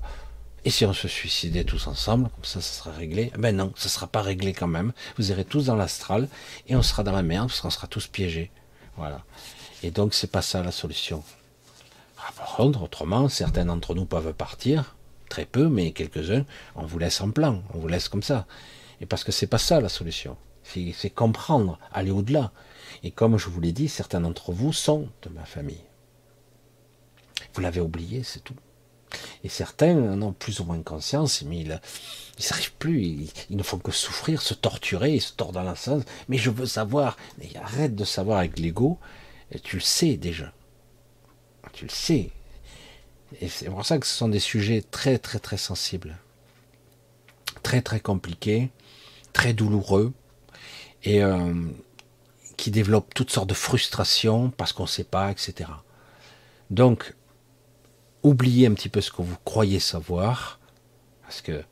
et si on se suicidait tous ensemble, comme ça, ça sera réglé Ben non, ça sera pas réglé quand même. Vous irez tous dans l'astral et on sera dans la merde parce qu'on sera tous piégés. Voilà. Et donc c'est pas ça la solution. Ah, par autrement, certains d'entre nous peuvent partir, très peu, mais quelques-uns, on vous laisse en plan, on vous laisse comme ça. Et parce que c'est pas ça la solution. C'est comprendre, aller au-delà. Et comme je vous l'ai dit, certains d'entre vous sont de ma famille. Vous l'avez oublié, c'est tout. Et certains en ont plus ou moins conscience, mais ils n'arrivent plus, ils, ne font que souffrir, se torturer, ils se tordent dans la sens. Mais je veux savoir, mais arrête de savoir avec l'ego, tu le sais déjà tu le sais. Et c'est pour ça que ce sont des sujets très très très sensibles, très très compliqués, très douloureux, et euh, qui développent toutes sortes de frustrations parce qu'on ne sait pas, etc. Donc, oubliez un petit peu ce que vous croyez savoir, parce que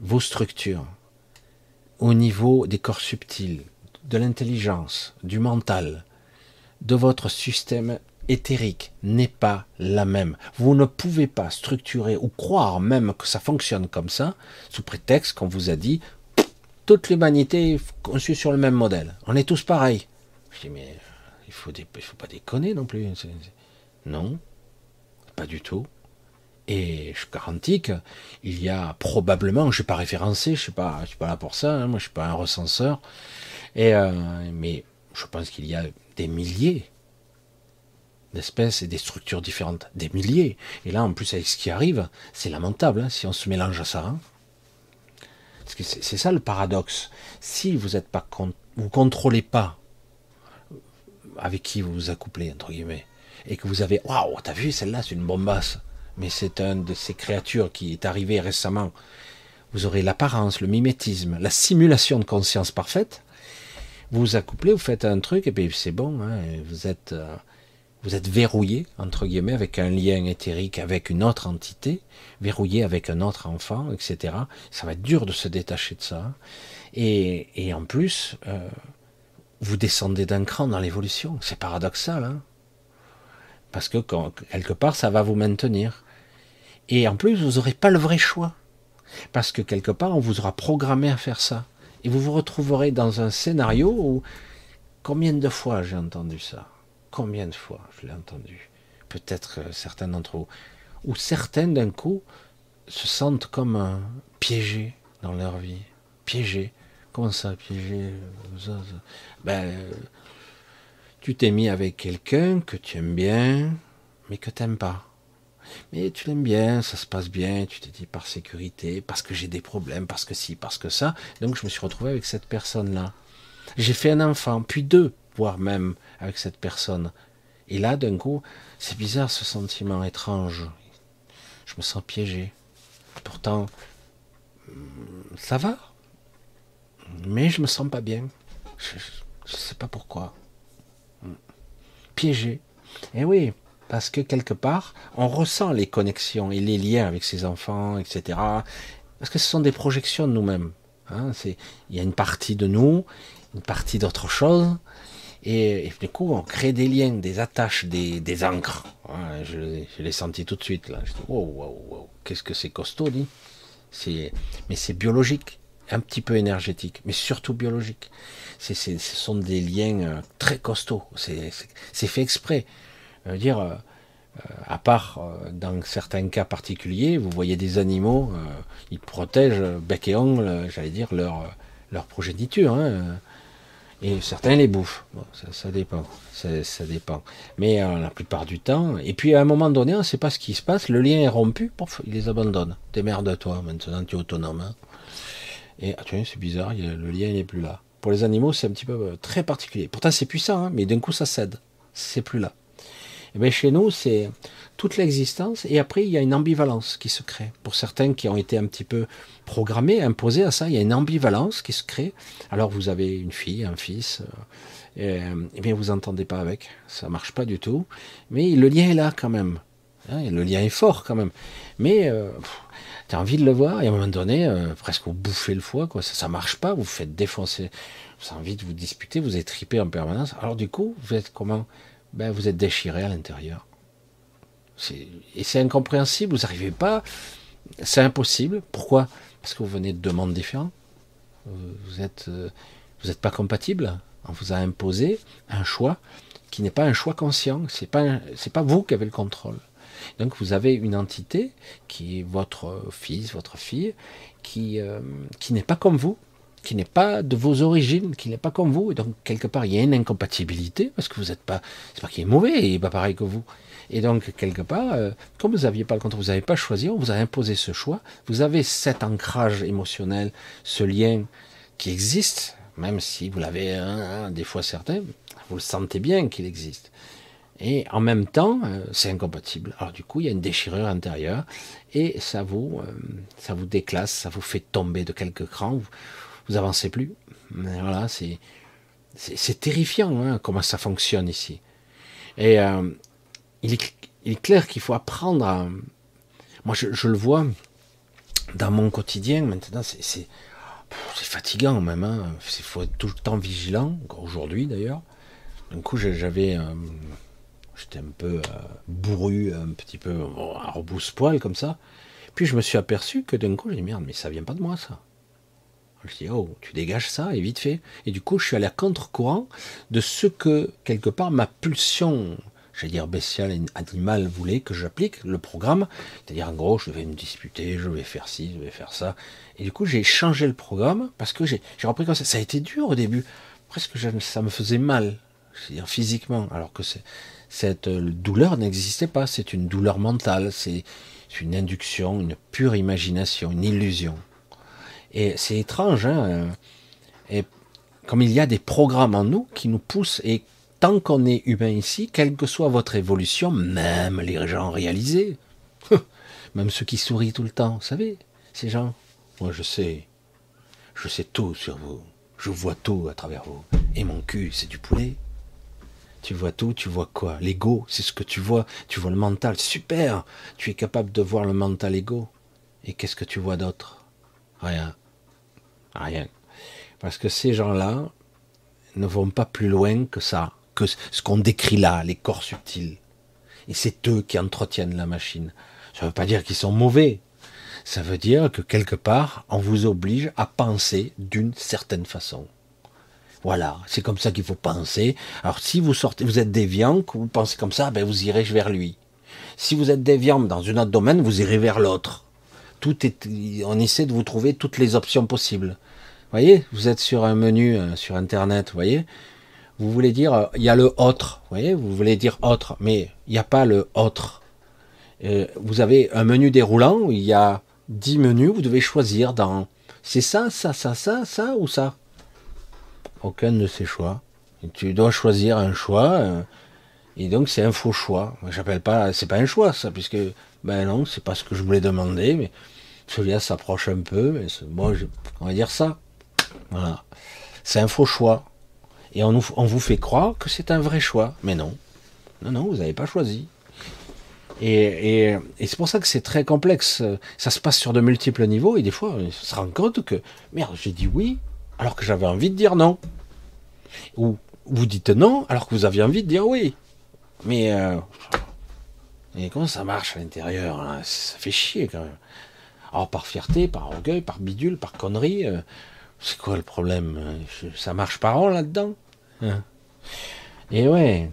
vos structures, au niveau des corps subtils, de l'intelligence, du mental, de votre système éthérique n'est pas la même. Vous ne pouvez pas structurer ou croire même que ça fonctionne comme ça, sous prétexte qu'on vous a dit toute l'humanité est conçue sur le même modèle. On est tous pareils. Je dis mais il faut, faut pas déconner non plus. Non, pas du tout. Et je garantis qu'il y a probablement, je ne suis pas référencé, je ne suis, pas, là pour ça, hein, moi je ne suis pas un recenseur, et, euh, mais je pense qu'il y a des milliers, d'espèces et des structures différentes, des milliers. Et là, en plus, avec ce qui arrive, c'est lamentable hein, si on se mélange à ça. Hein. Parce que c'est ça le paradoxe. Si vous êtes pas, vous contrôlez pas avec qui vous vous accouplez entre guillemets, et que vous avez, waouh, t'as vu celle-là, c'est une bombasse, mais c'est un de ces créatures qui est arrivé récemment. Vous aurez l'apparence, le mimétisme, la simulation de conscience parfaite. Vous vous accouplez, vous faites un truc, et puis c'est bon. Hein, vous êtes euh, vous êtes verrouillé, entre guillemets, avec un lien éthérique avec une autre entité, verrouillé avec un autre enfant, etc. Ça va être dur de se détacher de ça. Et, et en plus, euh, vous descendez d'un cran dans l'évolution. C'est paradoxal, hein Parce que quelque part, ça va vous maintenir. Et en plus, vous n'aurez pas le vrai choix. Parce que quelque part, on vous aura programmé à faire ça. Et vous vous retrouverez dans un scénario où, combien de fois j'ai entendu ça? Combien de fois je l'ai entendu Peut-être euh, certains d'entre vous. Ou certains d'un coup se sentent comme un piégés dans leur vie. Piégés. Comment ça, piégés Ben, tu t'es mis avec quelqu'un que tu aimes bien, mais que tu n'aimes pas. Mais tu l'aimes bien, ça se passe bien, tu t'es dit par sécurité, parce que j'ai des problèmes, parce que si, parce que ça. Donc je me suis retrouvé avec cette personne-là. J'ai fait un enfant, puis deux, voire même avec cette personne. Et là, d'un coup, c'est bizarre ce sentiment étrange. Je me sens piégé. Pourtant, ça va. Mais je me sens pas bien. Je ne sais pas pourquoi. Piégé. Et eh oui, parce que quelque part, on ressent les connexions et les liens avec ses enfants, etc. Parce que ce sont des projections de nous-mêmes. Hein. il y a une partie de nous, une partie d'autre chose, et, du coup, on crée des liens, des attaches, des, des encres. je, l'ai senti tout de suite là. Wow, wow, wow, qu'est-ce que c'est costaud, dit. Mais c'est biologique, un petit peu énergétique, mais surtout biologique. Ce sont des liens euh, très costauds. C'est, fait exprès. Je veux dire, euh, à part euh, dans certains cas particuliers, vous voyez des animaux, ils protègent bec et ongle, j'allais dire, leur, leur progéniture. Hein Et certains les bouffent. ça, dépend. Ça, dépend. Mais euh, la plupart du temps. Et puis à un moment donné, on ne sait pas ce qui se passe. Le lien est rompu. Pof, il les abandonne. Démerde-toi. Maintenant, tu es autonome. Hein. Et ah, tu vois, c'est bizarre. le lien n'est plus là. Pour les animaux, c'est un petit peu euh, très particulier. Pourtant, c'est puissant. Hein, mais d'un coup, ça cède. C'est plus là. Et bien, chez nous, c'est toute l'existence. Et après, il y a une ambivalence qui se crée. Pour certains qui ont été un petit peu programmés, imposés à ça, il y a une ambivalence qui se crée. Alors, vous avez une fille, un fils, euh, et, bien, vous entendez pas avec. Ça marche pas du tout. Mais le lien est là quand même. Hein, le lien est fort quand même. Mais euh, tu as envie de le voir, et à un moment donné, euh, presque vous bouffez le foie, quoi. Ça, ça marche pas, vous vous faites défoncer. Vous avez envie de vous disputer, vous êtes tripé en permanence. Alors, du coup, vous êtes comment? Ben, Vous êtes déchiré à l'intérieur. Et c'est incompréhensible, vous n'arrivez pas, c'est impossible. Pourquoi? Parce que vous venez de deux mondes différents. Vous êtes, euh, vous n'êtes pas compatible. On vous a imposé un choix qui n'est pas un choix conscient. C'est pas, pas vous qui avez le contrôle. Donc vous avez une entité qui est votre fils, votre fille, qui, euh, qui n'est pas comme vous, qui n'est pas de vos origines, qui n'est pas comme vous. Et donc quelque part il y a une incompatibilité parce que vous n'êtes pas, c'est pas qu'il est mauvais, il n'est pas pareil que vous. Et donc, quelque part, euh, comme vous n'aviez pas le contrôle, vous n'avez pas choisi, on vous a imposé ce choix, vous avez cet ancrage émotionnel, ce lien qui existe, même si vous l'avez, des fois certains, vous le sentez bien qu'il existe. Et en même temps, euh, c'est incompatible. Alors du coup, il y a une déchirure intérieure et ça vous, euh, ça vous déclasse, ça vous fait tomber de quelques crans. Vous avancez plus. Mais voilà, c'est terrifiant hein, comment ça fonctionne ici. Et il est, clair qu'il faut apprendre à... Moi, je, le vois dans mon quotidien, maintenant, c'est fatigant même. Hein. Il faut être tout le temps vigilant, aujourd'hui d'ailleurs. Du coup, j'avais... J'étais un peu euh, bourru, un petit peu à rebousse-poil comme ça. Puis je me suis aperçu que d'un coup, j'ai dit merde, mais ça vient pas de moi ça. Je dis oh, tu dégages ça et vite fait. Et du coup, je suis à contre-courant de ce que quelque part ma pulsion j'allais dire bestial et animal voulait que j'applique le programme. C'est-à-dire, en gros, je vais me disputer, je vais faire ci, je vais faire ça. Et du coup, j'ai changé le programme parce que j'ai repris comme ça. Ça a été dur au début. Presque, ça me faisait mal, dire physiquement, alors que cette euh, douleur n'existait pas. C'est une douleur mentale, c'est une induction, une pure imagination, une illusion. Et c'est étrange, hein euh, et comme il y a des programmes en nous qui nous poussent et tant qu'on est humain ici, quelle que soit votre évolution, même les gens réalisés, même ceux qui sourient tout le temps, vous savez, ces gens, moi je sais, je sais tout sur vous, je vois tout à travers vous, et mon cul, c'est du poulet. Tu vois tout, tu vois quoi? L'ego, c'est ce que tu vois. Tu vois le mental, super. Tu es capable de voir le mental ego. Et qu'est-ce que tu vois d'autre? Rien. Rien. Parce que ces gens-là ne vont pas plus loin que ça que ce qu'on décrit là, les corps subtils. Et c'est eux qui entretiennent la machine. Ça ne veut pas dire qu'ils sont mauvais. Ça veut dire que quelque part, on vous oblige à penser d'une certaine façon. Voilà, c'est comme ça qu'il faut penser. Alors si vous sortez, vous êtes déviant, que vous pensez comme ça, ben vous irez vers lui. Si vous êtes déviant dans un autre domaine, vous irez vers l'autre. On essaie de vous trouver toutes les options possibles. Vous voyez, vous êtes sur un menu euh, sur Internet, vous voyez, vous voulez dire, euh, il y a le autre, vous voyez, vous voulez dire autre, mais il n'y a pas le autre. Euh, vous avez un menu déroulant où il y a 10 menus, vous devez choisir dans c'est ça, ça, ça, ça, ça ou ça? Aucun de ces choix. tu dois choisir un choix, et donc c'est un faux choix. J'appelle pas, c'est pas un choix ça, puisque ben non, c'est pas ce que je voulais demander, mais celui-là s'approche un peu, mais bon, on va dire ça. Voilà. C'est un faux choix. Et on, vous fait croire que c'est un vrai choix. Mais non. Non, non, vous n'avez pas choisi. Et, c'est pour ça que c'est très complexe. Ça se passe sur de multiples niveaux et des fois, on se rend compte que, merde, j'ai dit oui, alors que j'avais envie de dire non. Ou vous dites non, alors que vous aviez envie de dire oui. Mais, euh, comment ça marche à l'intérieur hein? Ça fait chier quand même. Alors par fierté, par orgueil, par bidule, par connerie, euh, c'est quoi le problème Ça marche pas rond là-dedans hein Et ouais,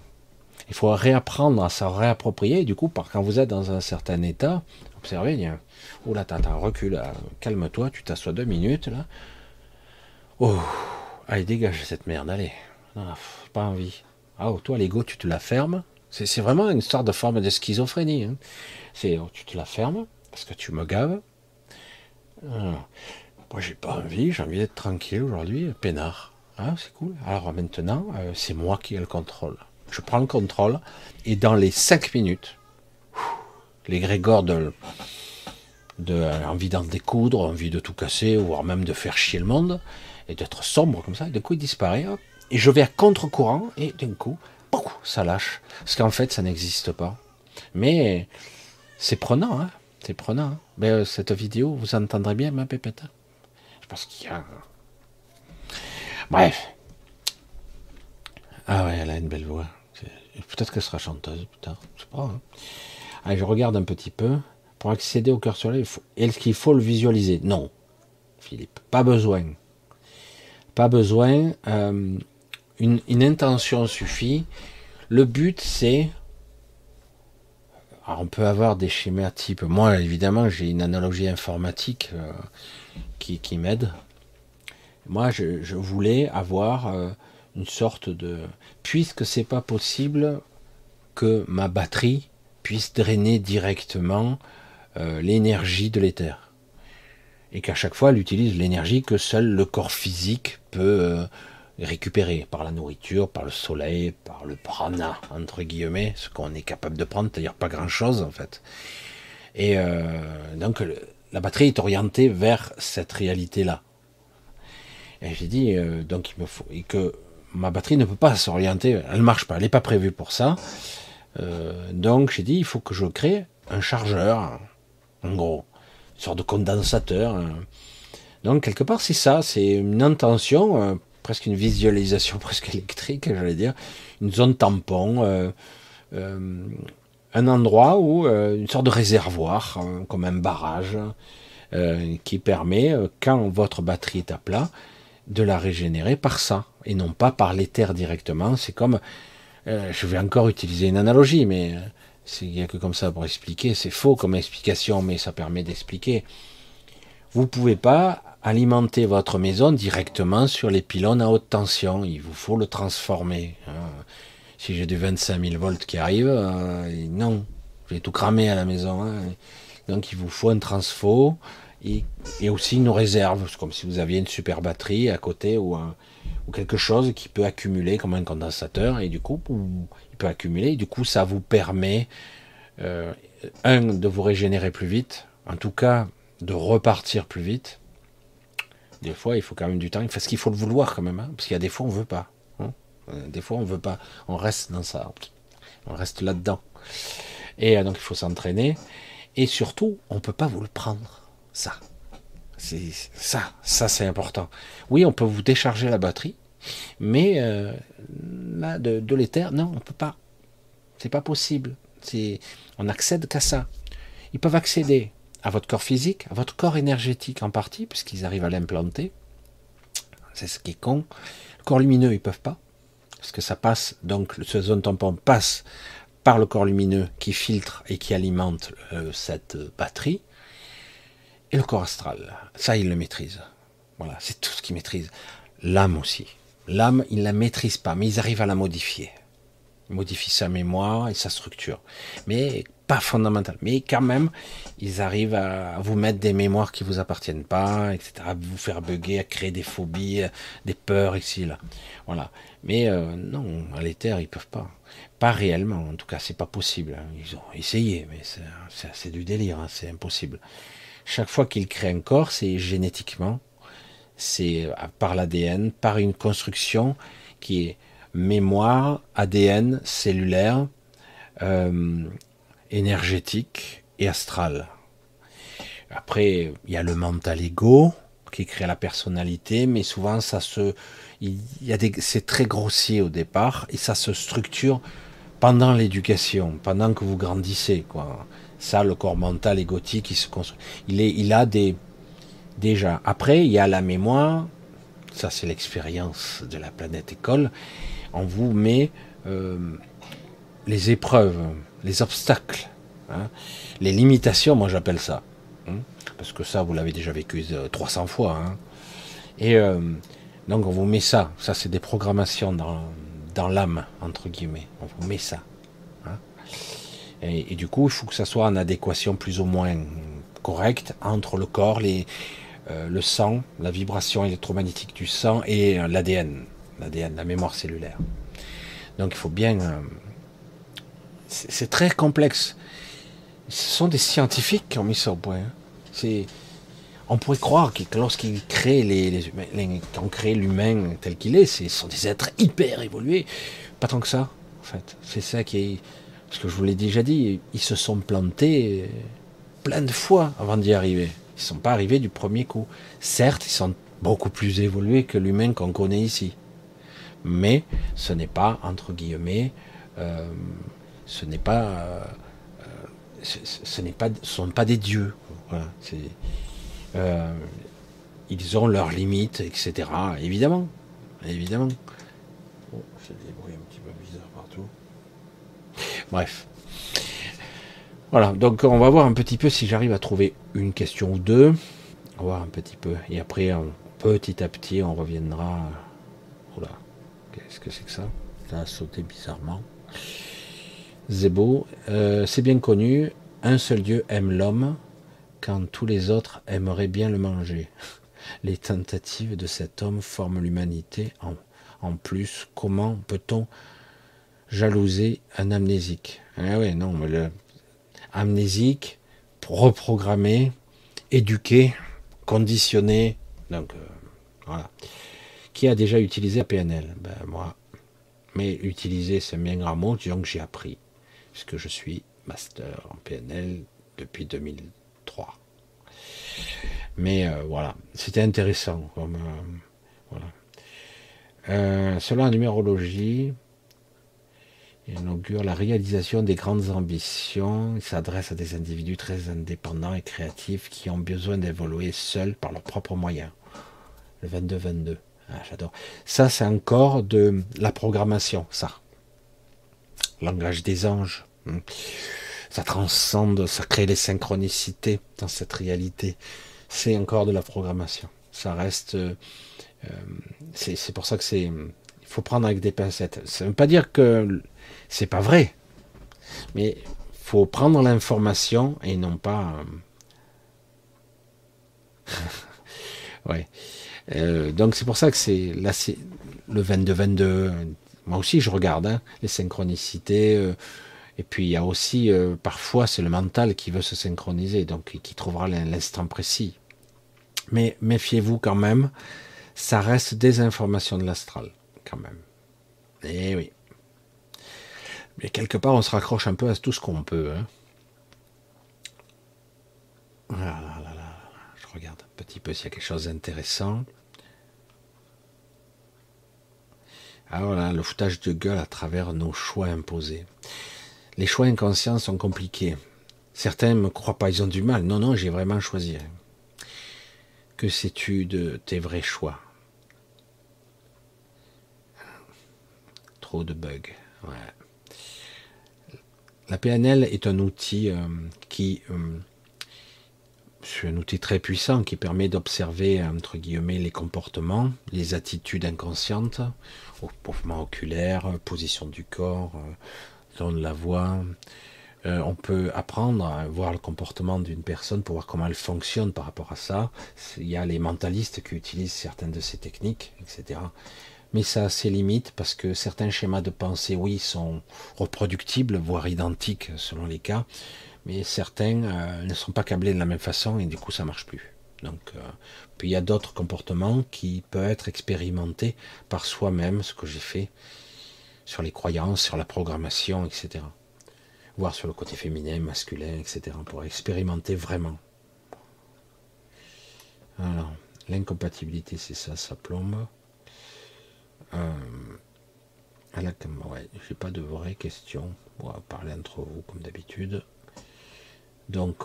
il faut réapprendre à s'en réapproprier. du coup, quand vous êtes dans un certain état, observez, il y a, là, t'as recul, calme-toi, tu t'assois deux minutes là. Oh, Allez, dégage cette merde, allez. pas envie. Ah, oh, toi, l'ego, tu te la fermes. C'est vraiment une histoire de forme de schizophrénie. Hein. C'est, oh, tu te la fermes parce que tu me gaves. Ah. Moi, j'ai pas envie, j'ai envie d'être tranquille aujourd'hui, peinard. Ah, c'est cool. Alors maintenant, euh, c'est moi qui ai le contrôle. Je prends le contrôle et dans les cinq minutes, les grégores de, de euh, envie d'en découdre, envie de tout casser, voire même de faire chier le monde, et d'être sombre comme ça, et d'un coup il disparaît, et je vais à contre-courant, et d'un coup, ça lâche. Parce qu'en fait, ça n'existe pas. Mais c'est prenant, hein c'est prenant. Hein Mais euh, cette vidéo, vous entendrez bien ma pépette. Hein je pense qu'il y a. Bref. Ah ouais, elle a une belle voix. Peut-être qu'elle sera chanteuse plus tard. Je sais pas. Hein. Allez, je regarde un petit peu. Pour accéder au cœur sur faut... est-ce qu'il faut le visualiser? Non, Philippe, pas besoin. Pas besoin. Euh, une, intention suffit. Le but, c'est. On peut avoir des schémas type. Moi, évidemment, j'ai une analogie informatique euh, qui, m'aide. Moi, je, voulais avoir euh, une sorte de. Puisque c'est pas possible que ma batterie puisse drainer directement euh, l'énergie de l'éther. Et qu'à chaque fois, elle utilise l'énergie que seul le corps physique peut récupéré par la nourriture, par le soleil, par le prana, entre guillemets, ce qu'on est capable de prendre, c'est-à-dire pas grand-chose en fait. Et euh, donc la batterie est orientée vers cette réalité-là. Et j'ai dit, euh, donc il me faut, et que ma batterie ne peut pas s'orienter, elle ne marche pas, elle n'est pas prévue pour ça. Euh, donc j'ai dit, il faut que je crée un chargeur, en gros, une sorte de condensateur. Hein. Donc quelque part c'est ça, c'est une intention presque une visualisation presque électrique, j'allais dire, une zone tampon, euh, euh, un endroit où euh, une sorte de réservoir, hein, comme un barrage, qui permet, quand votre batterie est à plat, de la régénérer par ça, et non pas par l'éther directement. C'est comme, je vais encore utiliser une analogie, mais il n'y a que comme ça pour expliquer. C'est faux comme explication, mais ça permet d'expliquer. Vous pouvez pas alimenter votre maison directement sur les pylônes à haute tension. Il vous faut le transformer. Hein. Si j'ai du 25 000 volts qui arrive, euh, non, je vais tout cramer à la maison. Hein. Donc il vous faut un transfo et, aussi une réserve, c'est comme si vous aviez une super batterie à côté ou, quelque chose qui peut accumuler comme un condensateur et du coup il peut accumuler. Du coup ça vous permet euh, un de vous régénérer plus vite, en tout cas de repartir plus vite des fois, il faut quand même du temps. Parce qu'il faut le vouloir quand même. Hein, parce qu'il y a des fois, on veut pas. Hein. Euh, des fois, on veut pas. On reste dans ça. On reste là-dedans. Et euh, donc, il faut s'entraîner. Et surtout, on peut pas vous le prendre. Ça. C'est ça. Ça, c'est important. Oui, on peut vous décharger la batterie. Mais euh, là, de, l'éther, non, on peut pas. C'est pas possible. On n'accède qu'à ça. Ils peuvent accéder à votre corps physique, à votre corps énergétique en partie, puisqu'ils arrivent à l'implanter. C'est ce qui est con. Le corps lumineux, ils peuvent pas, parce que ça passe, donc ce zone tampon passe par le corps lumineux qui filtre et qui alimente euh, cette batterie. Et le corps astral, ça, il le maîtrise. Voilà, c'est tout ce qu'il maîtrise. L'âme aussi. L'âme, il ne la maîtrise pas, mais ils arrivent à la modifier. Ils modifient sa mémoire et sa structure. Mais pas fondamental. Mais quand même, ils arrivent à vous mettre des mémoires qui vous appartiennent pas, etc., à vous faire bugger, à créer des phobies, des peurs ici, là. Voilà. Mais euh, non, à l'éther, ils peuvent pas. Pas réellement, en tout cas, c'est pas possible. Hein. Ils ont essayé, mais c'est du délire, hein. c'est impossible. Chaque fois qu'ils créent un corps, c'est génétiquement, c'est euh, par l'ADN, par une construction qui est mémoire, ADN, cellulaire, euh, énergétique et astral. Après, il y a le mental ego qui crée la personnalité, mais souvent ça se, il y a des, c'est très grossier au départ et ça se structure pendant l'éducation, pendant que vous grandissez, quoi. Ça, le corps mental égotique, il se construit. Il est, il a des, déjà. Après, il y a la mémoire. Ça, c'est l'expérience de la planète école. On vous met euh, les épreuves, les obstacles, hein, les limitations, moi j'appelle ça. Hein, parce que ça, vous l'avez déjà vécu 300 euh, fois. Hein. Et euh, Donc on vous met ça, ça c'est des programmations dans, l'âme, entre guillemets. On vous met ça. Et, du coup, il faut que ça soit en adéquation plus ou moins correcte entre le corps, euh, le sang, la vibration électromagnétique du sang et l'ADN, l'ADN, la mémoire cellulaire. Donc il faut bien... c'est très complexe. Ce sont des scientifiques qui ont mis ça au point. Hein. On pourrait croire que lorsqu'ils créent les, les créé l'humain tel qu'il est, ce sont des êtres hyper évolués. Pas tant que ça, en fait. C'est ça qui est. Ce que je vous l'ai déjà dit, ils se sont plantés plein de fois avant d'y arriver. Ils ne sont pas arrivés du premier coup. Certes, ils sont beaucoup plus évolués que l'humain qu'on connaît ici. Mais ce n'est pas, entre guillemets, euh, ce n'est pas. Euh, ce, n'est pas, ce sont pas des dieux. Voilà, c'est euh, ils ont leurs limites, etc. Évidemment. Évidemment. Oh, des bruits un petit peu bizarres partout. Bref. Voilà, donc on va voir un petit peu si j'arrive à trouver une question ou deux. On va voir un petit peu. Et après, petit à petit, on reviendra. Oula, qu'est-ce que c'est que ça? Ça a sauté bizarrement. Zébo, euh, c'est bien connu. Un seul Dieu aime l'homme quand tous les autres aimeraient bien le manger. Les tentatives de cet homme forment l'humanité. En, plus, comment peut-on jalouser un amnésique? Ah oui, non, mais le amnésique, reprogrammer, éduquer, conditionner. Donc, euh, voilà. Qui a déjà utilisé la PNL Ben, moi. Mais utiliser, c'est bien grand mot, disons que j'ai appris, puisque je suis master en PNL depuis 2000. Mais euh, voilà, c'était intéressant. Euh, euh, selon la numérologie, il inaugure la réalisation des grandes ambitions. Il s'adresse à des individus très indépendants et créatifs qui ont besoin d'évoluer seuls par leurs propres moyens. Le 22-22. Ah, j'adore. Ça, c'est encore de la programmation, ça. Langage des anges. Hmm ça transcende, ça crée les synchronicités dans cette réalité. C'est encore de la programmation. Ça reste. Euh, euh, c'est pour ça que c'est. Il faut prendre avec des pincettes. Ça ne veut pas dire que c'est pas vrai, mais faut prendre l'information et non pas. Euh, ouais. donc c'est pour ça que c'est là c'est le 22-22. Moi aussi je regarde hein, les synchronicités. Et puis il y a aussi, euh, parfois, c'est le mental qui veut se synchroniser, donc qui trouvera l'instant précis. Mais méfiez-vous quand même, ça reste des informations de l'astral, quand même. Eh oui. Mais quelque part, on se raccroche un peu à tout ce qu'on peut. Hein. Voilà, Je regarde un petit peu s'il y a quelque chose d'intéressant. Ah voilà, le foutage de gueule à travers nos choix imposés. Les choix inconscients sont compliqués. Certains me croient pas, ils ont du mal. Non, non, j'ai vraiment choisi. Que sais-tu de tes vrais choix? Trop de bugs. La PNL est un outil euh, qui, euh, c'est un outil très puissant qui permet d'observer entre guillemets les comportements, les attitudes inconscientes, mouvement oculaire, position du corps, de la voix. Euh, on peut apprendre à voir le comportement d'une personne pour voir comment elle fonctionne par rapport à ça. Il y a les mentalistes qui utilisent certaines de ces techniques, etc. Mais ça a ses limites parce que certains schémas de pensée, oui, sont reproductibles, voire identiques selon les cas, mais certains euh, ne sont pas câblés de la même façon et du coup ça marche plus. Donc, euh, puis il y a d'autres comportements qui peuvent être expérimentés par soi-même, ce que j'ai fait sur les croyances, sur la programmation, etc. Voir sur le côté féminin, masculin, etc. pour expérimenter vraiment. Alors, l'incompatibilité, c'est ça, ça plombe. Euh, à ouais, j'ai pas de vraies questions. On va parler entre vous comme d'habitude. Donc,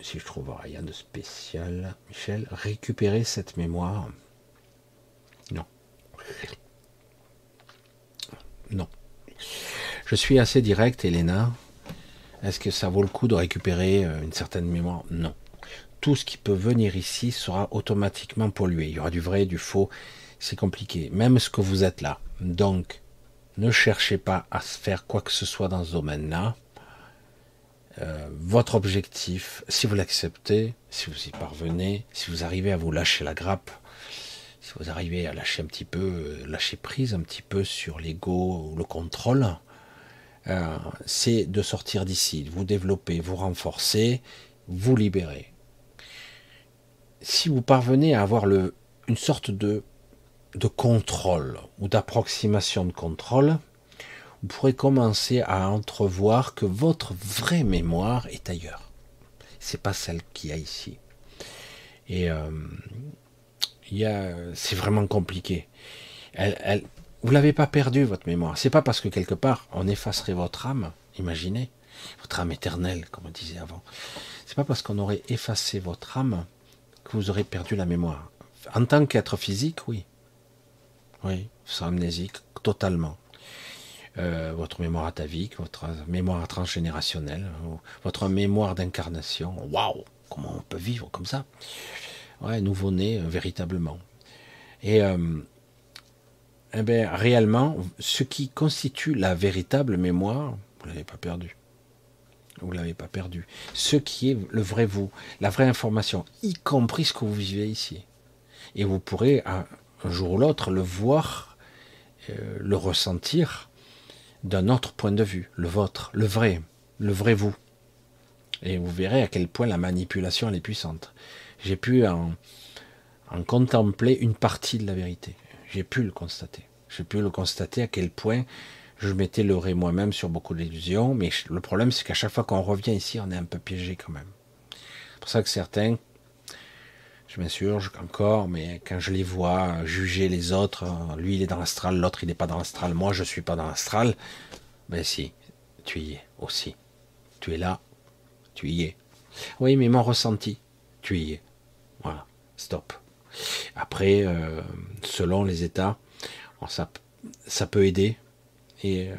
si je trouve rien de spécial, Michel, récupérer cette mémoire. Non. Non. Je suis assez direct, Elena. Est-ce que ça vaut le coup de récupérer euh, une certaine mémoire? Non. Tout ce qui peut venir ici sera automatiquement pollué. Il y aura du vrai, du faux. c'est compliqué. Même ce que vous êtes là. Donc, ne cherchez pas à faire quoi que ce soit dans ce domaine-là. Euh, votre objectif, si vous l'acceptez, si vous y parvenez, si vous arrivez à vous lâcher la grappe, si vous arrivez à lâcher un petit peu, euh, lâcher prise un petit peu sur l'ego ou le contrôle, euh, c'est de sortir d'ici, vous développer, vous renforcer, vous libérer. Si vous parvenez à avoir le, une sorte de, de contrôle ou d'approximation de contrôle, vous pourrez commencer à entrevoir que votre vraie mémoire est ailleurs. C'est pas celle qu'il y a ici. Et euh, c'est vraiment compliqué. Elle, elle, vous l'avez pas perdu votre mémoire. C'est pas parce que quelque part on effacerait votre âme, imaginez, votre âme éternelle, comme on disait avant. C'est pas parce qu'on aurait effacé votre âme que vous aurez perdu la mémoire. En tant qu'être physique, oui. Oui, vous serez amnésique totalement. Euh, votre mémoire atavique, votre mémoire transgénérationnelle, votre mémoire d'incarnation. Waouh, comment on peut vivre comme ça? Ouais, nouveau-né, euh, véritablement. Et euh, eh bien, réellement, ce qui constitue la véritable mémoire, vous ne l'avez pas perdu. Vous ne l'avez pas perdu. Ce qui est le vrai vous, la vraie information, y compris ce que vous vivez ici. Et vous pourrez, un jour ou l'autre, le voir, euh, le ressentir d'un autre point de vue, le vôtre, le vrai, le vrai vous. Et vous verrez à quel point la manipulation est puissante. J'ai pu en contempler une partie de la vérité. J'ai pu le constater. J'ai pu le constater à quel point je m'étais leurré moi-même sur beaucoup d'illusions, mais le problème c'est qu'à chaque fois qu'on revient ici, on est un peu piégé quand même. C'est pour ça que certains, je m'insurge encore, mais quand je les vois juger les autres, lui il est dans l'astral, l'autre il n'est pas dans l'astral, moi je suis pas dans l'astral, ben si, tu y es aussi. Tu es là, tu y es. Oui, mais mon ressenti, tu y es. Stop. Après, euh, selon les états, ça, peut aider et, euh,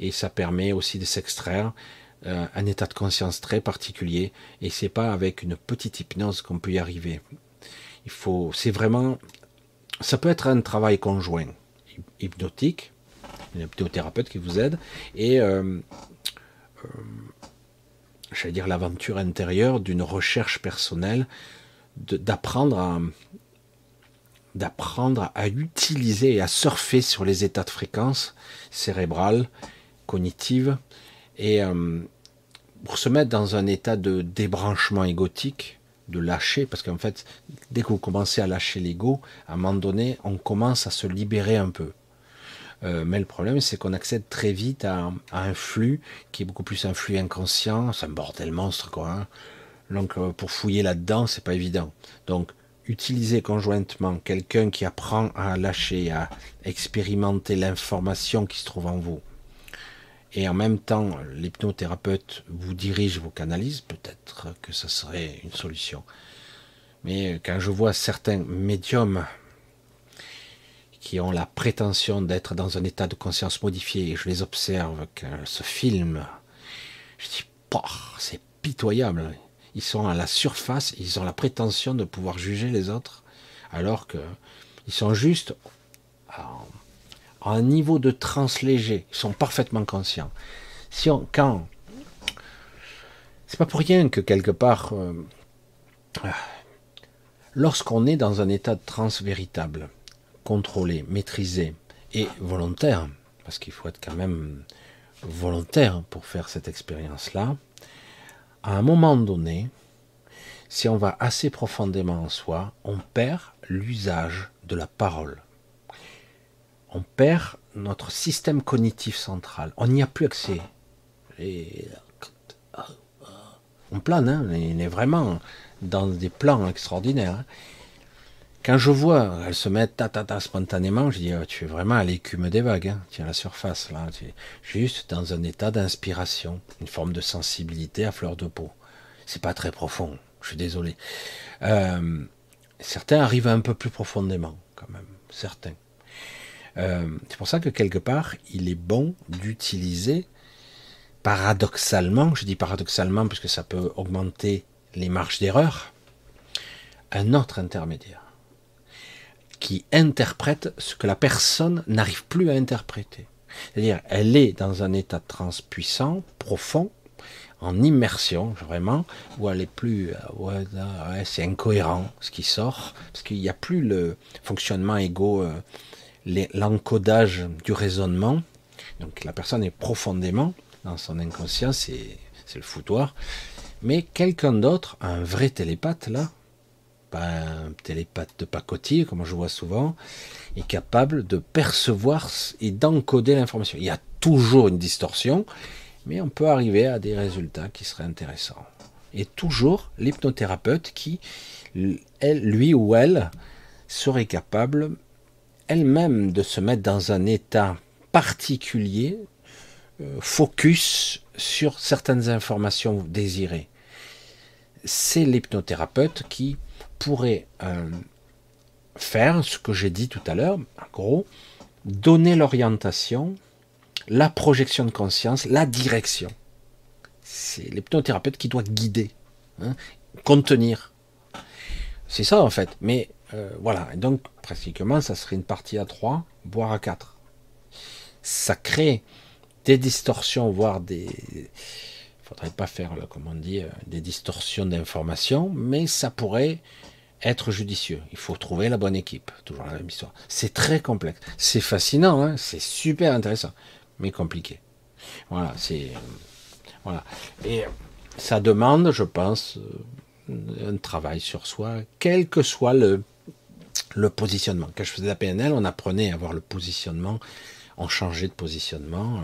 et ça permet aussi de s'extraire euh, un état de conscience très particulier. Et c'est pas avec une petite hypnose qu'on peut y arriver. Il faut, c'est vraiment, ça peut être un travail conjoint, hypnotique, une hypnothérapeute qui vous aide, et j'allais dire l'aventure intérieure d'une recherche personnelle, d'apprendre à, d'apprendre à utiliser et à surfer sur les états de fréquence cérébrale, cognitive, et euh, pour se mettre dans un état de débranchement égotique, de lâcher, parce qu'en fait, dès que vous commencez à lâcher l'ego, à un moment donné, on commence à se libérer un peu. Euh, mais le problème, c'est qu'on accède très vite à, un flux qui est beaucoup plus un flux inconscient. C'est un bordel monstre, quoi. Hein. Donc, euh, pour fouiller là-dedans, c'est pas évident. Donc, utiliser conjointement quelqu'un qui apprend à lâcher, à expérimenter l'information qui se trouve en vous, et en même temps l'hypnothérapeute vous dirige, vous canalise, peut-être que ça serait une solution. Mais quand je vois certains médiums qui ont la prétention d'être dans un état de conscience modifié, et je les observe, quand se filment, je dis, c'est pitoyable ils sont à la surface, ils ont la prétention de pouvoir juger les autres, alors que ils sont juste à, un niveau de transe léger, ils sont parfaitement conscients. Si on, quand c'est pas pour rien que quelque part, euh, lorsqu'on est dans un état de transe véritable, contrôlé, maîtrisé et volontaire, parce qu'il faut être quand même volontaire pour faire cette expérience-là, à un moment donné, si on va assez profondément en soi, on perd l'usage de la parole. On perd notre système cognitif central. On n'y a plus accès. on plane, hein on est vraiment dans des plans extraordinaires. Quand je vois elle se mettre ta, ta, ta spontanément, je dis oh, tu es vraiment à l'écume des vagues, hein. tu es à la surface là, tu es juste dans un état d'inspiration, une forme de sensibilité à fleur de peau. C'est pas très profond, je suis désolé. Euh, certains arrivent un peu plus profondément, quand même, certains. Euh, c'est pour ça que quelque part, il est bon d'utiliser paradoxalement, je dis paradoxalement parce que ça peut augmenter les marges d'erreur, un autre intermédiaire qui interprète ce que la personne n'arrive plus à interpréter. C'est-à-dire, elle est dans un état de transe puissant, profond, en immersion, vraiment, où elle est plus, euh, ouais, c'est incohérent ce qui sort, parce qu'il n'y a plus le fonctionnement égaux, euh, l'encodage du raisonnement. Donc la personne est profondément dans son inconscient, c'est le foutoir. Mais quelqu'un d'autre, un vrai télépathe là, pas un télépathe de pacotille, comme je vois souvent, est capable de percevoir et d'encoder l'information. Il y a toujours une distorsion, mais on peut arriver à des résultats qui seraient intéressants. Et toujours l'hypnothérapeute qui, lui ou elle, serait capable elle-même de se mettre dans un état particulier, euh, focus sur certaines informations désirées. C'est l'hypnothérapeute qui pourrait euh, faire ce que j'ai dit tout à l'heure, en gros, donner l'orientation, la projection de conscience, la direction. C'est l'hypnothérapeute qui doit guider, hein, contenir. C'est ça en fait. Mais euh, voilà. donc pratiquement, ça serait une partie à 3, voire à 4. Ça crée des distorsions, voire des. Il faudrait pas faire, comme on dit, euh, des distorsions d'informations, mais ça pourrait être judicieux. Il faut trouver la bonne équipe. Toujours la même histoire. C'est très complexe. C'est fascinant, hein c'est super intéressant, mais compliqué. Voilà, c'est voilà. Et ça demande, je pense, euh, un travail sur soi, quel que soit le le positionnement. Quand je faisais la PNL, on apprenait à avoir le positionnement, on changeait de positionnement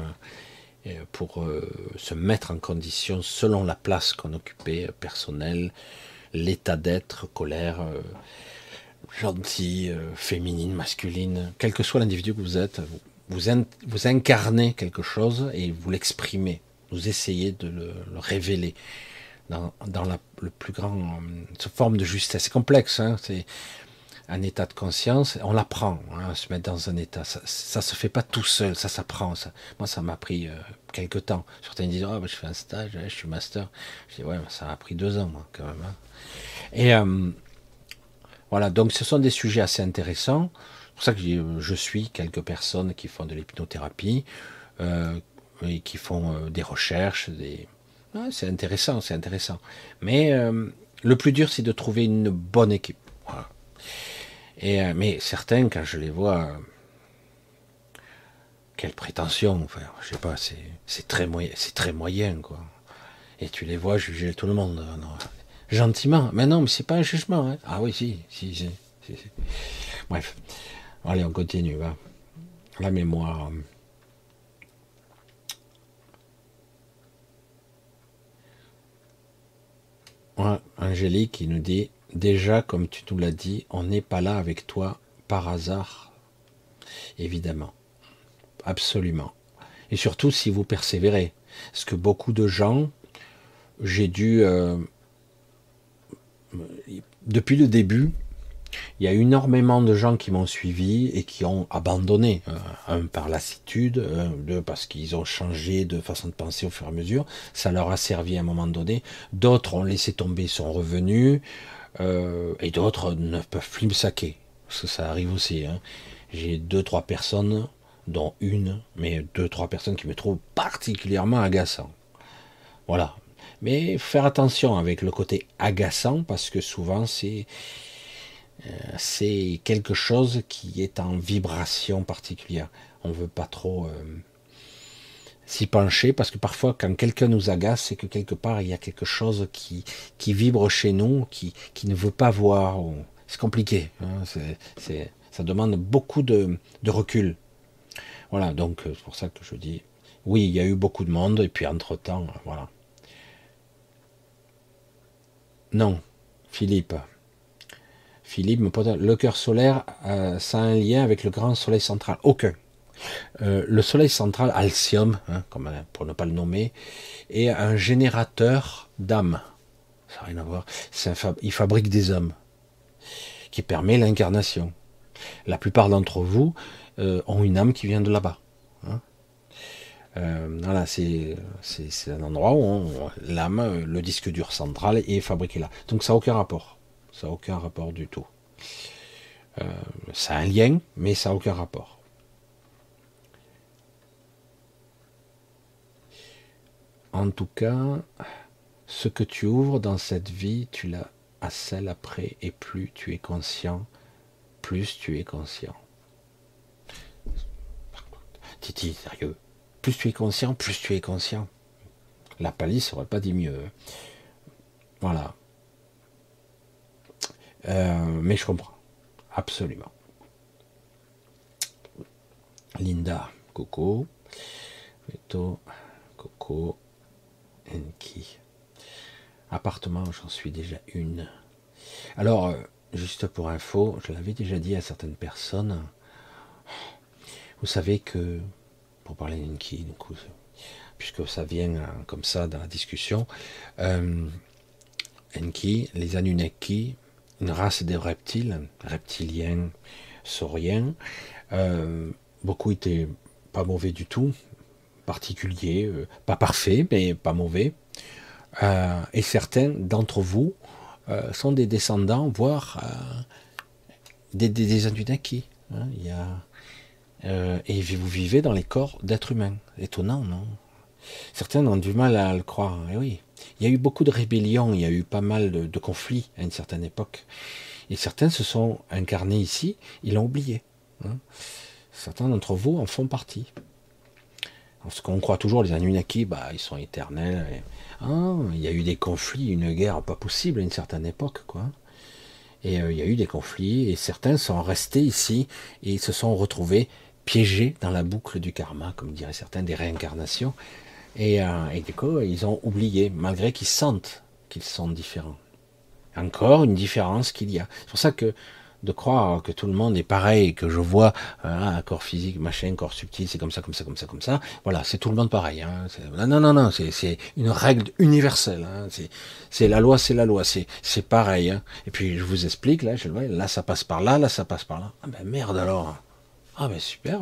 euh, pour euh, se mettre en condition selon la place qu'on occupait, personnelle, l'état d'être, colère, euh, gentil, euh, féminine, masculine, quel que soit l'individu que vous êtes, vous, vous, incarnez quelque chose et vous l'exprimez. Vous essayez de le, révéler dans, la le plus grand euh, forme de justesse. C'est complexe, hein, c'est un état de conscience, on l'apprend hein, se mettre dans un état. Ça, ça se fait pas tout seul, ça s'apprend. Moi, ça m'a pris euh, quelques temps. Certains disent, oh, je fais un stage, je suis master. Je dis, ouais, ça m'a pris deux ans, moi, quand même. Hein. Et euh, voilà, donc ce sont des sujets assez intéressants. C'est pour ça que je suis quelques personnes qui font de l'hypnothérapie euh, et qui font euh, des recherches. C'est intéressant, c'est intéressant. Mais le plus dur, c'est de trouver une bonne équipe. Et, mais certains, quand je les vois, quelle prétention, enfin, je sais pas, c'est très moyen, très moyen, quoi. Et tu les vois juger tout le monde. Non, gentiment. Mais non, mais c'est pas un jugement. Hein. Ah oui, si, si, si, Bref. Allez, on continue. Va. La mémoire. Angélique qui nous dit déjà comme tu nous l'as dit, on n'est pas là avec toi par hasard, évidemment, absolument. Et surtout si vous persévérez, parce que beaucoup de gens, j'ai dû euh, depuis le début, il y a énormément de gens qui m'ont suivi et qui ont abandonné. Euh, un par lassitude, deux parce qu'ils ont changé de façon de penser au fur et à mesure. Ça leur a servi à un moment donné. D'autres ont laissé tomber, sont revenus. Euh, et d'autres ne peuvent plus me saquer. Parce que ça arrive aussi. Hein. J'ai deux, trois personnes, dont une, mais deux, trois personnes qui me trouvent particulièrement agaçant. Voilà. Mais faire attention avec le côté agaçant parce que souvent c'est euh, quelque chose qui est en vibration particulière. On veut pas trop euh, s'y pencher parce que parfois quand quelqu'un nous agace, c'est que quelque part il y a quelque chose qui, qui vibre chez nous, qui, ne veut pas voir. C'est compliqué. Hein, ça demande beaucoup de, recul. Voilà, donc euh, c'est pour ça que je dis oui, il y a eu beaucoup de monde et puis entre temps, voilà. Non, Philippe. Philippe le cœur solaire, euh, ça a un lien avec le grand soleil central. Aucun. Euh, le soleil central, Alcium, hein, comme, pour ne pas le nommer, est un générateur d'âmes. Ça n'a rien à voir. il fabrique des hommes qui permet l'incarnation. La plupart d'entre vous euh, ont une âme qui vient de là-bas. Euh, voilà, c'est un endroit où l'âme, le disque dur central est fabriqué là. Donc ça n'a aucun rapport. Ça n'a aucun rapport du tout. Euh, ça a un lien, mais ça n'a aucun rapport. En tout cas, ce que tu ouvres dans cette vie, tu l'as à celle après, et plus tu es conscient, plus tu es conscient. Titi, sérieux. Plus tu es conscient, plus tu es conscient. La palisse aurait pas dit mieux. Voilà. Euh, mais je comprends. Absolument. Linda, Coco. Veto, Coco, Enki. Appartement, j'en suis déjà une. Alors, euh, juste pour info, je l'avais déjà dit à certaines personnes. Vous savez que, pour parler d'Enki, puisque ça vient euh, comme ça dans la discussion, euh, Enki, les Anunnaki, une race de reptiles, reptiliens, sauriens, euh, beaucoup étaient pas mauvais du tout, particuliers, euh, pas parfaits, mais pas mauvais. Euh, et certains d'entre vous sont des descendants, voire des, des, des. Hein, et vous vivez dans les corps d'êtres humains. Étonnant, non? Certains ont du mal à le croire. Eh oui, il y a eu beaucoup de rébellions, il y a eu pas mal de, conflits à une certaine époque. Et certains se sont incarnés ici, ils l'ont oublié. Hein. Certains d'entre vous en font partie. Parce qu'on croit toujours, les Anunnaki, bah, ils sont éternels. Ah, il y a eu des conflits, une guerre pas possible à une certaine époque, quoi. Et euh, il y a eu des conflits, et certains sont restés ici, et se sont retrouvés piégés dans la boucle du karma, comme diraient certains, des réincarnations. Et, euh, et, du coup, ils ont oublié, malgré qu'ils sentent qu'ils sont différents. Encore une différence qu'il y a. C'est pour ça que de croire que tout le monde est pareil, que je vois euh, un corps physique, machin, corps subtil, c'est comme ça, comme ça, comme ça, comme ça. Voilà, c'est tout le monde pareil. Hein. Non, non, non, c'est une règle universelle. Hein. C'est la loi, c'est la loi, c'est pareil. Hein. Et puis je vous explique, là, je, là ça passe par là, là ça passe par là. Ah ben merde alors. Ah ben super.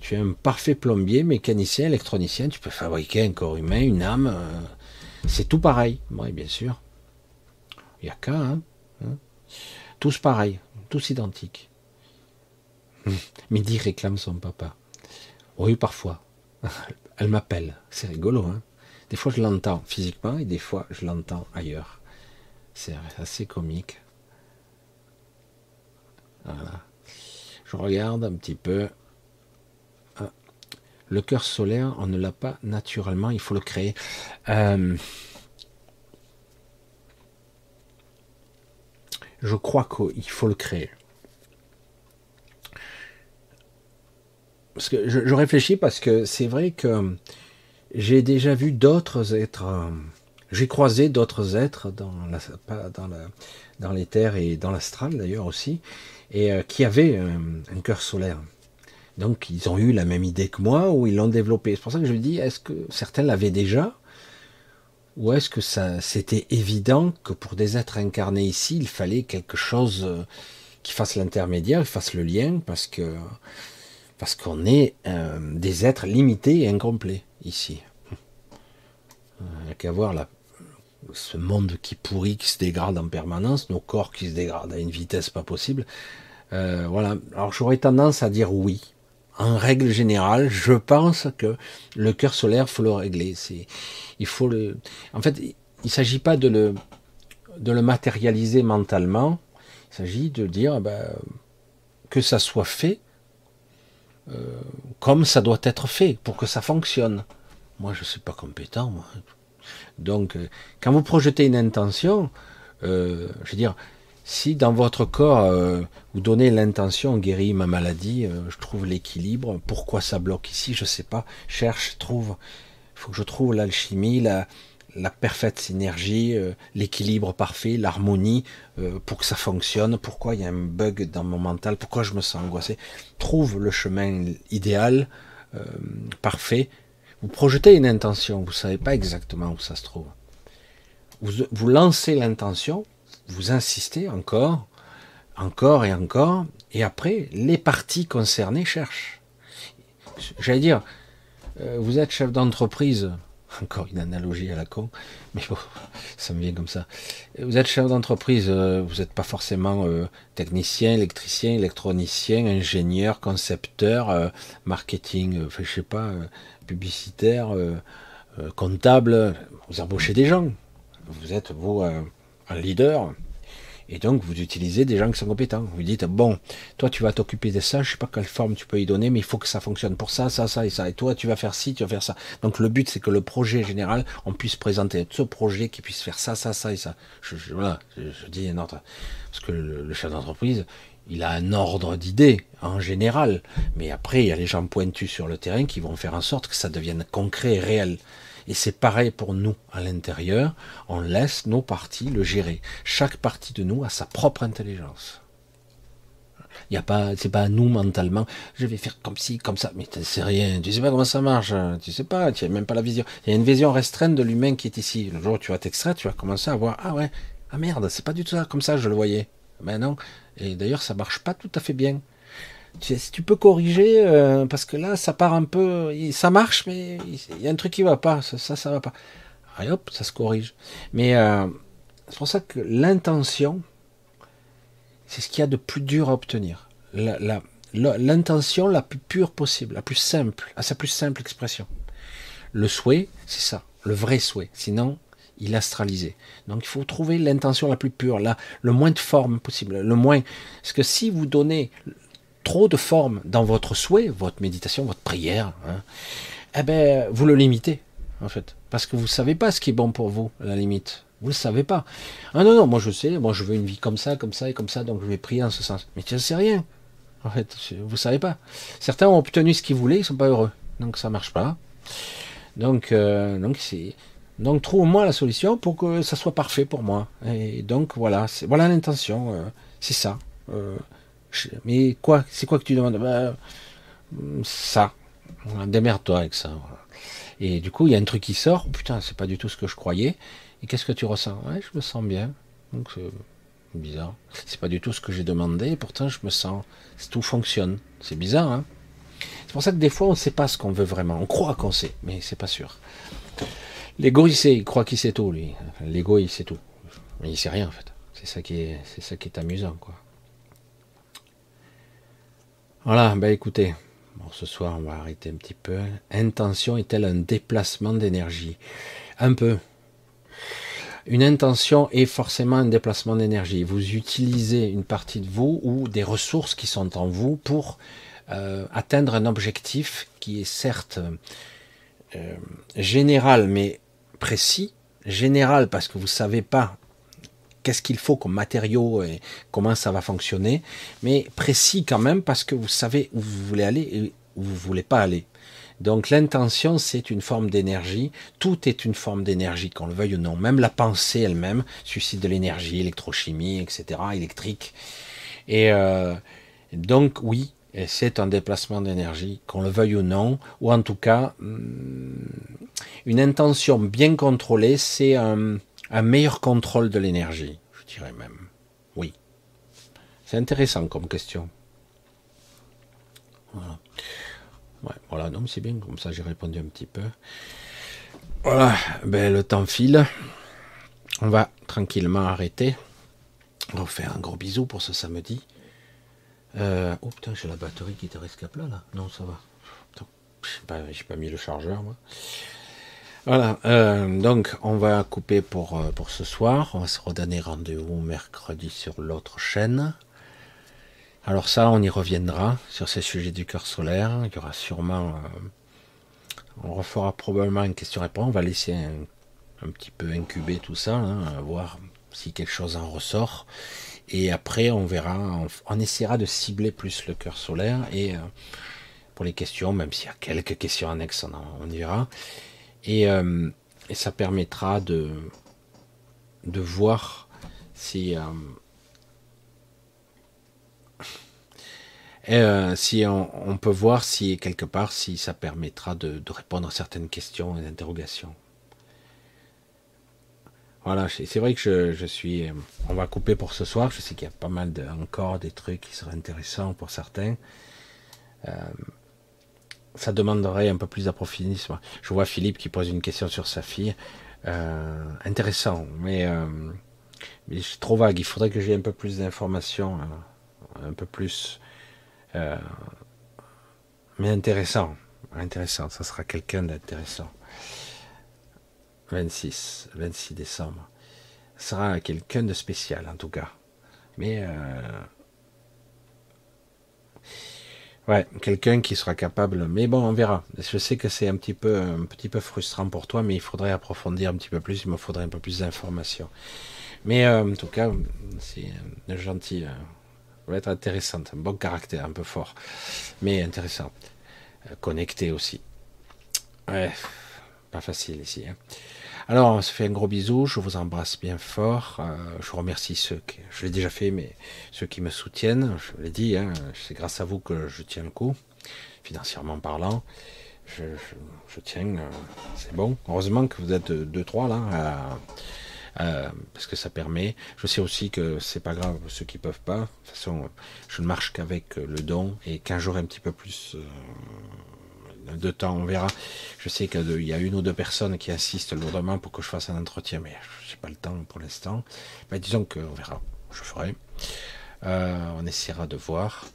Tu es un parfait plombier, mécanicien, électronicien, tu peux fabriquer un corps humain, une âme. Euh, c'est tout pareil. Oui, bien sûr. Il n'y a qu'un. Tous pareils, tous identiques. Midi réclame son papa. Oui, parfois. Elle m'appelle. C'est rigolo. Hein des fois, je l'entends physiquement et des fois, je l'entends ailleurs. C'est assez comique. Voilà. Je regarde un petit peu. Le cœur solaire, on ne l'a pas naturellement, il faut le créer. Euh, je crois qu'il faut le créer. Je, réfléchis parce que c'est vrai que j'ai déjà vu d'autres êtres, euh, j'ai croisé d'autres êtres dans la, dans, les terres et dans l'astral d'ailleurs aussi, et euh, qui avaient un cœur solaire. Donc ils ont eu la même idée que moi ou ils l'ont développée. C'est pour ça que je me dis, est-ce que certains l'avaient déjà ou est-ce que ça c'était évident que pour des êtres incarnés ici, il fallait quelque chose euh, qui fasse l'intermédiaire, qui fasse le lien, parce qu'on est euh, des êtres limités et incomplets ici. Il n'y a qu'à voir ce monde qui pourrit, qui se dégrade en permanence, nos corps qui se dégradent à une vitesse pas possible. Euh, voilà. Alors j'aurais tendance à dire oui en règle générale, je pense que le cœur solaire, faut le régler. Il faut en fait, il s'agit pas de le, matérialiser mentalement. Il s'agit de dire ben, que ça soit fait euh, comme ça doit être fait pour que ça fonctionne. Moi, je suis pas compétent. Donc, euh, quand vous projetez une intention, euh, je veux dire, si dans votre corps, euh, vous donnez l'intention, guérir ma maladie, euh, je trouve l'équilibre, pourquoi ça bloque ici, je sais pas, cherche, trouve, il faut que je trouve l'alchimie, la, la parfaite synergie, euh, l'équilibre parfait, l'harmonie, pour que ça fonctionne, pourquoi il y a un bug dans mon mental, pourquoi je me sens angoissé, trouve le chemin idéal, parfait, vous projetez une intention, vous savez pas exactement où ça se trouve. Vous, vous lancez l'intention, vous insistez encore, encore et encore, et après, les parties concernées cherchent. J'allais dire, euh, vous êtes chef d'entreprise, encore une analogie à la con, mais bon, ça me vient comme ça. Vous êtes chef d'entreprise, euh, vous n'êtes pas forcément euh, technicien, électricien, électronicien, ingénieur, concepteur, marketing, je sais pas, publicitaire, comptable. Vous embauchez des gens. Vous êtes, vous, leader, et donc, vous utilisez des gens qui sont compétents. Vous dites, bon, toi, tu vas t'occuper de ça, je sais pas quelle forme tu peux y donner, mais il faut que ça fonctionne pour ça, ça, ça et ça. Et toi, tu vas faire ci, tu vas faire ça. Donc, le but, c'est que le projet général, on puisse présenter ce projet qui puisse faire ça, ça, ça et ça. Voilà, je, dis. Parce que le, chef d'entreprise, il a un ordre d'idées en général. Mais après, il y a les gens pointus sur le terrain qui vont faire en sorte que ça devienne concret et réel. Et c'est pareil pour nous à l'intérieur. On laisse nos parties le gérer. Chaque partie de nous a sa propre intelligence. Il n'y a pas, c'est pas à nous mentalement. Je vais faire comme ci, comme ça. Mais tu sais rien. Tu sais pas comment ça marche. Tu sais pas. Tu n'as même pas la vision. Il y a une vision restreinte de l'humain qui est ici. Le jour où tu vas t'extraire, tu vas commencer à voir. Ah ouais. Ah merde. C'est pas du tout ça. Comme ça, je le voyais. Ben non. Et d'ailleurs, ça marche pas tout à fait bien si tu peux corriger, euh, parce que là, ça part un peu, ça marche, mais il y a un truc qui va pas, ça, ça, va pas. Et hop, ça se corrige. Mais euh, c'est pour ça que l'intention, c'est ce qu'il y a de plus dur à obtenir. L'intention la, la, plus pure possible, la plus simple, à sa plus simple expression. Le souhait, c'est ça, le vrai souhait. Sinon, il astralisé. Donc il faut trouver l'intention la plus pure, là, le moins de forme possible, le moins. Parce que si vous donnez trop de forme dans votre souhait, votre méditation, votre prière, hein, eh ben, vous le limitez, en fait. Parce que vous ne savez pas ce qui est bon pour vous, à la limite. Vous ne le savez pas. Ah non, non, moi je sais, moi je veux une vie comme ça, comme ça et comme ça, donc je vais prier en ce sens. Mais tu ne sais rien. En fait, vous ne savez pas. Certains ont obtenu ce qu'ils voulaient, ils ne sont pas heureux. Donc ça ne marche pas. Donc, euh, donc c'est. Donc trouve-moi la solution pour que ça soit parfait pour moi. Et donc voilà, voilà l'intention, euh, c'est ça. Euh, mais quoi C'est quoi que tu demandes? Bah, Ça. Démerde-toi avec ça. Et du coup, il y a un truc qui sort. Oh, putain, c'est pas du tout ce que je croyais. Et qu'est-ce que tu ressens? Ouais, je me sens bien. Donc c'est bizarre. C'est pas du tout ce que j'ai demandé. pourtant, je me sens. Tout fonctionne. C'est bizarre, hein C'est pour ça que des fois, on ne sait pas ce qu'on veut vraiment. On croit qu'on sait, mais c'est pas sûr. L'ego, il sait. Il croit qu'il sait tout, lui. L'ego, il sait tout. Mais il sait rien, en fait. C'est ça qui est, c'est ça qui est amusant, quoi. Voilà, ben écoutez, ce soir on va arrêter un petit peu. Intention est-elle un déplacement d'énergie? Un peu. Une intention est forcément un déplacement d'énergie. Vous utilisez une partie de vous ou des ressources qui sont en vous pour euh, atteindre un objectif qui est certes euh, général mais précis. Général parce que vous ne savez pas qu'est-ce qu'il faut comme matériaux et comment ça va fonctionner, mais précis quand même parce que vous savez où vous voulez aller et où vous voulez pas aller. Donc l'intention, c'est une forme d'énergie. Tout est une forme d'énergie, qu'on le veuille ou non. Même la pensée elle-même suscite de l'énergie, électrochimie, etc., électrique. Et euh, donc oui, c'est un déplacement d'énergie, qu'on le veuille ou non, ou en tout cas, hmm, une intention bien contrôlée, c'est un, un meilleur contrôle de l'énergie, je dirais même. Oui. C'est intéressant comme question. Voilà. Ouais, voilà, non, c'est bien, comme ça j'ai répondu un petit peu. Voilà, ben, le temps file. On va tranquillement arrêter. On va faire un gros bisou pour ce samedi. Euh, oh putain, j'ai la batterie qui te rescape là, là. Non, ça va. Je pas, pas mis le chargeur, moi. Voilà, euh, donc on va couper pour, euh, pour ce soir. On va se redonner rendez-vous mercredi sur l'autre chaîne. Alors ça, on y reviendra sur ces sujets du cœur solaire. Il y aura sûrement... Euh, on refera probablement une question-réponse. On va laisser un, petit peu incuber tout ça, hein, voir si quelque chose en ressort. Et après, on verra, on, essaiera de cibler plus le cœur solaire. Et pour les questions, même s'il y a quelques questions annexes, on, on y verra. Euh, et, ça permettra de, de voir si, euh, euh, si on, peut voir si quelque part si ça permettra de, répondre à certaines questions et interrogations. Voilà, c'est vrai que je, suis. On va couper pour ce soir. Je sais qu'il y a pas mal de, encore des trucs qui seraient intéressants pour certains. Ça demanderait un peu plus d'approfondissement. Je vois Philippe qui pose une question sur sa fille. Euh, intéressant, mais, euh, mais c'est trop vague. Il faudrait que j'ai un peu plus d'informations, euh, un peu plus. Mais intéressant, intéressant. Ça sera quelqu'un d'intéressant. 26, 26 décembre. Ça sera quelqu'un de spécial en tout cas. Mais Ouais, quelqu'un qui sera capable. Mais bon, on verra. Je sais que c'est un petit peu, un petit peu frustrant pour toi, mais il faudrait approfondir un petit peu plus. Il me faudrait un peu plus d'informations. Mais euh, en tout cas, c'est gentil. Euh, va être intéressante, un bon caractère, un peu fort, mais intéressant. Euh, connecté aussi. Ouais, pas facile ici. Hein. Alors, on se fait un gros bisou, je vous embrasse bien fort. Euh, je remercie ceux qui, je l'ai déjà fait, mais ceux qui me soutiennent, je l'ai dit, hein, c'est grâce à vous que je tiens le coup, financièrement parlant. Je, tiens, euh, c'est bon. Heureusement que vous êtes deux, trois là, parce que ça permet. Je sais aussi que c'est pas grave ceux qui peuvent pas. De toute façon, je ne marche qu'avec le don et quand j'aurai un petit peu plus euh, de temps, on verra. Je sais qu'il y a une ou deux personnes qui insistent lourdement pour que je fasse un entretien, mais je n'ai pas le temps pour l'instant. Mais disons qu'on verra, je ferai. Euh, on essaiera de voir.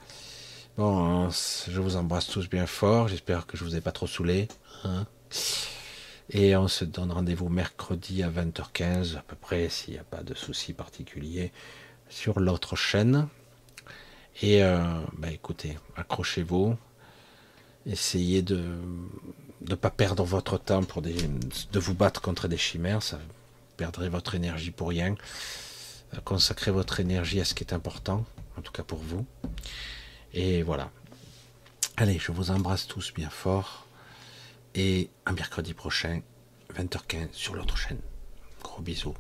Bon, je vous embrasse tous bien fort. J'espère que je vous ai pas trop saoulé. Hein. Et on se donne rendez-vous mercredi à 20h15 à peu près, s'il n'y a pas de soucis particuliers, sur l'autre chaîne. Et euh, bah écoutez, accrochez-vous, Essayez de ne pas perdre votre temps pour des, de vous battre contre des chimères, ça perdrait votre énergie pour rien. Euh, consacrez votre énergie à ce qui est important, en tout cas pour vous. Et voilà. Allez, je vous embrasse tous bien fort. Et un mercredi prochain, 20h15 sur l'autre chaîne. Gros bisous.